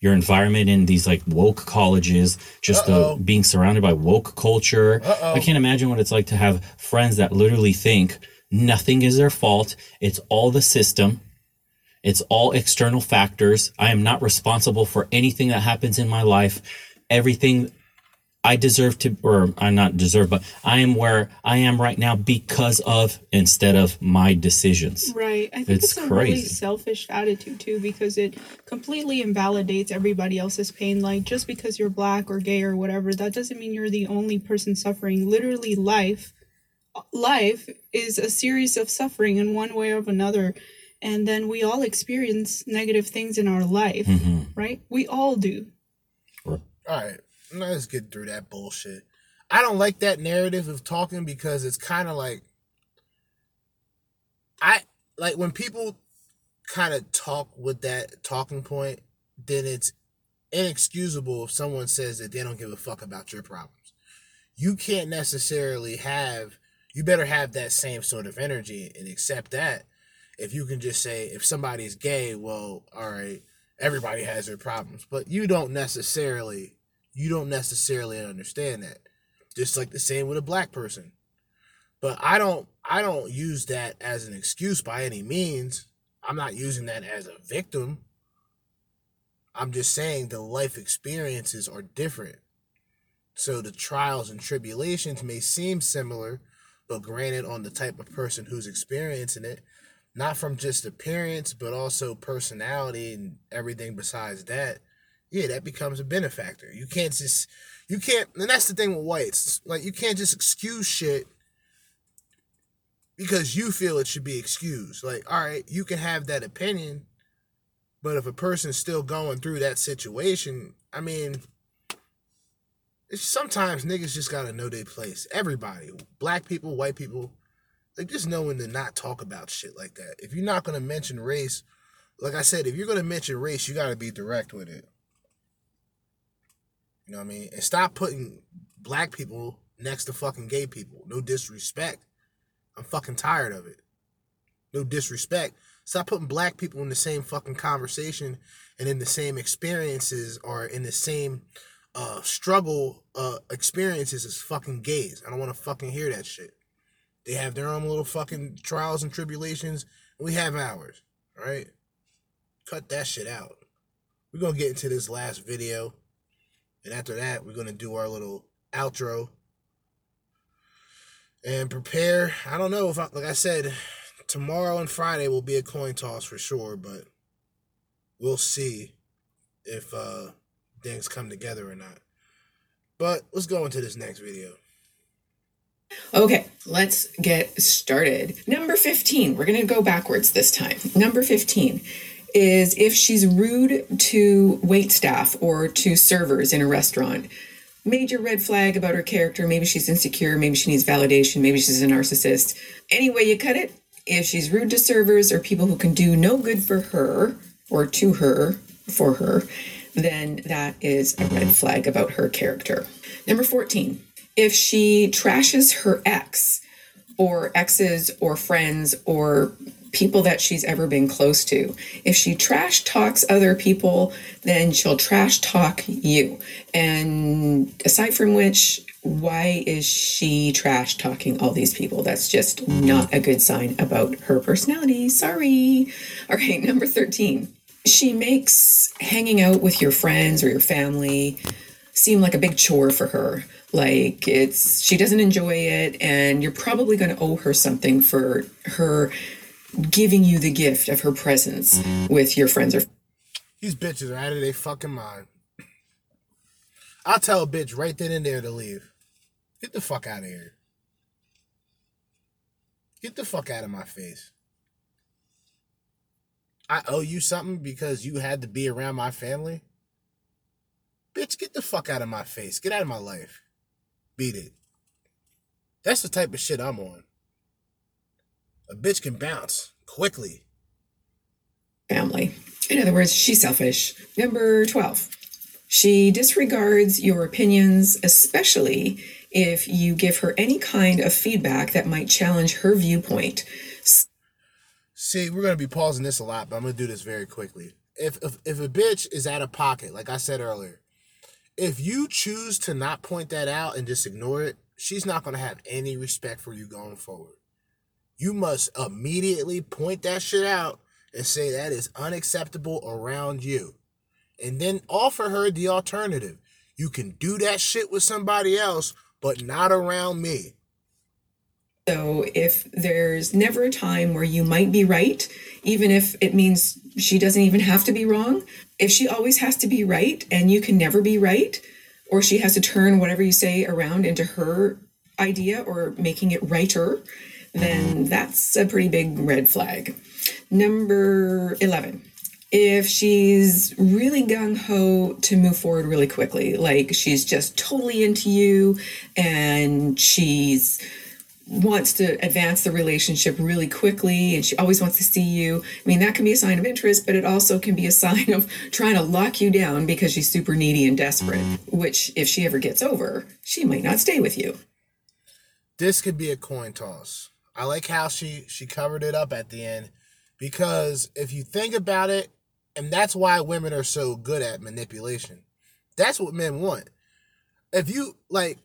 your environment in these like woke colleges, just uh, the being surrounded by woke culture. Uh-oh. I can't imagine what it's like to have friends that literally think nothing is their fault. It's all the system. It's all external factors. I am not responsible for anything that happens in my life. Everything I deserve to, or I'm not deserve, but I am where I am right now because of instead of my decisions. Right. I think It's it's, a really selfish attitude too because it completely invalidates everybody else's pain. Like just because you're black or gay or whatever, that doesn't mean you're the only person suffering. Literally life life is a series of suffering in one way or another. And then we all experience negative things in our life, Mhm. right? We all do. All right, let's get through that bullshit. I don't like that narrative of talking because it's kind of like I like when people kind of talk with that talking point, then it's inexcusable if someone says that they don't give a fuck about your problems. You can't necessarily have you better have that same sort of energy and accept that. If you can just say if somebody's gay, well, all right, everybody has their problems, but you don't necessarily you don't necessarily understand that. Just like the same with a black person. But I don't I don't use that as an excuse by any means. I'm not using that as a victim. I'm just saying the life experiences are different. So the trials and tribulations may seem similar, but granted on the type of person who's experiencing it, not from just appearance, but also personality and everything besides that, yeah, that becomes a benefactor. You can't just, you can't, and that's the thing with whites. Like, you can't just excuse shit because you feel it should be excused. Like, all right, you can have that opinion, but if a person's still going through that situation, I mean, sometimes niggas just gotta know their place. Everybody, black people, white people, like just knowing to not talk about shit like that. If you're not gonna mention race, like I said, if you're gonna mention race, you gotta be direct with it. You know what I mean? And stop putting black people next to fucking gay people. No disrespect. I'm fucking tired of it. No disrespect. Stop putting black people in the same fucking conversation and in the same experiences or in the same uh struggle uh experiences as fucking gays. I don't want to fucking hear that shit. They have their own little fucking trials and tribulations. We have ours. Right? Cut that shit out. We're gonna get into this last video. And after that, we're gonna do our little outro. And prepare. I don't know if I, like I said, tomorrow and Friday will be a coin toss for sure, but we'll see if uh things come together or not. But let's go into this next video. Okay, let's get started. Number 15, we're going to go backwards this time. Number 15 is if she's rude to wait staff or to servers in a restaurant. Major red flag about her character. Maybe she's insecure. Maybe she needs validation. Maybe she's a narcissist. Any way you cut it, if she's rude to servers or people who can do no good for her or to her, for her, then that is a red flag about her character. Number 14, if she trashes her ex or exes or friends or people that she's ever been close to, if she trash talks other people, then she'll trash talk you. And aside from which, why is she trash talking all these people? That's just not a good sign about her personality. Sorry. All right, number 13. She makes hanging out with your friends or your family seem like a big chore for her. Like it's she doesn't enjoy it and you're probably going to owe her something for her giving you the gift of her presence with your friends or These bitches are out of their fucking mind. I'll tell a bitch right then and there to leave. Get the fuck out of here. Get the fuck out of my face. I owe you something because you had to be around my family? Bitch, get the fuck out of my face. Get out of my life. Beat it. That's the type of shit I'm on. A bitch can bounce quickly. family. In other words, she's selfish. Number 12. She disregards your opinions, especially if you give her any kind of feedback that might challenge her viewpoint. See, we're gonna be pausing this a lot, but I'm gonna do this very quickly. If if, if a bitch is out of pocket, like I said earlier, if you choose to not point that out and just ignore it, she's not gonna have any respect for you going forward. You must immediately point that shit out and say that is unacceptable around you. And then offer her the alternative. You can do that shit with somebody else, but not around me. So if there's never a time where you might be right, even if it means she doesn't even have to be wrong, if she always has to be right and you can never be right, or she has to turn whatever you say around into her idea or making it righter, then that's a pretty big red flag. Number 11. If she's really gung ho to move forward really quickly, like she's just totally into you and she's wants to advance the relationship really quickly and she always wants to see you. I mean, that can be a sign of interest, but it also can be a sign of trying to lock you down because she's super needy and desperate, mm-hmm. which if she ever gets over, she might not stay with you. this could be a coin toss. I like how she she covered it up at the end because if you think about it, and that's why women are so good at manipulation. That's what men want. If you like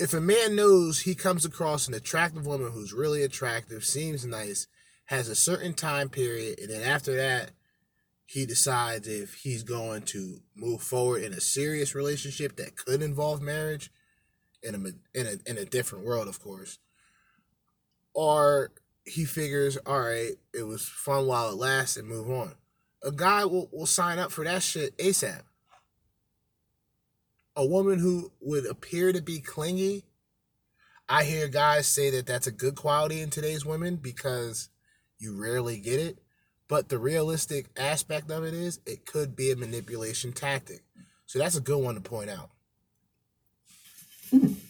if a man knows he comes across an attractive woman who's really attractive, seems nice, has a certain time period, and then after that, he decides if he's going to move forward in a serious relationship that could involve marriage in a in a in a different world, of course. or he figures, all right, it was fun while it lasts and move on. A guy will, will sign up for that shit ASAP. A woman who would appear to be clingy, I hear guys say that that's a good quality in today's women because you rarely get it. But the realistic aspect of it is it could be a manipulation tactic. So that's a good one to point out.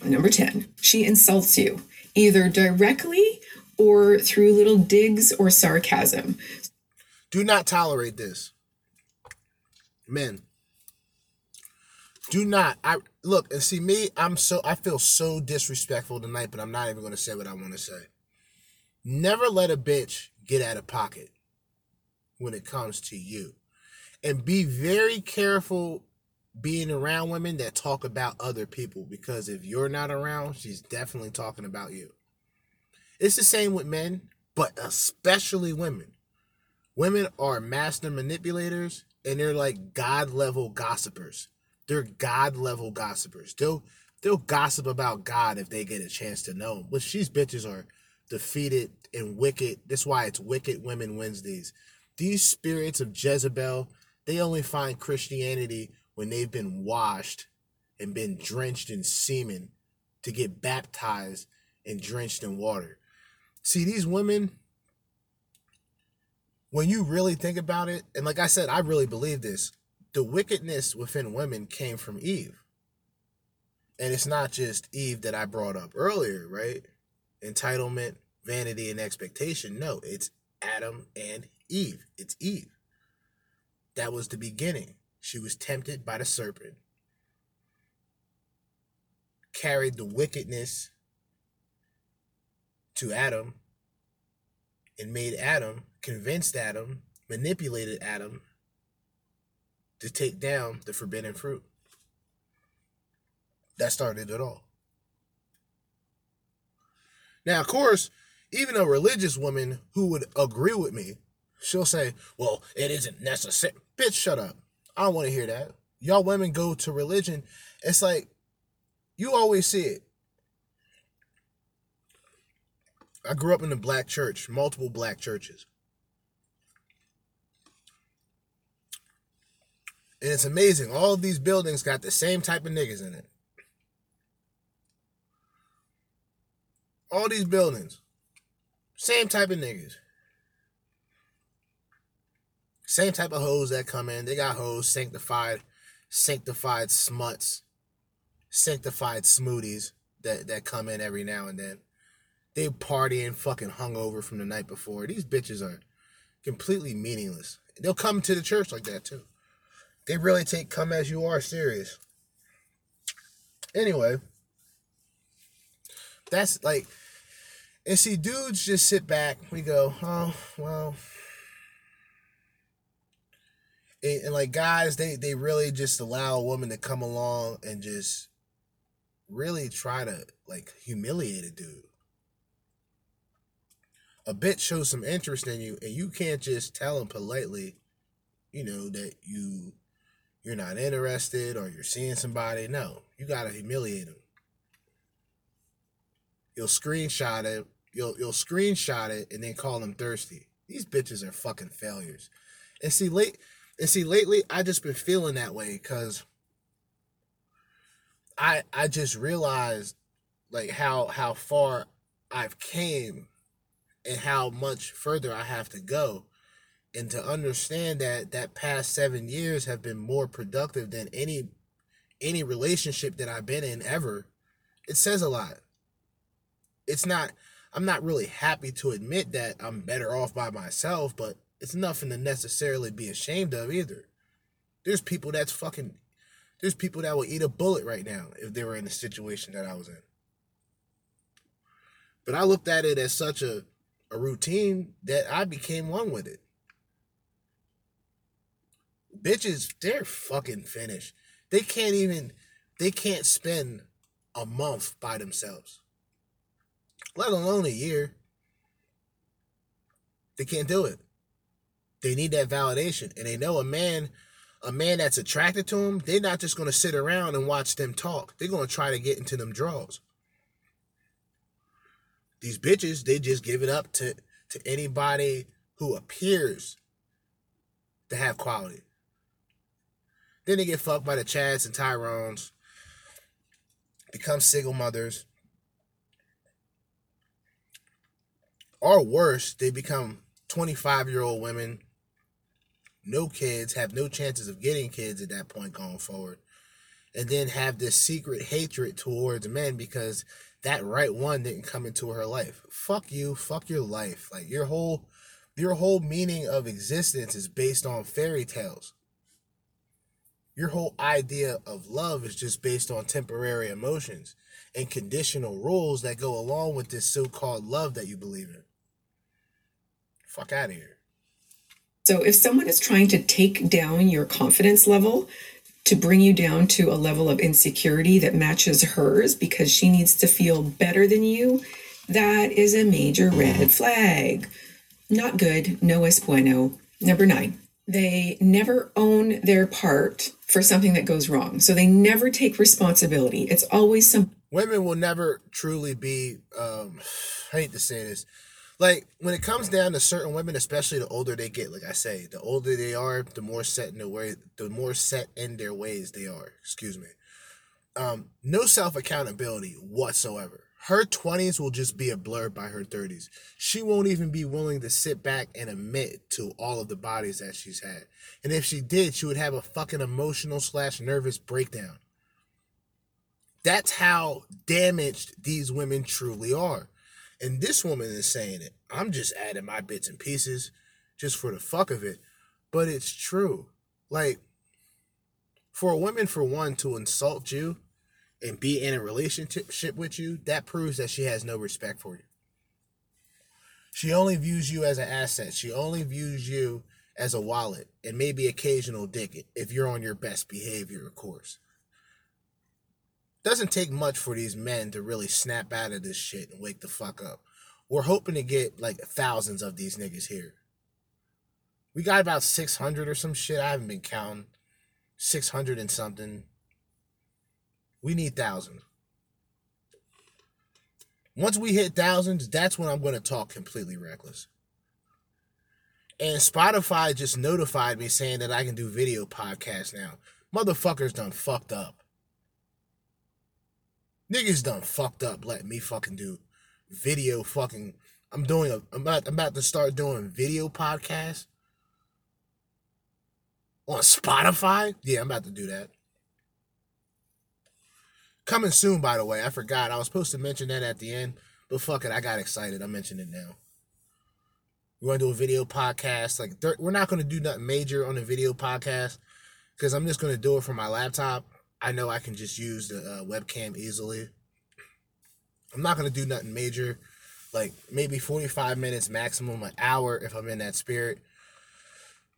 Number 10, she insults you, either directly or through little digs or sarcasm. Do not tolerate this. Men. Do not. I look and see me, I'm so I feel so disrespectful tonight, but I'm not even gonna say what I want to say. Never let a bitch get out of pocket when it comes to you. And be very careful being around women that talk about other people because if you're not around, she's definitely talking about you. It's the same with men, but especially women. Women are master manipulators and they're like god level gossipers. They're god level gossipers. They'll they'll gossip about God if they get a chance to know him. Which these bitches are defeated and wicked. That's why it's Wicked Women Wednesdays. These spirits of Jezebel, they only find Christianity when they've been washed and been drenched in semen to get baptized and drenched in water. See, these women, when you really think about it, and like I said, I really believe this, the wickedness within women came from Eve. And it's not just Eve that I brought up earlier, right? Entitlement, vanity, and expectation. No, it's Adam and Eve. It's Eve. That was the beginning. She was tempted by the serpent, carried the wickedness to Adam, and made Adam, convinced Adam, manipulated Adam to take down the forbidden fruit. That started it all. Now, of course, even a religious woman who would agree with me, she'll say, well, it isn't necessary. Bitch, shut up. I don't want to hear that. Y'all women go to religion. It's like, you always see it. I grew up in a black church, multiple black churches. And it's amazing. All these buildings got the same type of niggas in it. All these buildings, same type of niggas. Same type of hoes that come in. They got hoes, sanctified, sanctified smuts, sanctified smoothies that, that come in every now and then. They partying fucking hungover from the night before. These bitches are completely meaningless. They'll come to the church like that too. They really take come as you are serious. Anyway, that's like, and see, dudes just sit back. We go, oh well, and, and like guys, they they really just allow a woman to come along and just really try to like humiliate a dude. A bitch shows some interest in you, and you can't just tell him politely, you know, that you you're not interested or you're seeing somebody. No, you gotta humiliate them. You'll screenshot it. You'll you'll screenshot it and then call them thirsty. These bitches are fucking failures. And see late and see lately I just been feeling that way because I I just realized like how how far I've came and how much further I have to go and to understand that that past 7 years have been more productive than any any relationship that I've been in ever it says a lot. It's not I'm not really happy to admit that I'm better off by myself but it's nothing to necessarily be ashamed of either. There's people that's fucking there's people that will eat a bullet right now if they were in the situation that I was in. But I looked at it as such a a routine that I became one with it. Bitches, they're fucking finished. They can't even, they can't spend a month by themselves, let alone a year. They can't do it. They need that validation. And they know a man, a man that's attracted to them, they're not just going to sit around and watch them talk. They're going to try to get into them draws. These bitches, they just give it up to to anybody who appears to have quality. Then they get fucked by the Chads and Tyrones, become single mothers. Or worse, they become 25 year old women, no kids, have no chances of getting kids at that point going forward, and then have this secret hatred towards men because that right one didn't come into her life. Fuck you, fuck your life. Like your whole your whole meaning of existence is based on fairy tales. Your whole idea of love is just based on temporary emotions and conditional rules that go along with this so-called love that you believe in. Fuck out of here. So if someone is trying to take down your confidence level to bring you down to a level of insecurity that matches hers because she needs to feel better than you, that is a major red flag. Not good. No es bueno. Number nine, they never own their part for something that goes wrong. So they never take responsibility. It's always some women will never truly be um I hate to say this. Like when it comes down to certain women, especially the older they get, like I say, the older they are, the more set in the way the more set in their ways they are. Excuse me. Um, no self accountability whatsoever. Her twenties will just be a blur by her thirties. She won't even be willing to sit back and admit to all of the bodies that she's had. And if she did, she would have a fucking emotional slash nervous breakdown. That's how damaged these women truly are. And this woman is saying it. I'm just adding my bits and pieces just for the fuck of it. But it's true. Like, for a woman, for one, to insult you and be in a relationship with you, that proves that she has no respect for you. She only views you as an asset. She only views you as a wallet and maybe occasional dick if you're on your best behavior, of course. Doesn't take much for these men to really snap out of this shit and wake the fuck up. We're hoping to get like thousands of these niggas here. We got about 600 or some shit. I haven't been counting. 600 and something. We need thousands. Once we hit thousands, that's when I'm going to talk completely reckless. And Spotify just notified me saying that I can do video podcasts now. Motherfuckers done fucked up. Niggas done fucked up letting me fucking do video fucking I'm doing a I'm about I'm about to start doing video podcasts on Spotify. Yeah, I'm about to do that. Coming soon, by the way. I forgot. I was supposed to mention that at the end, but fuck it. I got excited. I mentioned it now. We're going to do a video podcast. Like, th- we're not going to do nothing major on a video podcast because I'm just going to do it from my laptop. I know I can just use the uh, webcam easily. I'm not going to do nothing major. Like, maybe 45 minutes maximum, an hour if I'm in that spirit.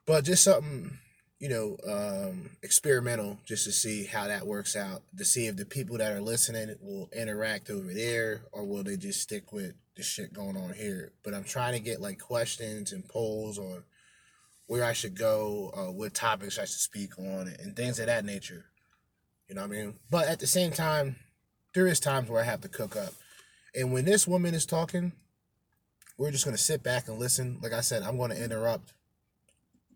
But just something you know, um, experimental just to see how that works out, to see if the people that are listening will interact over there or will they just stick with the shit going on here. But I'm trying to get like questions and polls on where I should go, uh, what topics I should speak on, and things of that nature. You know what I mean? But at the same time, there is times where I have to cook up. And when this woman is talking, we're just going to sit back and listen. Like I said, I'm going to interrupt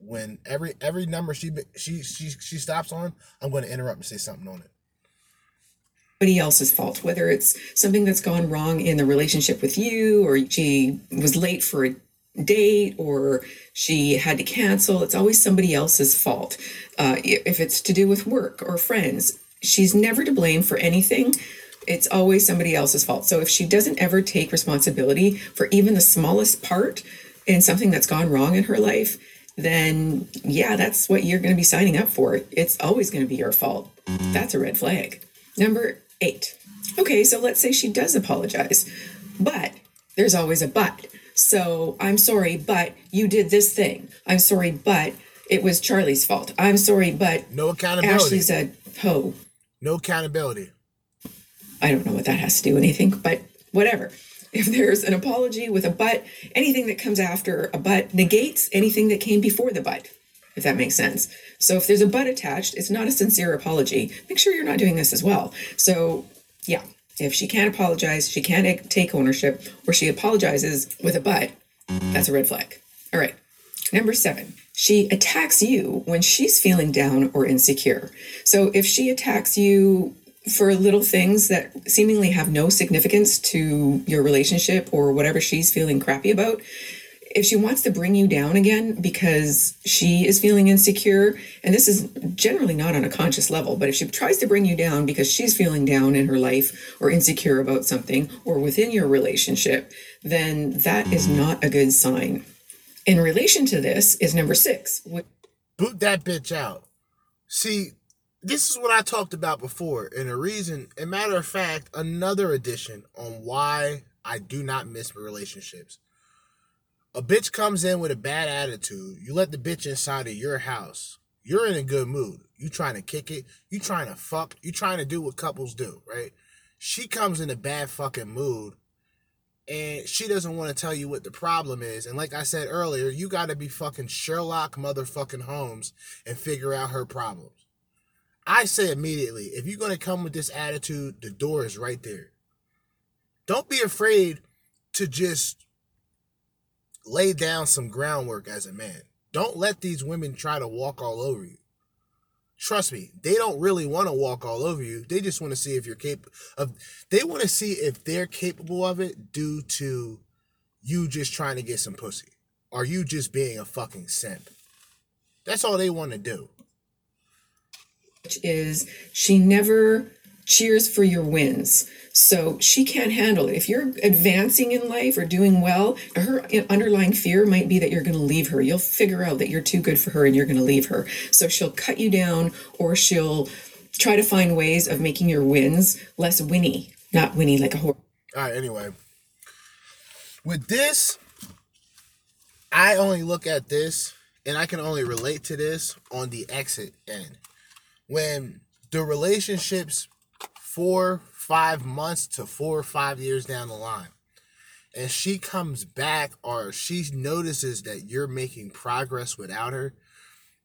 when every every number she she she she stops on, I'm going to interrupt and say something on it. Somebody else's fault, whether it's something that's gone wrong in the relationship with you, or she was late for a date, or she had to cancel. It's always somebody else's fault. Uh, if it's to do with work or friends, she's never to blame for anything. It's always somebody else's fault. So if she doesn't ever take responsibility for even the smallest part in something that's gone wrong in her life, then yeah, that's what you're going to be signing up for. It's always going to be your fault. That's a red flag. Number eight. Okay, so let's say she does apologize, but there's always a but. So I'm sorry, but you did this thing. I'm sorry, but it was Charlie's fault. I'm sorry, but no accountability. Ashley's a hoe. No accountability. I don't know what that has to do with anything, but whatever if there's an apology with a but, anything that comes after a but negates anything that came before the but, if that makes sense. So if there's a but attached, it's not a sincere apology. Make sure you're not doing this as well. So, yeah. If she can't apologize, she can't take ownership, or she apologizes with a but, that's a red flag. All right. Number seven, she attacks you when she's feeling down or insecure. So if she attacks you for little things that seemingly have no significance to your relationship or whatever she's feeling crappy about, if she wants to bring you down again because she is feeling insecure, and this is generally not on a conscious level, but if she tries to bring you down because she's feeling down in her life or insecure about something or within your relationship, then that is mm-hmm. not a good sign. In relation to this is number six. Boot that bitch out. See, this is what I talked about before, and a reason, a matter of fact, another addition on why I do not miss relationships. A bitch comes in with a bad attitude. You let the bitch inside of your house. You're in a good mood. You trying to kick it. You trying to fuck. You trying to do what couples do, right? She comes in a bad fucking mood and she doesn't want to tell you what the problem is. And like I said earlier, you got to be fucking Sherlock motherfucking Holmes and figure out her problems. I say immediately, if you're going to come with this attitude, the door is right there. Don't be afraid to just lay down some groundwork as a man. Don't let these women try to walk all over you. Trust me, they don't really want to walk all over you. They just want to see if you're capable of they want to see if they're capable of it due to you just trying to get some pussy. Or you just being a fucking simp. That's all they want to do. Is she never cheers for your wins. So she can't handle it. If you're advancing in life or doing well, her underlying fear might be that you're going to leave her. You'll figure out that you're too good for her and you're going to leave her. So she'll cut you down or she'll try to find ways of making your wins less winny, not winny like a horse. All right, anyway. With this, I only look at this and I can only relate to this on the exit end. When the relationships four, five months to four or five years down the line, and she comes back or she notices that you're making progress without her,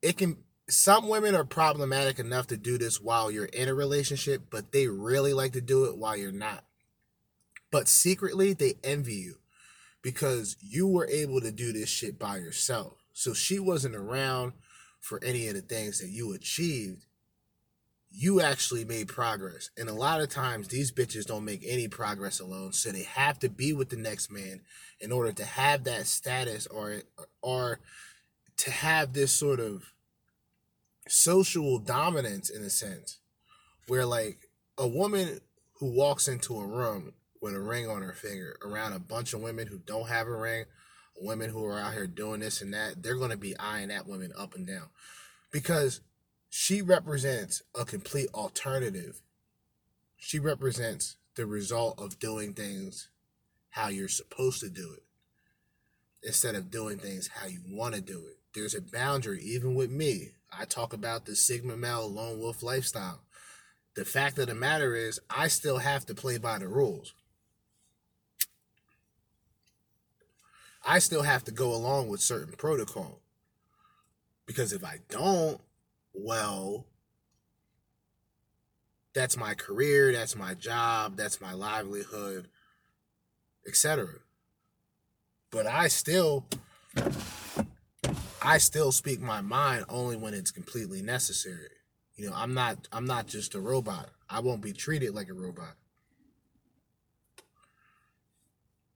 it can some women are problematic enough to do this while you're in a relationship, but they really like to do it while you're not. But secretly, they envy you because you were able to do this shit by yourself. So she wasn't around for any of the things that you achieved. You actually made progress. And a lot of times, these bitches don't make any progress alone. So they have to be with the next man in order to have that status or, or to have this sort of social dominance in a sense where like a woman who walks into a room with a ring on her finger around a bunch of women who don't have a ring women who are out here doing this and that they're going to be eyeing that woman up and down because she represents a complete alternative she represents the result of doing things how you're supposed to do it instead of doing things how you want to do it there's a boundary even with me I talk about the Sigma male lone wolf lifestyle. The fact of the matter is, I still have to play by the rules. I still have to go along with certain protocol. Because if I don't, well, that's my career, that's my job, that's my livelihood, etc. But I still I still speak my mind only when it's completely necessary. You know, I'm not I'm not just a robot. I won't be treated like a robot.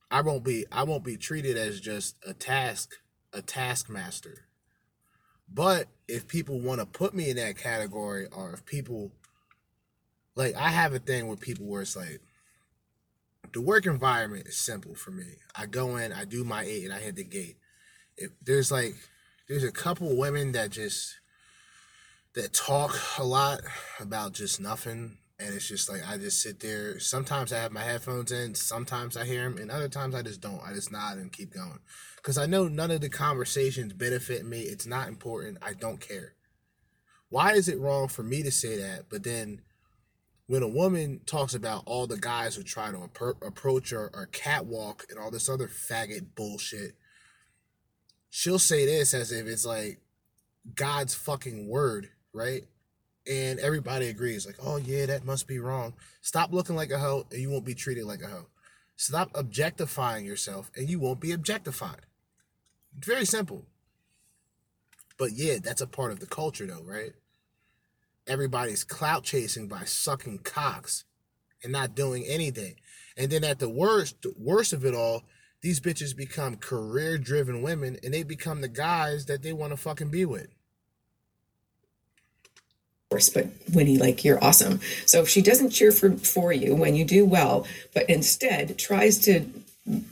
I won't be I won't be treated as just a task a taskmaster. But if people want to put me in that category or if people like I have a thing with people where it's like the work environment is simple for me. I go in, I do my eight, and I hit the gate. If there's like there's a couple women that just that talk a lot about just nothing and it's just like i just sit there sometimes i have my headphones in sometimes i hear them and other times i just don't i just nod and keep going because i know none of the conversations benefit me it's not important i don't care why is it wrong for me to say that but then when a woman talks about all the guys who try to appro- approach her or catwalk and all this other faggot bullshit she'll say this as if it's like God's fucking word, right? and everybody agrees, like, oh yeah, that must be wrong. Stop looking like a hoe and you won't be treated like a hoe. Stop objectifying yourself and you won't be objectified. Very simple. But yeah, that's a part of the culture though, right? Everybody's clout chasing by sucking cocks and not doing anything. And then at the worst, worst of it all, these bitches become career driven women and they become the guys that they want to fucking be with. but Winnie, like you're awesome. So if she doesn't cheer for for you when you do well, but instead tries to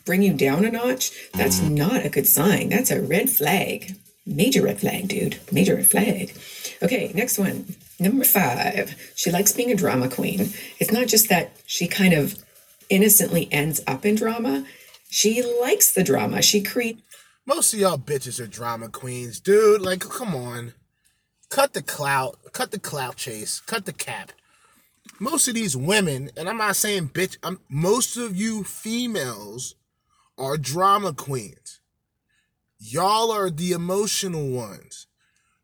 bring you down a notch, that's mm. not a good sign. That's a red flag. Major red flag, dude. Major red flag. Okay, next one. Number five. She likes being a drama queen. It's not just that she kind of innocently ends up in drama. She likes the drama. She creates Most of y'all bitches are drama queens, dude. Like, come on. Cut the clout. Cut the clout chase. Cut the cap. Most of these women, and I'm not saying bitch, I'm, most of you females are drama queens. Y'all are the emotional ones.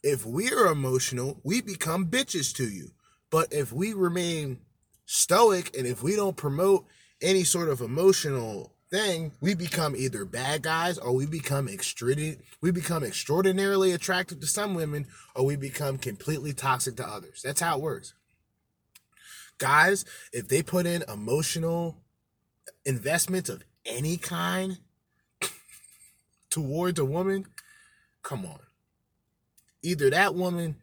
If we're emotional, we become bitches to you. But if we remain stoic and if we don't promote any sort of emotional thing, we become either bad guys or we become extraordinary we become extraordinarily attractive to some women or we become completely toxic to others. That's how it works. Guys, if they put in emotional investments of any kind towards a woman, come on. Either that woman,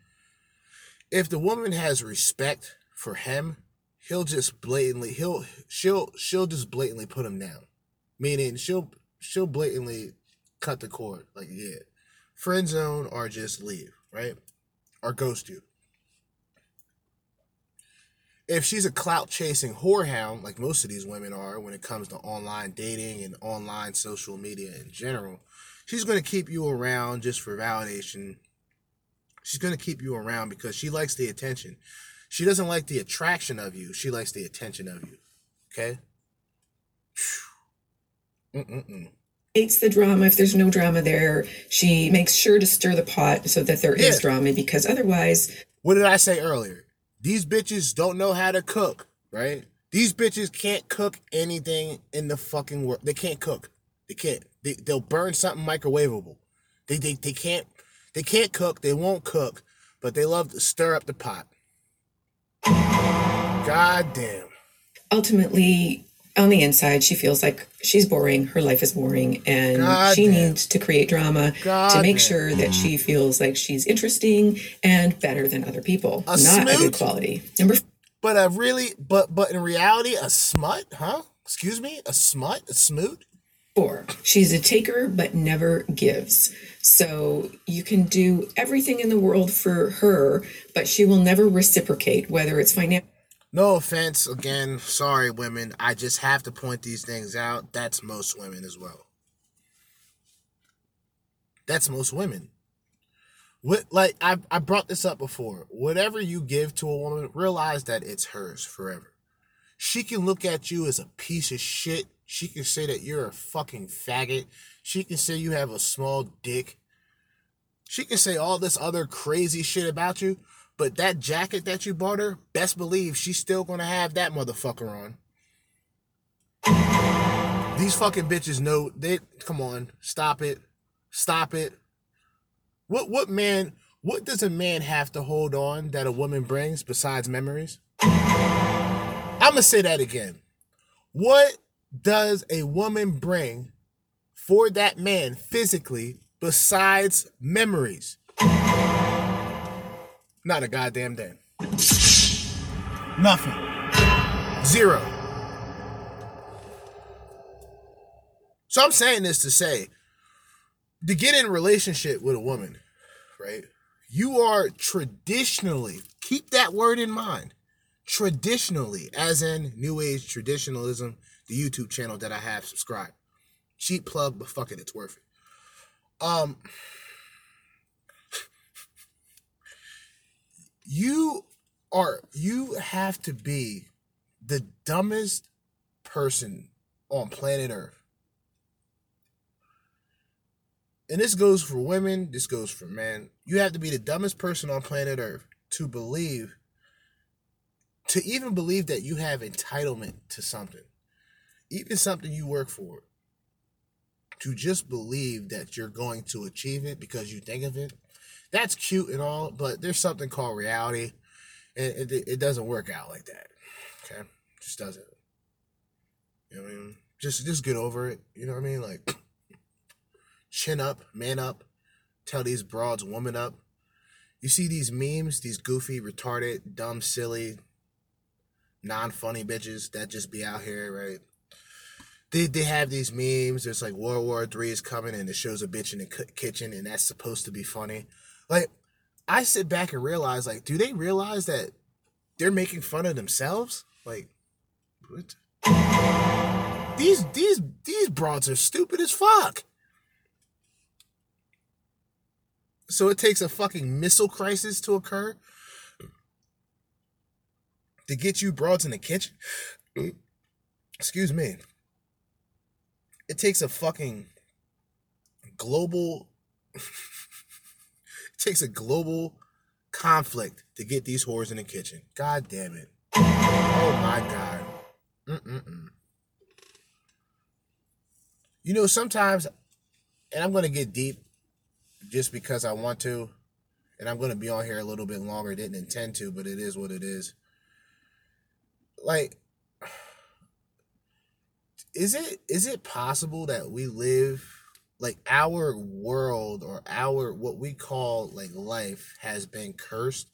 if the woman has respect for him, he'll just blatantly he'll she'll she'll just blatantly put him down. Meaning she'll she'll blatantly cut the cord. Like, yeah. Friend zone or just leave, right? Or ghost you. If she's a clout chasing whorehound, like most of these women are when it comes to online dating and online social media in general, she's going to keep you around just for validation. She's going to keep you around because she likes the attention. She doesn't like the attraction of you, she likes the attention of you. Okay? Mm-mm-mm. hates the drama. If there's no drama there, she makes sure to stir the pot so that there is Yeah. drama because otherwise What did I say earlier? These bitches don't know how to cook, right? These bitches can't cook anything in the fucking world. They can't cook. They can't. They, they'll burn something microwavable. They, they they can't they can't cook. They won't cook, but they love to stir up the pot. God damn. ultimately on the inside she feels like she's boring her life is boring and God she damn. needs to create drama God to make damn. sure that she feels like she's interesting and better than other people A not a good quality number But a really but but in reality, a smut, huh? Excuse me, a smut, a smoot. four she's a taker but never gives so you can do everything in the world for her but she will never reciprocate whether it's financial No offense, again, sorry, women. I just have to point these things out. That's most women as well. That's most women. What like I I brought this up before. Whatever you give to a woman, realize that it's hers forever. She can look at you as a piece of shit. She can say that you're a fucking faggot. She can say you have a small dick. She can say all this other crazy shit about you, but that jacket that you bought her, best believe she's still gonna have that motherfucker on. These fucking bitches know they come on, stop it. Stop it. What what man what does a man have to hold on that a woman brings besides memories? I'm gonna say that again. What does a woman bring for that man physically besides memories? Not a goddamn thing. Nothing. Zero. So I'm saying this to say, to get in a relationship with a woman, right? You are traditionally, keep that word in mind. Traditionally, as in New Age traditionalism, the YouTube channel that I have subscribed. Cheap plug, but fuck it, it's worth it. Um, you are you have to be the dumbest person on planet Earth. And this goes for women, this goes for men. You have to be the dumbest person on planet Earth to believe, to even believe that you have entitlement to something, even something you work for, to just believe that you're going to achieve it because you think of it, that's cute and all, but there's something called reality, and it, it doesn't work out like that. Okay, just doesn't. You know what I mean? Just just get over it. You know what I mean? Like chin up, man up, tell these broads woman up. You see these memes, these goofy, retarded, dumb, silly, non-funny bitches that just be out here, right? They, they have these memes. There's like World War Three is coming, and it shows a bitch in the ki- kitchen, and that's supposed to be funny. Like, I sit back and realize, like, do they realize that they're making fun of themselves? Like, what? These these these broads are stupid as fuck. So it takes a fucking missile crisis to occur to get you broads in the kitchen. Excuse me. It takes a fucking global takes a global conflict to get these whores in the kitchen. God damn it. Oh my god. Mm-mm-mm. You know, sometimes, and I'm going to get deep just because I want to, and I'm going to be on here a little bit longer. Didn't intend to, but it is what it is. Like, is it is it possible that we live like our world or our what we call like life has been cursed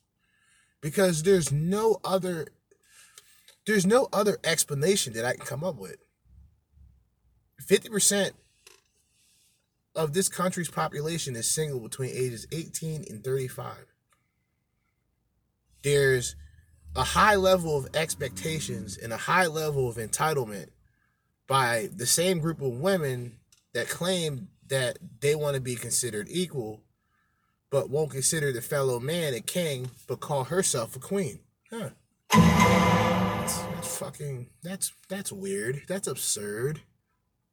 because there's no other there's no other explanation that I can come up with. 50% of this country's population is single between ages 18 and 35. There's a high level of expectations and a high level of entitlement by the same group of women that claim that they want to be considered equal, but won't consider the fellow man a king, but call herself a queen. Huh. That's, that's fucking that's that's weird. That's absurd.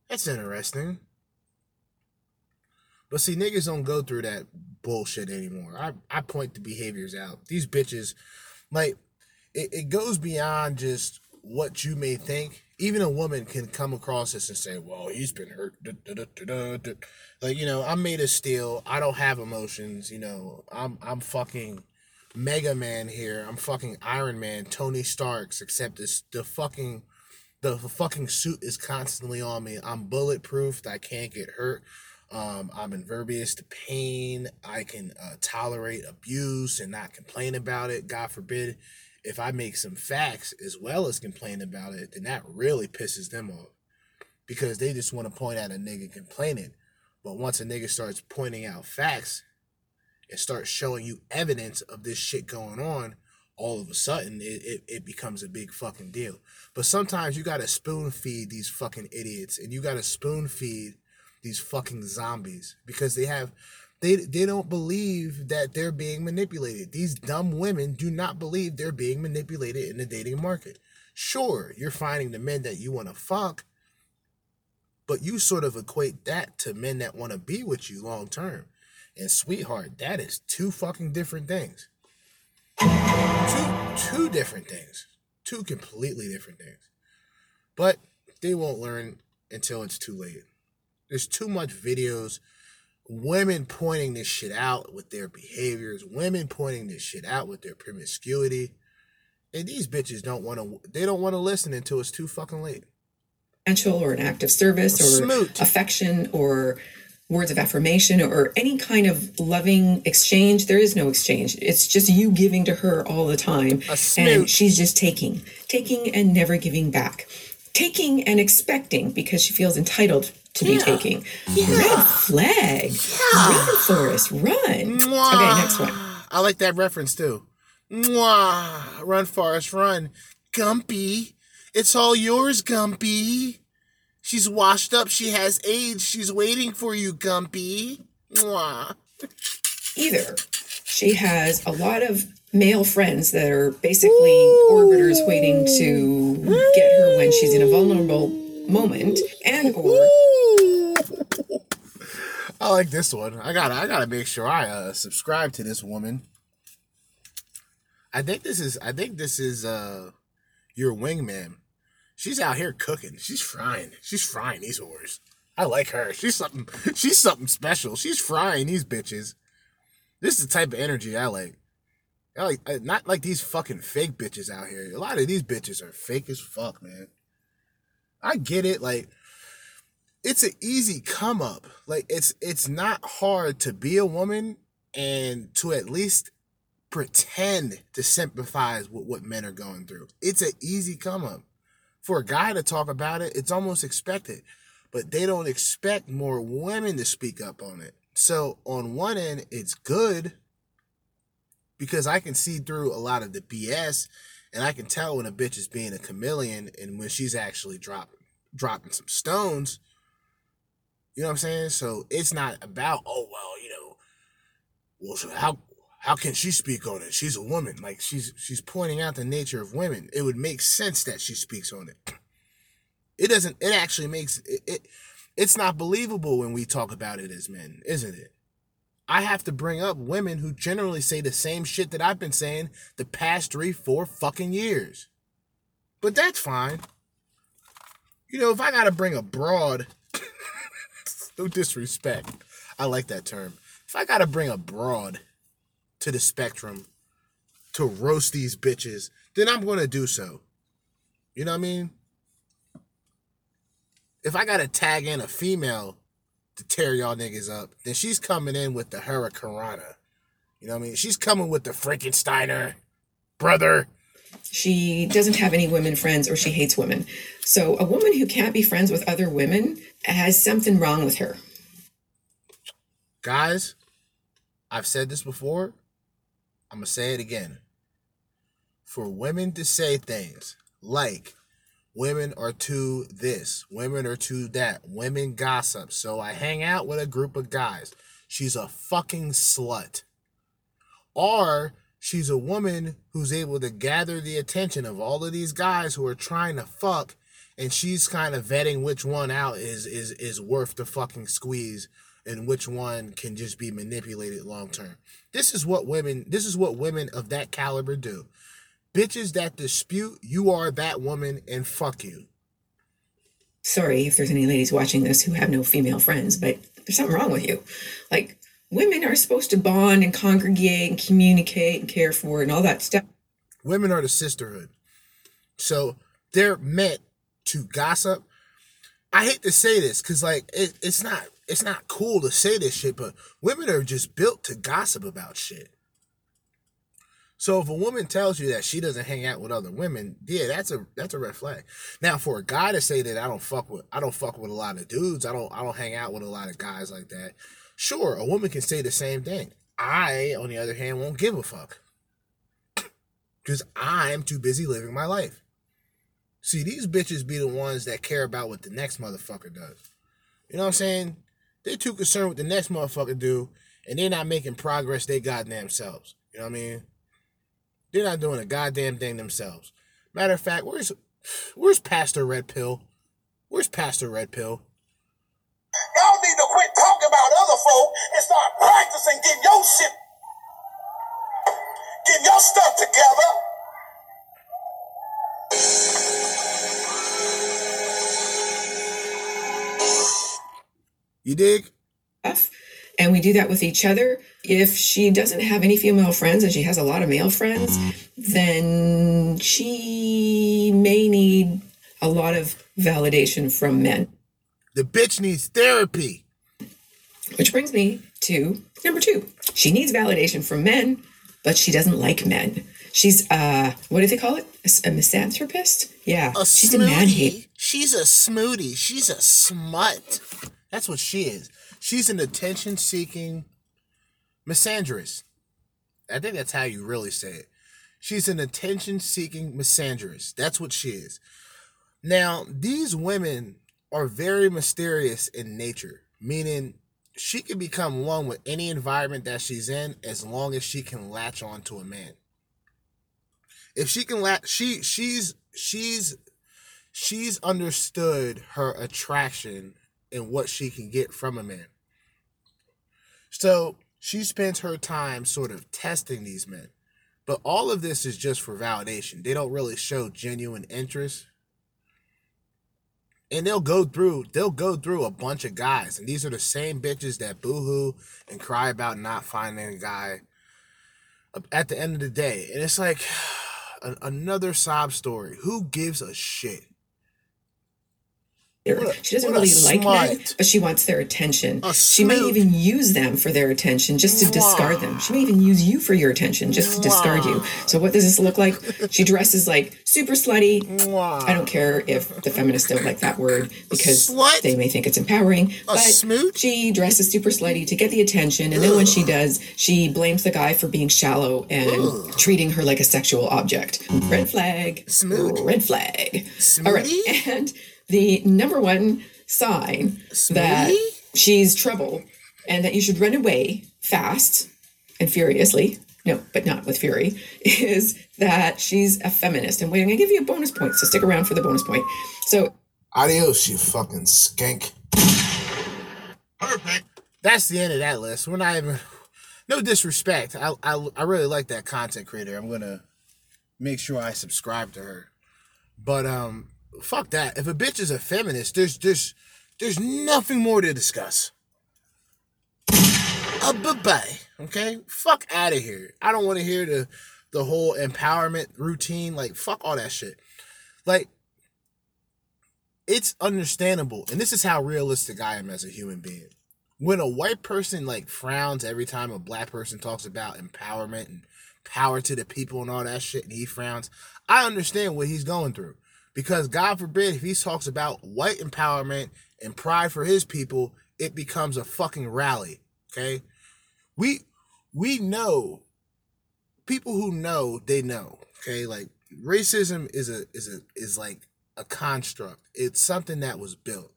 That's interesting. But see, niggas don't go through that bullshit anymore. I, I point the behaviors out. These bitches, like, it, it goes beyond just what you may think. Even a woman can come across this and say, well, he's been hurt. da, da, da, da, da, da." Like, you know, I'm made of steel. I don't have emotions. You know, I'm I'm fucking Mega Man here. I'm fucking Iron Man, Tony Starks, except this the fucking the fucking suit is constantly on me. I'm bulletproof. I can't get hurt. Um, I'm impervious to pain. I can uh, tolerate abuse and not complain about it. God forbid, if I make some facts as well as complain about it, then that really pisses them off because they just want to point at a nigga complaining. But once a nigga starts pointing out facts and starts showing you evidence of this shit going on, all of a sudden it, it, it becomes a big fucking deal. But sometimes you gotta spoon feed these fucking idiots and you gotta spoon feed these fucking zombies because they have they they don't believe that they're being manipulated. These dumb women do not believe they're being manipulated in the dating market. Sure, you're finding the men that you want to fuck, but you sort of equate that to men that want to be with you long term. And sweetheart, that is two fucking different things. Two two different things. Two completely different things. But they won't learn until it's too late. There's too much videos, women pointing this shit out with their behaviors, women pointing this shit out with their promiscuity. And these bitches don't want to they don't want to listen until it's too fucking late. or an act of service or Smoot. affection or words of affirmation or any kind of loving exchange there is no exchange it's just you giving to her all the time and she's just taking taking and never giving back taking and expecting because she feels entitled to be Yeah. taking red flag run forest run okay next one I like that reference too. Mwah. Run, Forrest, run. Gumpy. It's all yours, Gumpy. She's washed up. She has AIDS. She's waiting for you, Gumpy. Mwah. either she has a lot of male friends that are basically orbiters waiting to get her when she's in a vulnerable moment and or I like this one. I gotta I gotta make sure I uh, subscribe to this woman. I think this is I think this is uh your wingman. She's out here cooking. She's frying. She's frying these whores. I like her. She's something she's something special. She's frying these bitches. This is the type of energy I like. I like not like these fucking fake bitches out here. A lot of these bitches are fake as fuck, man. I get it, like it's an easy come up. Like it's it's not hard to be a woman and to at least pretend to sympathize with what men are going through. It's an easy come up. For a guy to talk about it, it's almost expected. But they don't expect more women to speak up on it. So on one end, it's good because I can see through a lot of the BS and I can tell when a bitch is being a chameleon and when she's actually dropping dropping some stones. You know what I'm saying? So it's not about, oh well, you know, well so how how can she speak on it? She's a woman. Like she's she's pointing out the nature of women. It would make sense that she speaks on it. It doesn't it actually makes it, it it's not believable when we talk about it as men, isn't it? I have to bring up women who generally say the same shit that I've been saying the past three, four fucking years. But that's fine. You know, if I gotta bring a broad, no disrespect, I like that term. If I gotta bring a broad to the spectrum to roast these bitches, then I'm gonna do so. You know what I mean? If I gotta tag in a female to tear y'all niggas up, then she's coming in with the Hurricanrana. You know what I mean? She's coming with the Frankensteiner brother. She doesn't have any women friends or she hates women. So a woman who can't be friends with other women has something wrong with her. Guys, I've said this before. I'm going to say it again. For women to say things like, women are to this, women are to that, women gossip. So I hang out with a group of guys. She's a fucking slut. Or she's a woman who's able to gather the attention of all of these guys who are trying to fuck and she's kind of vetting which one out is is is worth the fucking squeeze and which one can just be manipulated long term. This is what women this is what women of that caliber do. Bitches that dispute you are that woman and fuck you. Sorry if there's any ladies watching this who have no female friends, but there's something wrong with you. Like, women are supposed to bond and congregate and communicate and care for and all that stuff. Women are the sisterhood. So they're meant to gossip. I hate to say this because like it, it's not it's not cool to say this shit, but women are just built to gossip about shit. So if a woman tells you that she doesn't hang out with other women, yeah, that's a that's a red flag. Now for a guy to say that I don't fuck with I don't fuck with a lot of dudes, I don't I don't hang out with a lot of guys like that. Sure, a woman can say the same thing. I, on the other hand, won't give a fuck. Because I'm too busy living my life. See, these bitches be the ones that care about what the next motherfucker does. You know what I'm saying? They're too concerned with the next motherfucker do, and they're not making progress they goddamn selves. You know what I mean? They're not doing a goddamn thing themselves. Matter of fact, where's where's Pastor Red Pill? Where's Pastor Red Pill? Y'all need to quit talking about other folk and start practicing getting your shit, getting your stuff together. You dig? And we do that with each other. If she doesn't have any female friends and she has a lot of male friends, then she may need a lot of validation from men. The bitch needs therapy. Which brings me to number two. She needs validation from men, but she doesn't like men. She's uh what do they call it? A, a misanthropist? Yeah. A she's a man smoothie. She's a smoothie. She's a smut. That's what she is. She's an attention seeking misandrist. I think that's how you really say it. She's an attention seeking misandrist. That's what she is. Now, these women are very mysterious in nature, meaning she can become one with any environment that she's in as long as she can latch on to a man. If she can latch, she she's she's she's understood her attraction and what she can get from a man. So she spends her time sort of testing these men. But all of this is just for validation. They don't really show genuine interest. And they'll go through they'll go through a bunch of guys. And these are the same bitches that boohoo and cry about not finding a guy at the end of the day. And it's like another sob story. Who gives a shit? She doesn't really like men, but she wants their attention. She may even use them for their attention just to discard them. She may even use you for your attention just to discard you. So what does this look like? She dresses like super slutty. I don't care if the feminists don't like that word because they may think it's empowering. but she dresses super slutty to get the attention, and then when she does, she blames the guy for being shallow and treating her like a sexual object. Red flag. Red flag. All right. And the number one sign that she's trouble and that you should run away fast and furiously no but not with fury is that she's a feminist and wait i'm gonna give you a bonus point so stick around for the bonus point so Adios, you fucking skank. Perfect. That's the end of that list. We're not even. No disrespect. I, I I really like that content creator. I'm gonna make sure I subscribe to her. But um, fuck that. If a bitch is a feminist, there's there's there's nothing more to discuss. Uh, bye bye. Okay, fuck out of here. I don't want to hear the the whole empowerment routine. Like fuck all that shit. Like it's understandable, and this is how realistic I am as a human being. When a white person like frowns every time a black person talks about empowerment and power to the people and all that shit, and he frowns, I understand what he's going through. Because God forbid if he talks about white empowerment and pride for his people, it becomes a fucking rally. Okay? We we know people who know they know. Okay, like racism is a is a is like a construct. It's something that was built.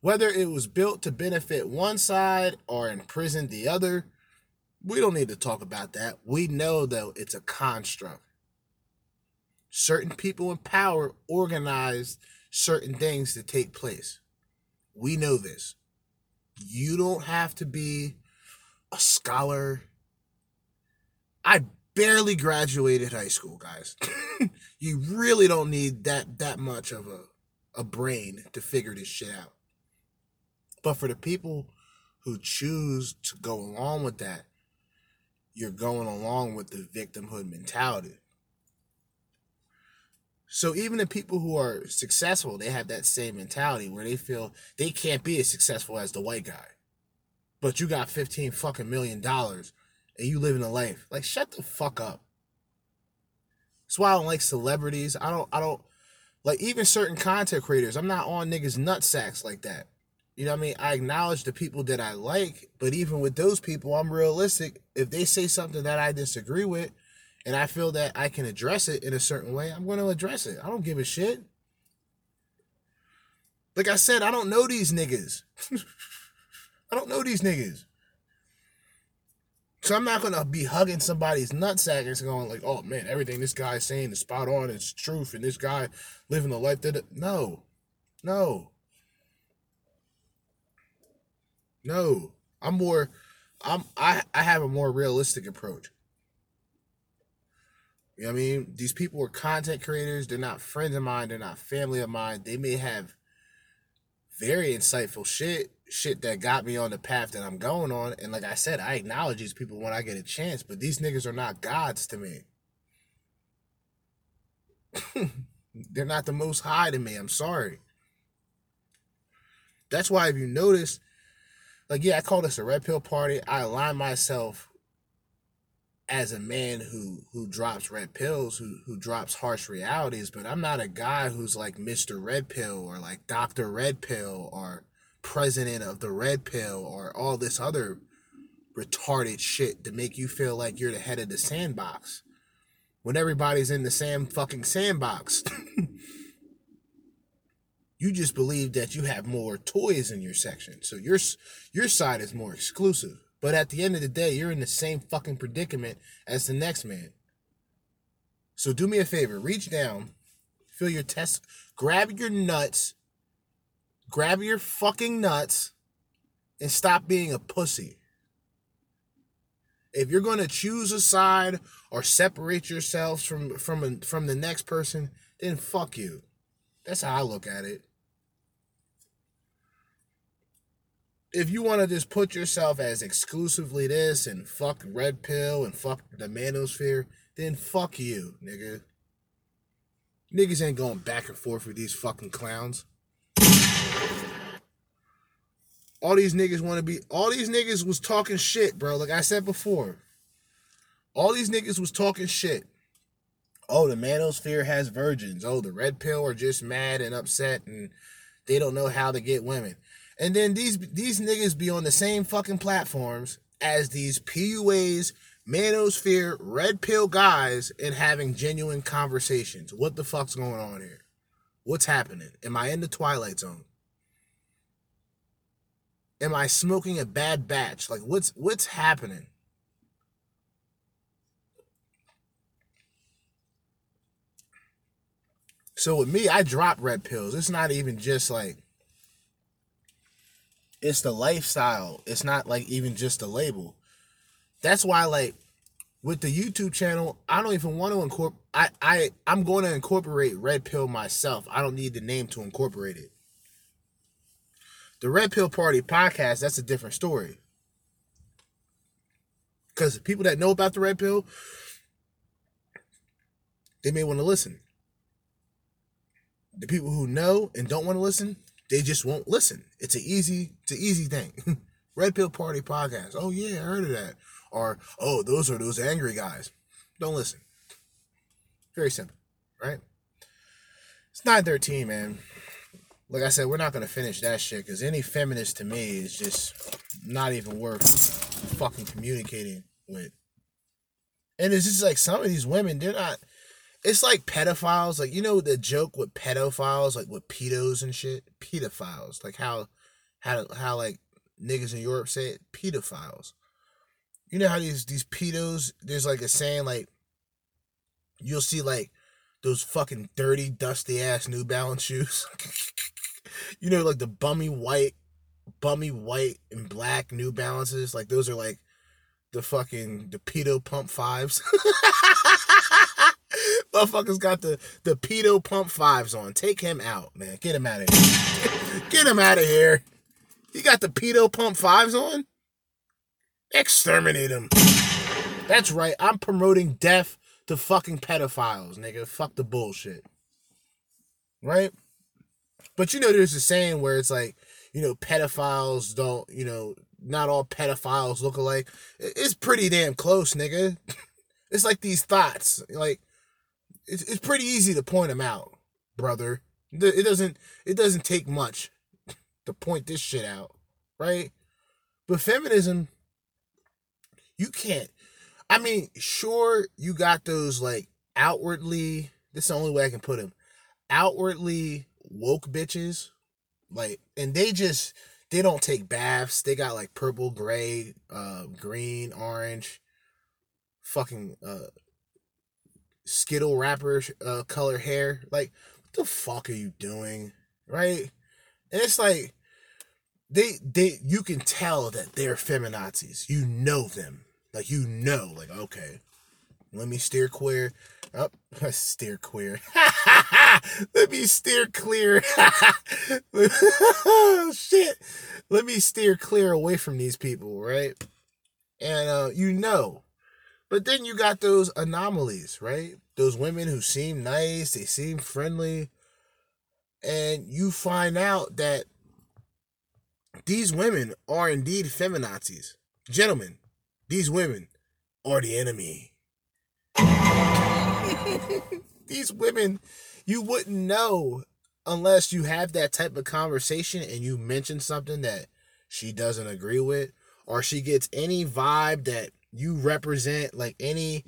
Whether it was built to benefit one side or imprison the other, we don't need to talk about that. We know though it's a construct. Certain people in power organize certain things to take place. We know this. You don't have to be a scholar. I barely graduated high school, guys. you really don't need that that much of a a brain to figure this shit out. But for the people who choose to go along with that, you're going along with the victimhood mentality. So even the people who are successful, they have that same mentality where they feel they can't be as successful as the white guy. But you got 15 fucking million dollars and you living a life. Like shut the fuck up. That's why I don't like celebrities. I don't I don't like even certain content creators. I'm not on niggas nut sacks like that. You know what I mean? I acknowledge the people that I like, but even with those people, I'm realistic. If they say something that I disagree with and I feel that I can address it in a certain way, I'm going to address it. I don't give a shit. Like I said, I don't know these niggas. I don't know these niggas. So I'm not gonna be hugging somebody's nutsack and going like, "Oh man, everything this guy's saying is spot on. It's truth, and this guy living the life that." No, no, no. I'm more. I'm. I. I have a more realistic approach. You know what I mean? These people are content creators. They're not friends of mine. They're not family of mine. They may have very insightful shit, shit that got me on the path that I'm going on. And like I said, I acknowledge these people when I get a chance, but these niggas are not gods to me. They're not the most high to me. I'm sorry. That's why if you notice, like yeah, I call this a red pill party. I align myself as a man who who drops red pills, who who drops harsh realities, but I'm not a guy who's like Mr. Red Pill or like Dr. Red Pill or president of the Red Pill or all this other retarded shit to make you feel like you're the head of the sandbox when everybody's in the same fucking sandbox. you just believe that you have more toys in your section, so your your side is more exclusive. But at the end of the day, you're in the same fucking predicament as the next man. So do me a favor, reach down, feel your test, grab your nuts, grab your fucking nuts, and stop being a pussy. If you're gonna choose a side or separate yourselves from from from the next person, then fuck you. That's how I look at it. If you want to just put yourself as exclusively this and fuck red pill and fuck the manosphere, then fuck you, nigga. Niggas ain't going back and forth with these fucking clowns. All these niggas want to be. All these niggas was talking shit, bro. Like I said before. All these niggas was talking shit. Oh, the manosphere has virgins. Oh, the red pill are just mad and upset and they don't know how to get women. And then these these niggas be on the same fucking platforms as these PUAs, manosphere, red pill guys and having genuine conversations. What the fuck's going on here? What's happening? Am I in the twilight zone? Am I smoking a bad batch? Like what's what's happening? So with me, I drop red pills. It's not even just like it's the lifestyle. It's not like even just a label. That's why like with the YouTube channel, I don't even want to incorporate I, I I'm going to incorporate red pill myself. I don't need the name to incorporate it. The Red Pill Party podcast, that's a different story. Because people that know about the Red Pill, they may want to listen. The people who know and don't want to listen, they just won't listen. It's an easy, it's an easy thing. Red Pill Party podcast. Oh yeah, I heard of that. Or oh, those are those angry guys. Don't listen. Very simple, right? It's 913, man like I said, we're not gonna finish that shit because any feminist to me is just not even worth fucking communicating with. And it's just like some of these women, they're not. It's like pedophiles, like you know the joke with pedophiles, like with pedos and shit. Pedophiles, like how, how, how like niggas in Europe say it, pedophiles. You know how these these pedos, there's like a saying like, you'll see like those fucking dirty, dusty ass New Balance shoes. you know, like the bummy white, bummy white and black New Balances. Like those are like the fucking the pedo pump fives. Motherfuckers got the the pedo pump fives on. Take him out, man. Get him out of here. Get him out of here. He got the pedo pump fives on. Exterminate him. That's right. I'm promoting death to fucking pedophiles, nigga. Fuck the bullshit. Right? But you know, there's a saying where it's like, you know, pedophiles don't, you know, not all pedophiles look alike. It's pretty damn close, nigga. it's like these thoughts. Like, it's, it's pretty easy to point them out, brother. It doesn't it doesn't take much to point this shit out, right? But feminism, you can't. I mean, sure, you got those like outwardly. This is the only way I can put them. Outwardly woke bitches, like, and they just they don't take baths. They got like purple, gray, uh, green, orange, fucking uh, skittle wrapper uh, color hair. Like, what the fuck are you doing, right? And it's like they they you can tell that they're feminazis. You know them, like you know, like okay, let me steer queer. Up, oh, steer queer. Let me steer clear. shit. Let me steer clear away from these people, right? And uh, you know. But then you got those anomalies, right? Those women who seem nice, they seem friendly. And you find out that these women are indeed feminazis. Gentlemen, these women are the enemy. these women you wouldn't know unless you have that type of conversation and you mention something that she doesn't agree with or she gets any vibe that you represent like any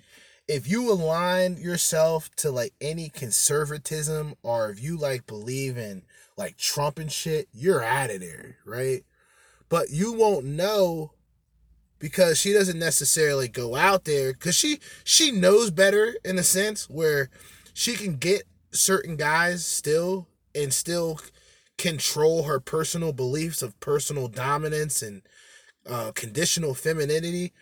if you align yourself to like any conservatism or if you like believe in like Trump and shit, you're out of there, right? But you won't know because she doesn't necessarily go out there because she she knows better in a sense where she can get certain guys still and still control her personal beliefs of personal dominance and uh, conditional femininity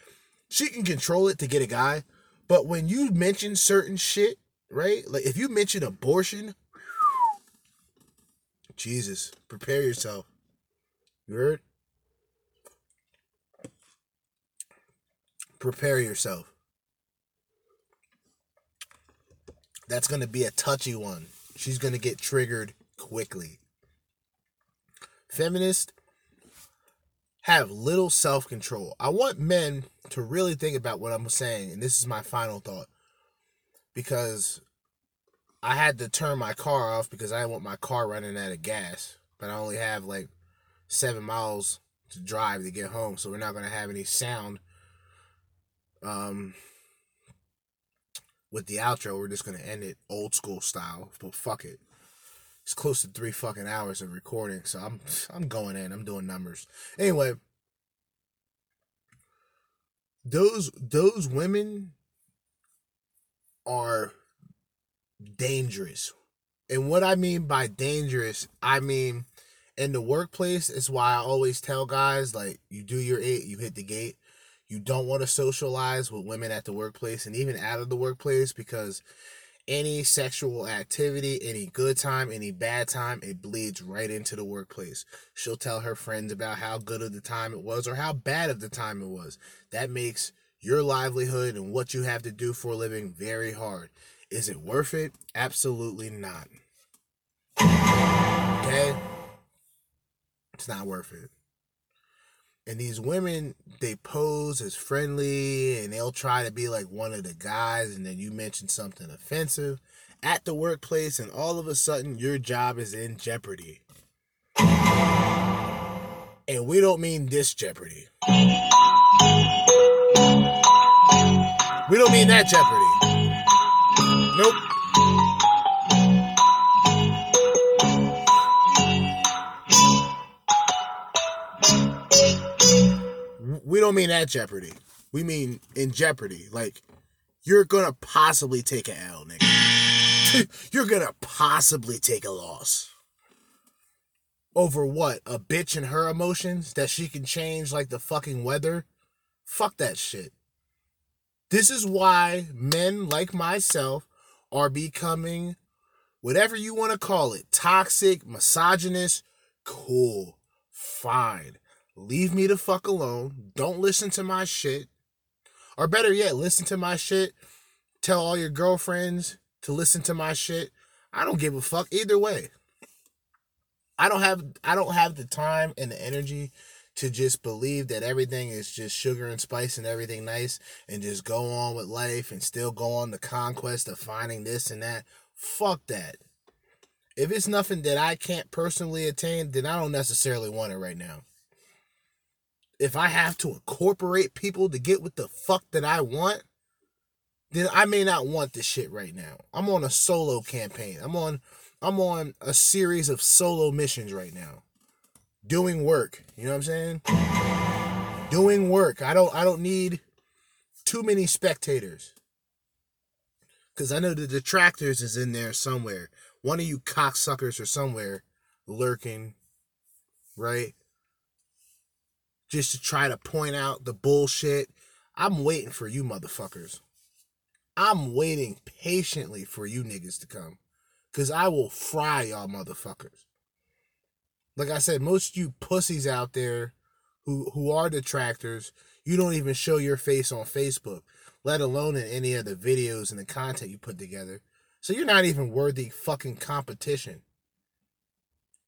she can control it to get a guy, but when you mention certain shit, right? Like if you mention abortion, Jesus, prepare yourself. You heard? Prepare yourself. That's going to be a touchy one. She's going to get triggered quickly. Feminists have little self control. I want men to really think about what I'm saying, and this is my final thought. Because I had to turn my car off because I didn't want my car running out of gas, but I only have like seven miles to drive to get home, so we're not going to have any sound. Um, with the outro, we're just gonna end it old school style. But fuck it, it's close to three fucking hours of recording, so I'm I'm going in. I'm doing numbers anyway. Those those women are dangerous, and what I mean by dangerous, I mean in the workplace. It's why I always tell guys like you do your eight, you hit the gate you don't want to socialize with women at the workplace and even out of the workplace because any sexual activity, any good time, any bad time, it bleeds right into the workplace. She'll tell her friends about how good of the time it was or how bad of the time it was. That makes your livelihood and what you have to do for a living very hard. Is it worth it? Absolutely not. Okay? It's not worth it and these women they pose as friendly and they'll try to be like one of the guys and then you mention something offensive at the workplace and all of a sudden your job is in jeopardy. And we don't mean this jeopardy. We don't mean that jeopardy. Nope we don't mean that jeopardy. We mean in jeopardy. Like you're gonna possibly take a L, nigga. you're gonna possibly take a loss. Over what? A bitch and her emotions that she can change like the fucking weather? Fuck that shit. This is why men like myself are becoming whatever you want to call it toxic, misogynist, cool, fine. Leave me the fuck alone. Don't listen to my shit. Or better yet, listen to my shit. Tell all your girlfriends to listen to my shit. I don't give a fuck either way. I don't have I don't have the time and the energy to just believe that everything is just sugar and spice and everything nice and just go on with life and still go on the conquest of finding this and that. Fuck that. If it's nothing that I can't personally attain, then I don't necessarily want it right now if I have to incorporate people to get what the fuck that I want, then I may not want this shit right now. I'm on a solo campaign. I'm on I'm on a series of solo missions right now. Doing work. You know what I'm saying? Doing work. I don't I don't need too many spectators. Cause I know the detractors is in there somewhere. One of you cocksuckers are somewhere lurking, right? Just to try to point out the bullshit. I'm waiting for you motherfuckers. I'm waiting patiently for you niggas to come. Cause I will fry y'all motherfuckers. Like I said, most of you pussies out there who who are detractors, you don't even show your face on Facebook, let alone in any of the videos and the content you put together. So you're not even worthy fucking competition.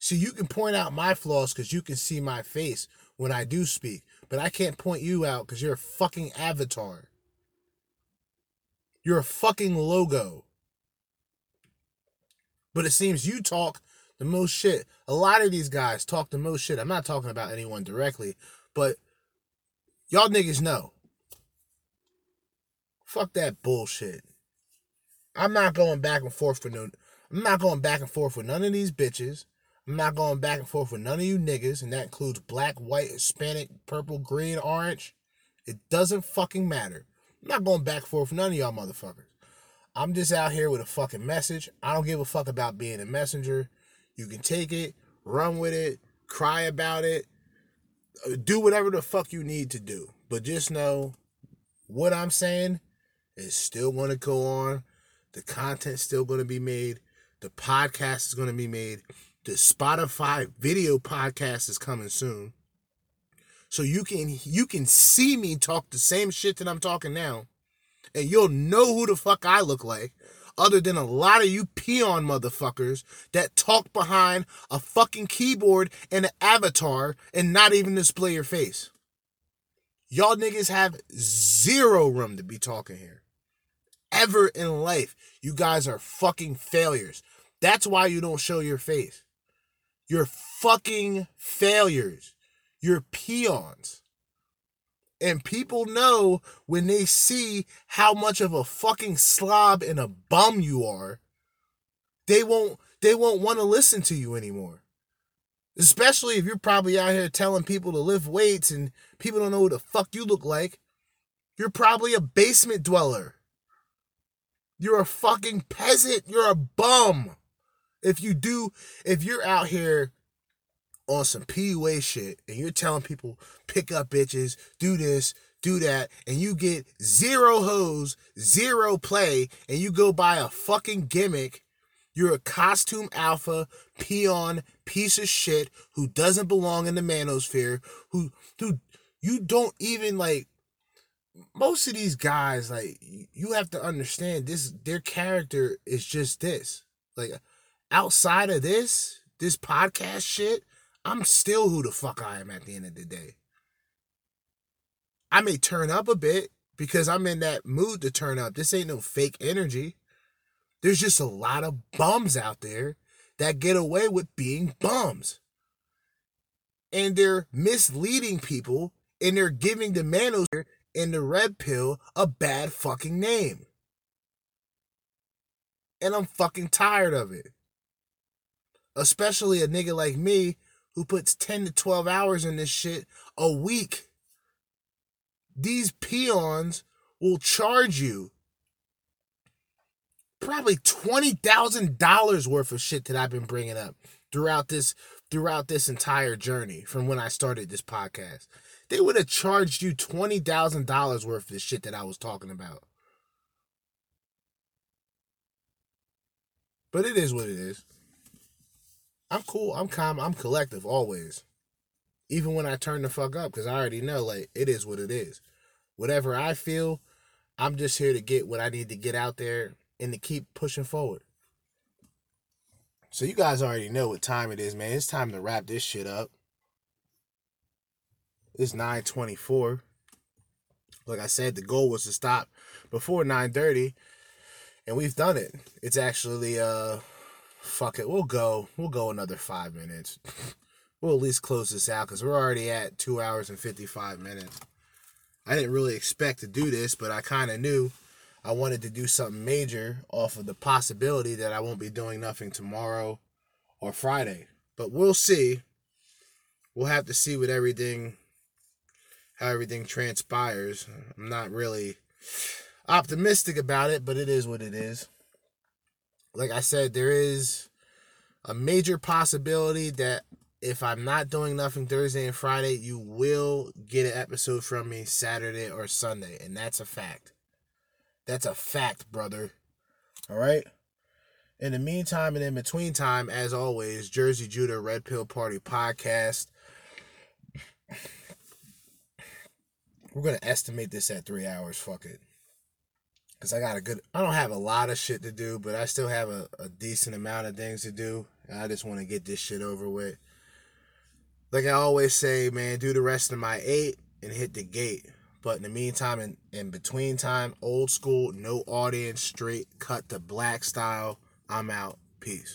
So you can point out my flaws because you can see my face when I do speak, but I can't point you out because you're a fucking avatar. You're a fucking logo. But it seems you talk the most shit. A lot of these guys talk the most shit. I'm not talking about anyone directly, but y'all niggas know. Fuck that bullshit. I'm not going back and forth for no I'm not going back and forth with none of these bitches. I'm not going back and forth with none of you niggas, and that includes black, white, Hispanic, purple, green, orange. It doesn't fucking matter. I'm not going back and forth with none of y'all motherfuckers. I'm just out here with a fucking message. I don't give a fuck about being a messenger. You can take it, run with it, cry about it, uh, do whatever the fuck you need to do. But just know what I'm saying is still going to go on. The content's still going to be made. The podcast is going to be made. The Spotify video podcast is coming soon. So you can you can see me talk the same shit that I'm talking now. And you'll know who the fuck I look like other than a lot of you peon motherfuckers that talk behind a fucking keyboard and an avatar and not even display your face. Y'all niggas have zero room to be talking here. Ever in life. You guys are fucking failures. That's why you don't show your face. You're fucking failures. You're peons. And people know when they see how much of a fucking slob and a bum you are, they won't they won't want to listen to you anymore. Especially if you're probably out here telling people to lift weights and people don't know who the fuck you look like. You're probably a basement dweller. You're a fucking peasant. You're a bum. If you do, if you're out here on some PUA shit and you're telling people pick up bitches, do this, do that, and you get zero hoes, zero play, and you go buy a fucking gimmick, you're a costume alpha, peon, piece of shit who doesn't belong in the manosphere, who who you don't even like most of these guys, like you have to understand this their character is just this. Like outside of this, this podcast shit, I'm still who the fuck I am at the end of the day. I may turn up a bit because I'm in that mood to turn up. This ain't no fake energy. There's just a lot of bums out there that get away with being bums. And they're misleading people and they're giving the manosphere and the red pill a bad fucking name. And I'm fucking tired of it. Especially a nigga like me who puts 10 to 12 hours in this shit a week. These peons will charge you probably $20,000 worth of shit that I've been bringing up throughout this throughout this entire journey from when I started this podcast. They would have charged you $20,000 worth of the shit that I was talking about. But it is what it is. I'm cool. I'm calm. I'm collective always. Even when I turn the fuck up, because I already know, like, it is what it is. Whatever I feel, I'm just here to get what I need to get out there and to keep pushing forward. So you guys already know what time it is, man. It's time to wrap this shit up. It's 924. Like I said, the goal was to stop before 930. And we've done it. It's actually uh fuck it. We'll go. We'll go another five minutes. we'll at least close this out because we're already at two hours and 55 minutes. I didn't really expect to do this, but I kind of knew I wanted to do something major off of the possibility that I won't be doing nothing tomorrow or Friday. But we'll see. We'll have to see what everything how everything transpires. I'm not really optimistic about it, but it is what it is. Like I said, there is a major possibility that if I'm not doing nothing Thursday and Friday, you will get an episode from me Saturday or Sunday, and that's a fact. That's a fact, brother. All right. In the meantime and in between time, as always, Jerzee Judah Red Pill Party podcast. We're gonna estimate this at three hours. Fuck it. Cause I got a good. I don't have a lot of shit to do, but I still have a, a decent amount of things to do. I just want to get this shit over with. Like I always say, man, do the rest of my eight and hit the gate. But in the meantime, in, in between time, old school, no audience, straight cut to black style. I'm out. Peace.